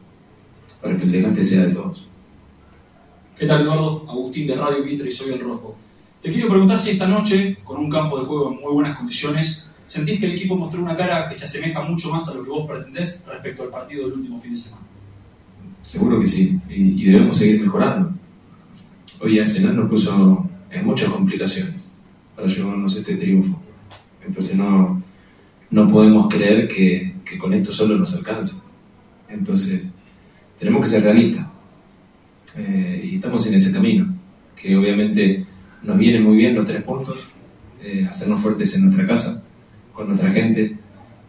para que el desgaste sea de todos. ¿Qué tal, Eduardo? Agustín de Radio Vitra y soy el Rojo. Te quiero preguntar si esta noche, con un campo de juego en muy buenas condiciones, sentís que el equipo mostró una cara que se asemeja mucho más a lo que vos pretendés respecto al partido del último fin de semana. Seguro que sí, y, y debemos seguir mejorando. Hoy Arsenal nos puso en muchas complicaciones para llevarnos este triunfo. Entonces no, no podemos creer que, que con esto solo nos alcanza. Entonces, tenemos que ser realistas. Eh, y estamos en ese camino, que obviamente nos viene muy bien los tres puntos, eh, hacernos fuertes en nuestra casa, con nuestra gente.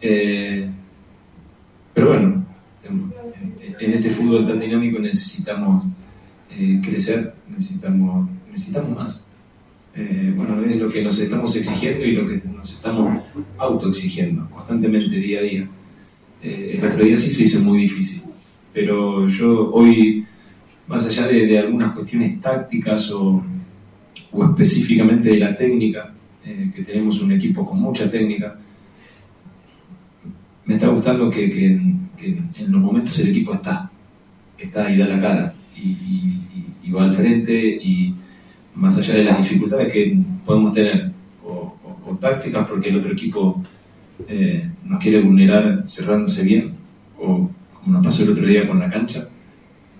Eh, pero bueno, en, en, este fútbol tan dinámico necesitamos crecer, necesitamos, necesitamos más. Bueno, es lo que nos estamos exigiendo y lo que nos estamos autoexigiendo constantemente día a día. El otro día sí se hizo muy difícil, pero yo hoy, más allá de, algunas cuestiones tácticas o, específicamente de la técnica, eh, que tenemos un equipo con mucha técnica, me está gustando que, en los momentos el equipo está, está y da la cara y, va al frente y más allá de las dificultades que podemos tener, o tácticas porque el otro equipo eh, nos quiere vulnerar cerrándose bien, o como nos pasó el otro día con la cancha,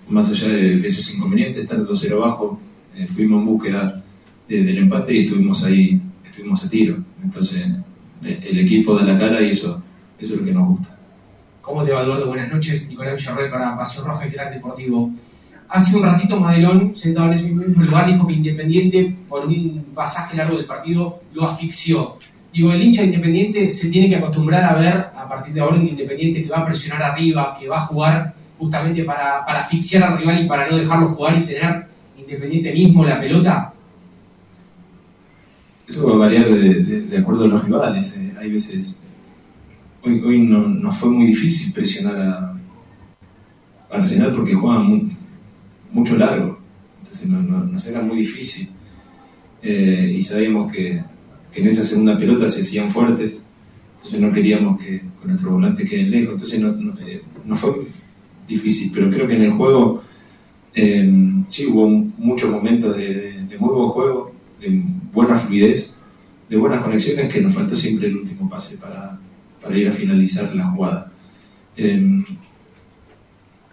más allá de, esos inconvenientes, estando 2-0 abajo, eh, fuimos en búsqueda de, del empate y estuvimos ahí, estuvimos a tiro. Entonces, eh, el equipo da la cara y eso, eso es lo que nos gusta. ¿Cómo te va, Eduardo? Buenas noches. Nicolás Villarreal para Pasión Roja y Gran Deportivo. Hace un ratito Madelón, sentado en ese mismo lugar, dijo que Independiente, por un pasaje largo del partido, lo asfixió. Digo, el hincha de Independiente se tiene que acostumbrar a ver, a partir de ahora, un Independiente que va a presionar arriba, que va a jugar justamente para, para asfixiar al rival y para no dejarlo jugar y tener Independiente mismo la pelota. Eso va a variar de, acuerdo a los rivales. Eh, hay veces. Hoy, hoy no, no, fue muy difícil presionar a, Arsenal porque juegan muy, mucho largo. Entonces no, no, nos era muy difícil. Eh, y sabíamos que, que, en esa segunda pelota se hacían fuertes. Entonces no queríamos que con nuestro volante queden lejos. Entonces no, no, eh, no, fue difícil. Pero creo que en el juego eh, sí hubo muchos momentos de, muy buen juego, de buena fluidez, de buenas conexiones que nos faltó siempre el último pase para, para ir a finalizar la jugada.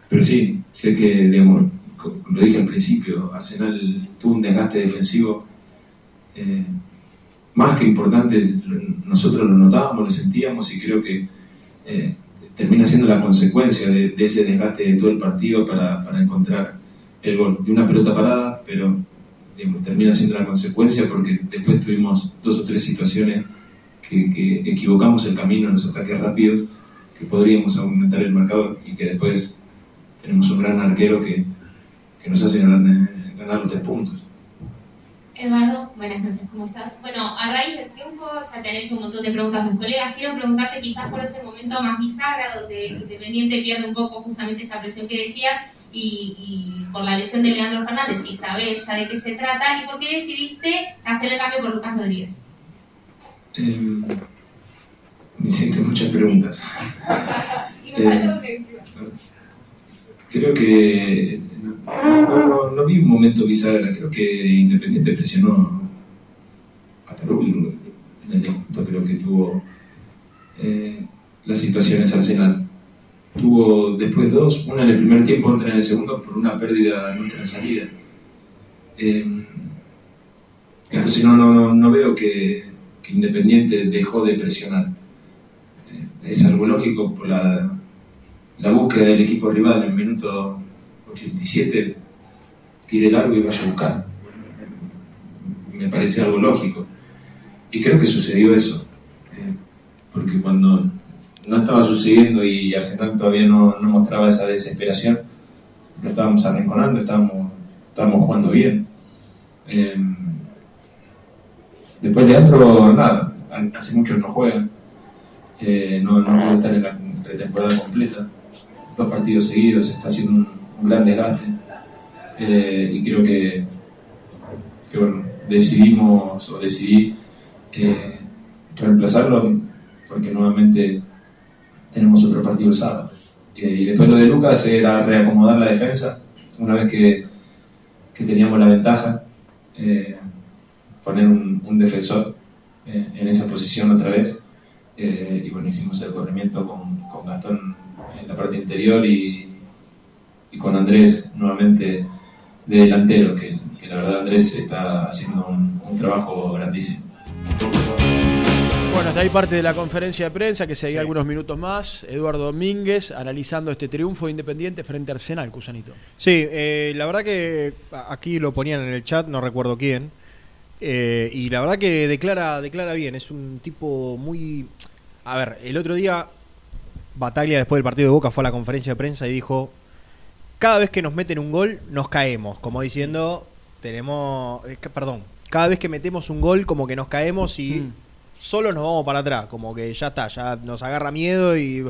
pero sí, sé que digamos, lo dije al principio, Arsenal tuvo un desgaste defensivo eh, más que importante, nosotros lo notábamos, lo sentíamos y creo que eh, termina siendo la consecuencia de, ese desgaste de todo el partido para, para, encontrar el gol. De una pelota parada, pero termina siendo la consecuencia porque después tuvimos dos o tres situaciones que, equivocamos el camino en los ataques rápidos, que podríamos aumentar el marcador y que después tenemos un gran arquero que que nos ganar, ganar los tres puntos. Eduardo, buenas noches, ¿cómo estás? Bueno, a raíz del tiempo ya te han hecho un montón de preguntas los colegas. Quiero preguntarte quizás por ese momento más bisagra donde Independiente pierde un poco justamente esa presión que decías y, y por la lesión de Leandro Fernández, si sabes ya de qué se trata y por qué decidiste hacer el cambio por Lucas Rodríguez. Eh, me siento muchas preguntas. eh, creo que no, vi un momento bisagra, creo que Independiente presionó hasta lo último en el conjunto, creo que tuvo eh, las situaciones Arsenal. Tuvo después dos, una en el primer tiempo, otra en el segundo, por una pérdida en nuestra salida. Eh, entonces no, no, no veo que, Independiente dejó de presionar. Eh, es algo lógico por la, la búsqueda del equipo rival en el minuto 87 tire largo y vaya a buscar. Me parece algo lógico. Y creo que sucedió eso. Eh, porque cuando no estaba sucediendo y Arsenal todavía no, no, mostraba esa desesperación, lo estábamos arrinconando, estábamos, estábamos jugando bien. Eh, después Leandro, nada, hace mucho que no juega. Eh, no, no puede estar en la pretemporada completa. Dos partidos seguidos, está haciendo un, un gran desgaste. Eh, y creo que, que, bueno, decidimos o decidí eh, reemplazarlo porque nuevamente tenemos otro partido el sábado. Eh, y después lo de Lucas era reacomodar la defensa, una vez que, que teníamos la ventaja, poner un, un defensor en esa posición otra vez. Y bueno, hicimos el corrimiento con, con Gastón en la parte interior y, y con Andrés nuevamente de delantero, que, que la verdad Andrés está haciendo un, un trabajo grandísimo. Bueno, hasta ahí parte de la conferencia de prensa que seguía algunos minutos más. Eduardo Domínguez analizando este triunfo de Independiente frente a Arsenal, Cusanito. Sí, eh, la verdad que aquí lo ponían en el chat, no recuerdo quién. eh, y la verdad que declara, declara bien, es un tipo muy... A ver, el otro día Bataglia después del partido de Boca fue a la conferencia de prensa y dijo, cada vez que nos meten un gol nos caemos, como diciendo, tenemos... eh, perdón, cada vez que metemos un gol como que nos caemos y Mm. solo nos vamos para atrás, como que ya está, ya nos agarra miedo y,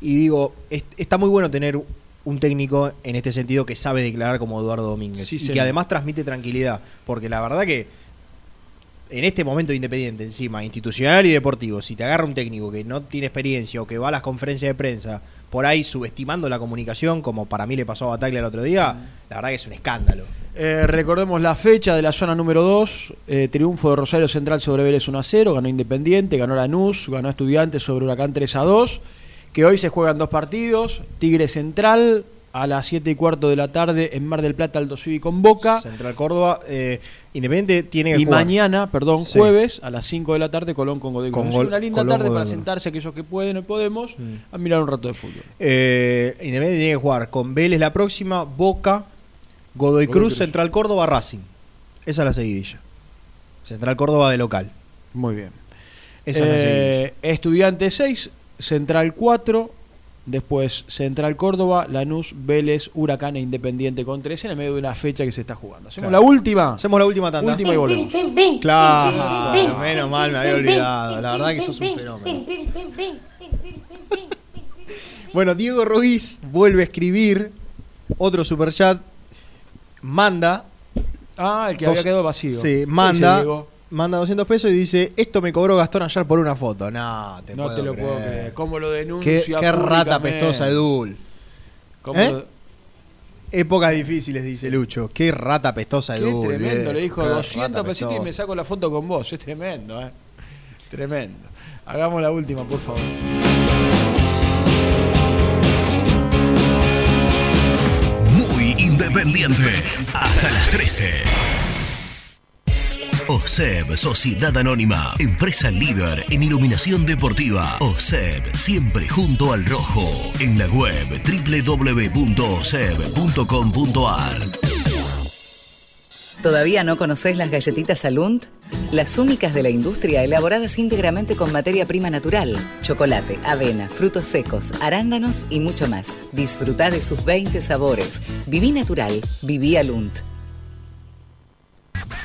y digo, es- está muy bueno tener un técnico en este sentido que sabe declarar como Eduardo Domínguez Sí, y que además transmite tranquilidad, porque la verdad que en este momento independiente encima, institucional y deportivo, si te agarra un técnico que no tiene experiencia o que va a las conferencias de prensa por ahí subestimando la comunicación, como para mí le pasó a Bataglia el otro día, la verdad que es un escándalo. Eh, recordemos la fecha de la zona número 2, triunfo de Rosario Central sobre Vélez 1 a 0, ganó Independiente, ganó Lanús, ganó Estudiantes sobre Huracán 3 a 2, que hoy se juegan dos partidos, Tigre Central a las 7 y cuarto de la tarde en Mar del Plata Aldo Civi con Boca. Central Córdoba, eh, Independiente tiene que Y jugar. mañana, perdón, Sí. jueves a las 5 de la tarde Colón con Godoy Cruz. Gol- una linda Colón, tarde Godoy para sentarse aquellos que pueden y podemos Mm. a mirar un rato de fútbol. Eh, Independiente tiene que jugar con Vélez la próxima, Boca, Godoy Godoy Cruz, Cruz. Central Córdoba, Racing. Esa es la seguidilla. Central Córdoba de local. Muy bien. Esa es la seguidilla. Eh, Estudiante 6, Central 4, después Central Córdoba, Lanús, Vélez, Huracán e Independiente con 13 en el medio de una fecha que se está jugando. Hacemos Claro. la última. Hacemos la última tanda. Última y volvemos. Claro, menos mal, me había olvidado. La verdad que sos un fenómeno. Bueno, Diego Ruiz vuelve a escribir otro superchat. Manda. Ah, el que Dos- había quedado vacío. Sí, manda. Manda 200 pesos y dice: Esto me cobró Gastón ayer por una foto. No, te No puedo te lo puedo creer. ¿Cómo lo Qué, denuncia? qué rata pestosa, Edul. ¿Cómo ¿Eh? lo- Épocas difíciles, dice Lucho. Qué rata pestosa, Qué Edul. tremendo, eh. le dijo Qué 200 rata pesitos y me saco la foto con vos. Es tremendo, ¿eh? Tremendo. Hagamos la última, por favor. Muy independiente. Hasta las 13. OSEB, Sociedad Anónima, empresa líder en iluminación deportiva. OSEB, siempre junto al rojo. En la web www.oseb.com.ar. ¿Todavía no conocés las galletitas Alunt? Las únicas de la industria elaboradas íntegramente con materia prima natural, chocolate, avena, frutos secos, arándanos y mucho más. Disfruta de sus 20 sabores. Viví natural, viví Alunt.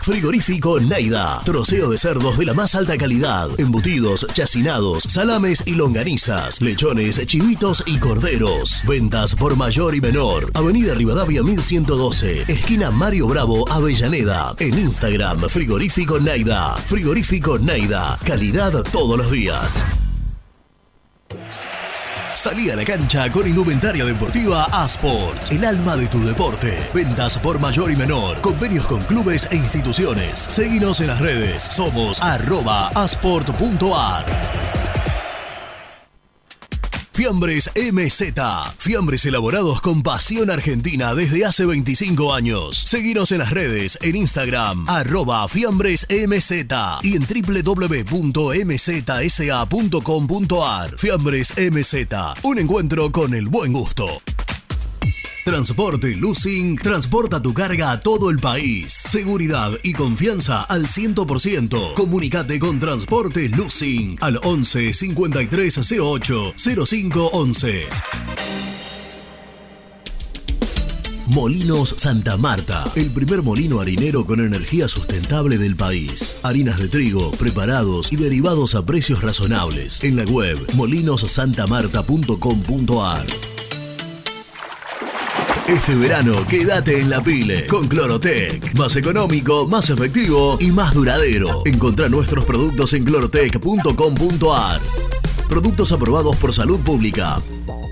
Frigorífico Naida. Troceo de cerdos de la más alta calidad. Embutidos, chacinados, salames y longanizas. Lechones, chivitos y corderos. Ventas por mayor y menor. Avenida Rivadavia 1112. Esquina Mario Bravo, Avellaneda. En Instagram, Frigorífico Naida. Frigorífico Naida. Calidad todos los días. Salí a la cancha con indumentaria deportiva Asport, el alma de tu deporte. Ventas por mayor y menor, convenios con clubes e instituciones. Seguinos en las redes, somos arroba asport.ar. Fiambres MZ. Fiambres elaborados con pasión argentina desde hace 25 años. Seguinos en las redes, en Instagram, arroba Fiambres MZ y en www.mzsa.com.ar. Fiambres MZ. Un encuentro con el buen gusto. Transporte Lucing transporta tu carga a todo el país. Seguridad y confianza al 100%. Comunicate con Transporte Lucing al 11 53 08 05 11. Molinos Santa Marta, el primer molino harinero con energía sustentable del país. Harinas de trigo, preparados y derivados a precios razonables. En la web molinosantamarta.com.ar. Este verano quédate en la pile con Clorotec. Más económico, más efectivo y más duradero. Encontrá nuestros productos en clorotec.com.ar. Productos aprobados por salud pública.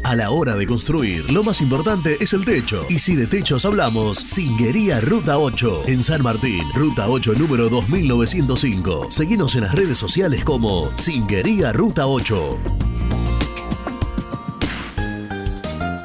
A la hora de construir, lo más importante es el techo. Y si de techos hablamos, Singuería Ruta 8. En San Martín, Ruta 8 número 2905. Seguimos en las redes sociales como Singuería Ruta 8.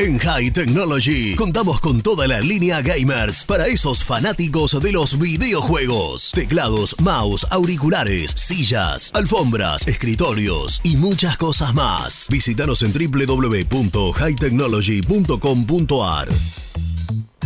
En High Technology contamos con toda la línea gamers para esos fanáticos de los videojuegos. Teclados, mouse, auriculares, sillas, alfombras, escritorios y muchas cosas más. Visítanos en www.hightechnology.com.ar.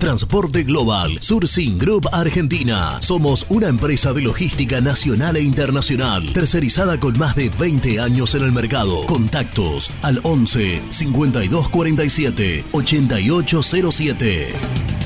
Transporte Global, Surcing Group Argentina. Somos una empresa de logística nacional e internacional, tercerizada con más de 20 años en el mercado. Contactos al 11 5247 8807.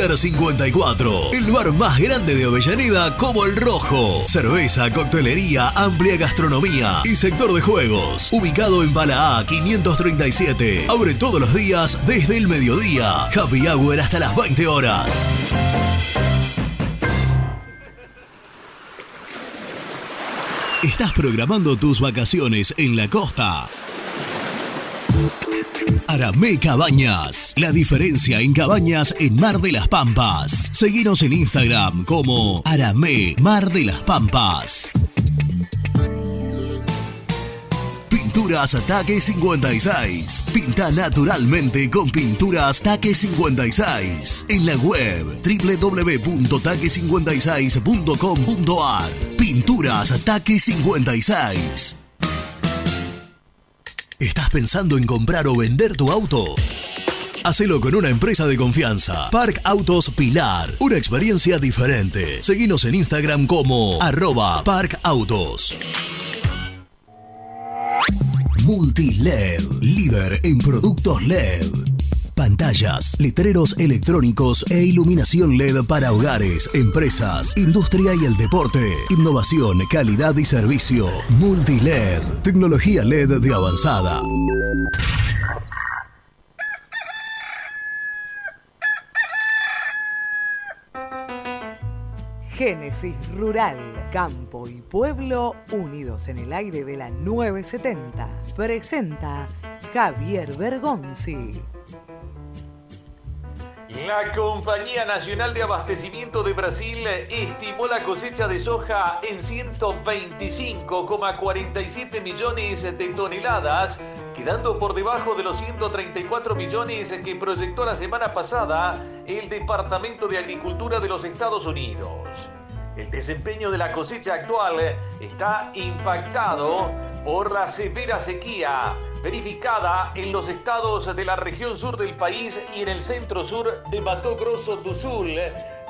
Pier 54, el bar más grande de Avellaneda como el Rojo. Cerveza, coctelería, amplia gastronomía y sector de juegos. Ubicado en Bala A 537. Abre todos los días desde el mediodía. Happy Hour hasta las 20 horas. ¿Estás programando tus vacaciones en la costa? Aramé Cabañas. La diferencia en cabañas en Mar de las Pampas. Seguinos en Instagram como Aramé Mar de las Pampas. Pinturas Taque 56. Pinta naturalmente con Pinturas Taque 56. En la web www.taque56.com.ar. Pinturas Taque 56. ¿Estás pensando en comprar o vender tu auto? Hacelo con una empresa de confianza. Park Autos Pilar. Una experiencia diferente. Seguinos en Instagram como arroba Park Autos. Multiled, líder en productos LED. Pantallas, letreros electrónicos e iluminación LED para hogares, empresas, industria y el deporte. Innovación, calidad y servicio. Multiled, tecnología LED de avanzada. Génesis Rural, Campo y Pueblo unidos en el aire de la 970. Presenta Javier Bergonzi. La Compañía Nacional de Abastecimiento de Brasil estimó la cosecha de soja en 125,47 millones de toneladas, quedando por debajo de los 134 millones que proyectó la semana pasada el Departamento de Agricultura de los Estados Unidos. El desempeño de la cosecha actual está impactado por la severa sequía verificada en los estados de la región sur del país y en el centro sur de Mato Grosso do Sul,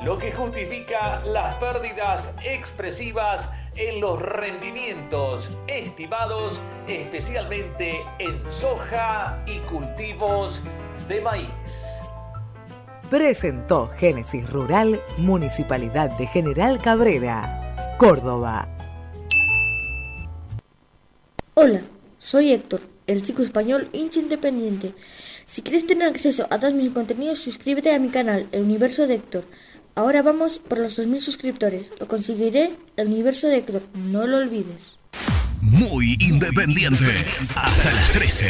lo que justifica las pérdidas expresivas en los rendimientos estimados especialmente en soja y cultivos de maíz. Presentó Génesis Rural, Municipalidad de General Cabrera, Córdoba. Hola, soy Héctor, el chico español hincha independiente. Si quieres tener acceso a todos mis contenidos, suscríbete a mi canal, El Universo de Héctor. Ahora vamos por los 2.000 suscriptores. Lo conseguiré, El Universo de Héctor. No lo olvides. Muy independiente. Hasta las 13.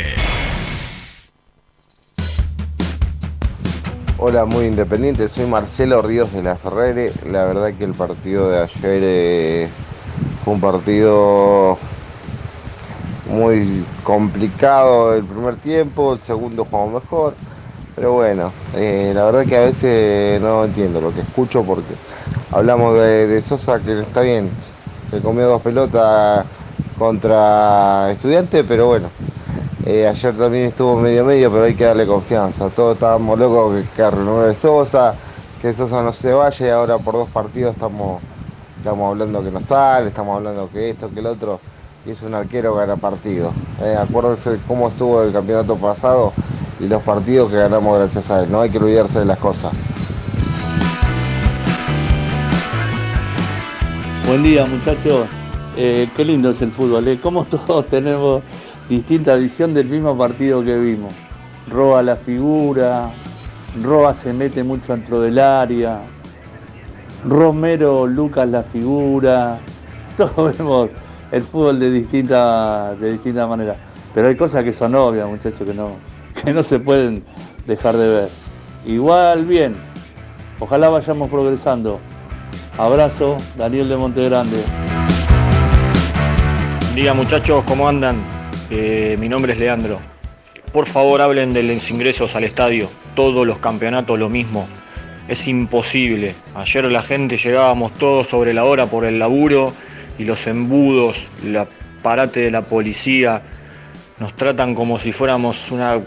Hola, muy independiente. Soy Marcelo Ríos de la Ferrere. La verdad que el partido de ayer eh, fue un partido muy complicado el primer tiempo, el segundo jugamos mejor. Pero bueno, eh, la verdad que a veces no entiendo lo que escucho porque hablamos de, Sosa que está bien, Se comió dos pelotas contra estudiantes, pero bueno. Eh, ayer también estuvo medio medio, pero hay que darle confianza. Todos estábamos locos que, que renueve Sosa, que Sosa no se vaya y ahora por dos partidos estamos, estamos hablando que no sale, estamos hablando que esto, que el otro. Y es un arquero que gana partido. Eh, acuérdense cómo estuvo el campeonato pasado y los partidos que ganamos gracias a él. No hay que olvidarse de las cosas. Buen día muchachos, Eh, qué lindo es el fútbol, ¿eh? Cómo todos tenemos distinta visión del mismo partido que vimos. Roba la figura, Roa se mete mucho dentro del área, Romero, Lucas la figura, todos vemos el fútbol de distinta, de distinta manera. Pero hay cosas que son obvias muchachos que no, que no se pueden dejar de ver. Igual bien, ojalá vayamos progresando. Abrazo, Daniel de Montegrande. Buen día muchachos, ¿cómo andan? Mi nombre es Leandro. Por favor hablen de los ingresos al estadio. Todos los campeonatos lo mismo. Es imposible. Ayer la gente llegábamos todos sobre la hora por el laburo y los embudos, el aparate de la policía nos tratan como si fuéramos una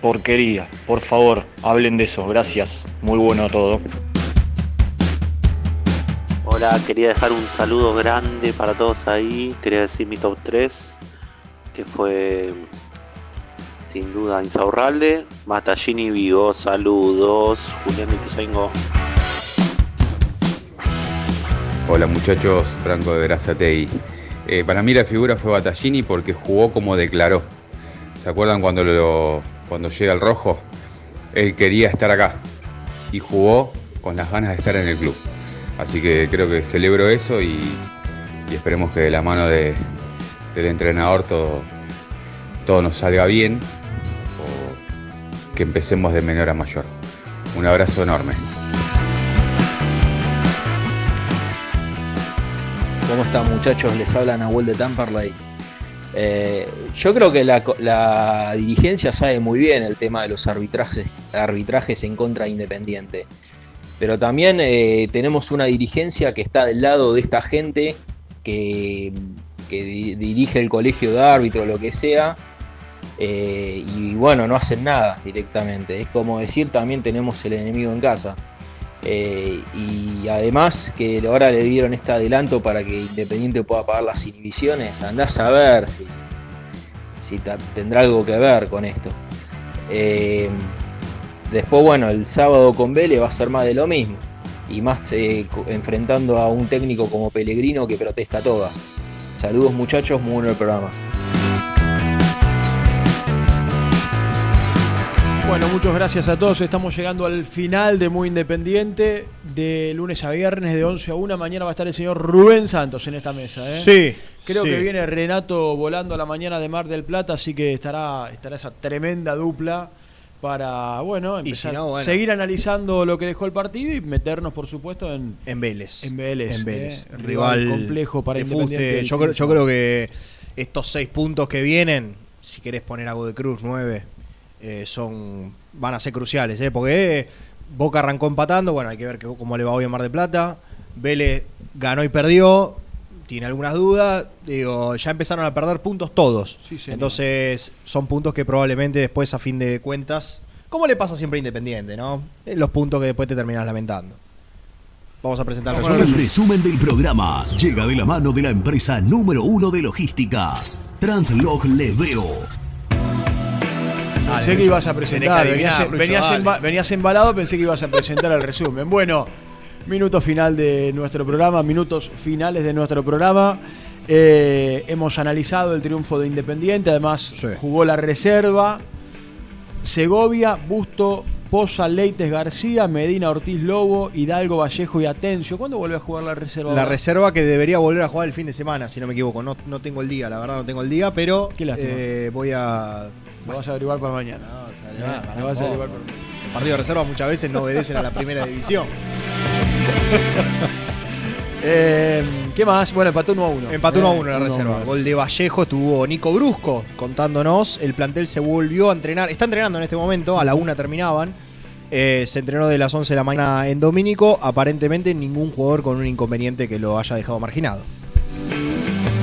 porquería. Por favor, hablen de eso. Gracias. Muy bueno todo. Hola, quería dejar un saludo grande para todos ahí. Quería decir mi top 3, que fue sin duda Insaurralde, Matallini Vigo, saludos, Julián Ituzaingo. Hola muchachos, Franco de Verazatei. Eh, para mí la figura fue Battaglini porque jugó como declaró. ¿Se acuerdan cuando, lo, cuando llega el rojo? Él quería estar acá y jugó con las ganas de estar en el club. Así que creo que celebro eso y, y esperemos que de la mano de- del entrenador todo, todo nos salga bien o que empecemos de menor a mayor. Un abrazo enorme. ¿Cómo están muchachos? Les habla Nahuel de Tamperley. Eh, yo creo que la, la dirigencia sabe muy bien el tema de los arbitrajes, arbitrajes en contra de Independiente. Pero también eh, tenemos una dirigencia que está del lado de esta gente que, que di- dirige el colegio de árbitro lo que sea. eh, y bueno, no hacen nada directamente. Es como decir, también tenemos el enemigo en casa. Eh, y además que ahora le dieron este adelanto para que Independiente pueda pagar las inhibiciones, andás a ver si, si tendrá algo que ver con esto. Eh, después, bueno, el sábado con Vélez va a ser más de lo mismo. Y más enfrentando a un técnico como Pellegrino que protesta a todas. Saludos muchachos, muy bueno el programa. Bueno, muchas gracias a todos. Estamos llegando al final de Muy Independiente, de lunes a viernes, de 11 a 1. Mañana va a estar el señor Rubén Santos en esta mesa. ¿eh? Sí, Creo sí. que viene Renato volando a la mañana de Mar del Plata, así que estará, estará esa tremenda dupla para, bueno, si empezar, no, bueno. seguir analizando lo que dejó el partido y meternos, por supuesto, en, En Vélez. En Vélez. En Vélez. ¿eh? Rival complejo para Independiente. Yo, creo, yo creo que estos seis puntos que vienen, si querés poner a de Cruz 9, son, van a ser cruciales. ¿eh? Porque eh, Boca arrancó empatando, bueno, hay que ver que- cómo le va hoy a Mar de Plata. Vélez ganó y perdió, tiene algunas dudas. Digo, ya empezaron a perder puntos todos. Sí. Entonces, son puntos que probablemente después, a fin de cuentas, como le pasa siempre a Independiente, ¿no? Eh, Los puntos que después te terminas lamentando. Vamos a presentar el El resumen. resumen del programa llega de la mano de la empresa número uno de logística, Translog Leveo. Pensé que ibas a presentar, adivinar, venías, Lucho, venías embalado, pensé que ibas a presentar el resumen. Bueno, minuto final de nuestro programa, minutos finales de nuestro programa. Eh, hemos analizado el triunfo de Independiente, además jugó la reserva. Segovia, Busto, Poza, Leites, García, Medina, Ortiz Lobo, Hidalgo, Vallejo y Atencio. ¿Cuándo vuelve a jugar la reserva? La reserva que debería volver a jugar el fin de semana, si no me equivoco. No, no tengo el día, la verdad no tengo el día, pero eh, voy a... Lo vas a averiguar para mañana. No, Eh, lo vas a averiguar para mañana. Los partidos de reserva muchas veces no obedecen a la primera división. Eh, ¿Qué más? Bueno, empató 1 a 1. Empató 1 a 1 la Uno reserva. uno. Gol de Vallejo tuvo Nico Brusco contándonos. El plantel se volvió a entrenar. Está entrenando en este momento, a la una terminaban. Eh, se entrenó de las 11 de la mañana en Domínico. Aparentemente ningún jugador con un inconveniente que lo haya dejado marginado.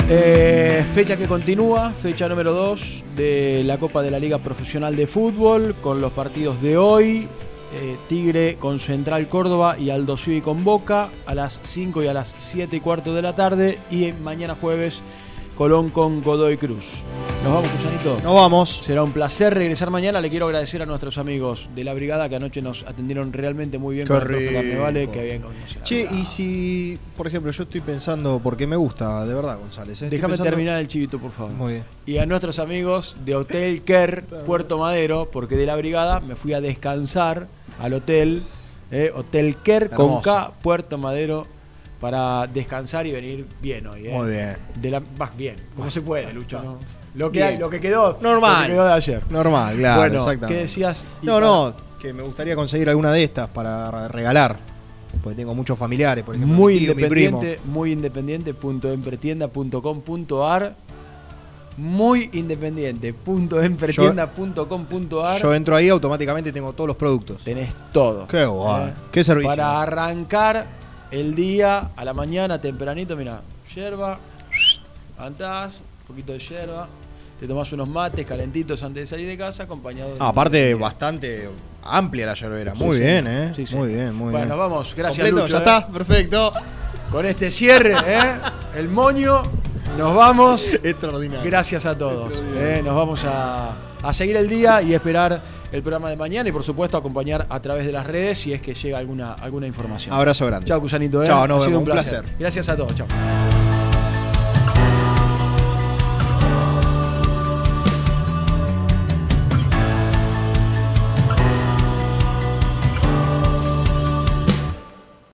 Eh, fecha que continúa, fecha número 2 de la Copa de la Liga Profesional de Fútbol, con los partidos de hoy. Eh, Tigre con Central Córdoba y Aldo Civi con Boca a las 5 y a las 7 y cuarto de la tarde. Y mañana jueves Colón con Godoy Cruz. Nos vamos, Cusanito. Nos vamos. Será un placer regresar mañana. Le quiero agradecer a nuestros amigos de la brigada que anoche nos atendieron realmente muy bien con rico. Carnevale, que habían conocido. Che, y si, por ejemplo, yo estoy pensando, porque me gusta, de verdad, González. ¿eh? Déjame pensando- terminar el chivito, por favor. Muy bien. Y a nuestros amigos de Hotel Kerr, Puerto Madero, porque de la brigada me fui a descansar al hotel, eh, Hotel Kerr con. K, Puerto Madero, para descansar y venir bien hoy. eh. Muy bien. De la, vas bien, como se puede, Lucho. ¿no? Lo que, hay, lo que quedó. Normal. Lo que quedó de ayer. Normal, claro, Bueno, exactamente. ¿qué decías? No, para- no, que me gustaría conseguir alguna de estas para regalar. Porque tengo muchos familiares, por ejemplo. muy mi tío, mi primo. independiente, muy independiente punto empretienda.com.ar muy independiente punto empretienda.com.ar Yo entro ahí automáticamente tengo todos los productos. Tenés todo. Qué guay. ¿Eh? Qué servicio. Para arrancar el día a la mañana tempranito, mira, yerba, levantás, un poquito de yerba, te tomás unos mates calentitos antes de salir de casa, acompañado de. Ah, aparte, bastante amplia la yerbera. Muy Sí, bien. ¿eh? Sí, sí. Muy bien, muy bueno, bien. vamos, gracias Completo, Lucho, ya ¿eh? está, perfecto. Con este cierre, ¿eh? el moño, nos vamos. Extraordinario. Gracias a todos. ¿eh? Nos vamos a, a seguir el día y esperar el programa de mañana y por supuesto acompañar a través de las redes si es que llega alguna, alguna información. Abrazo grande. Chao, Cusanito. ¿eh? Chao, nos ha vemos, un un placer. placer. Gracias a todos. Chao.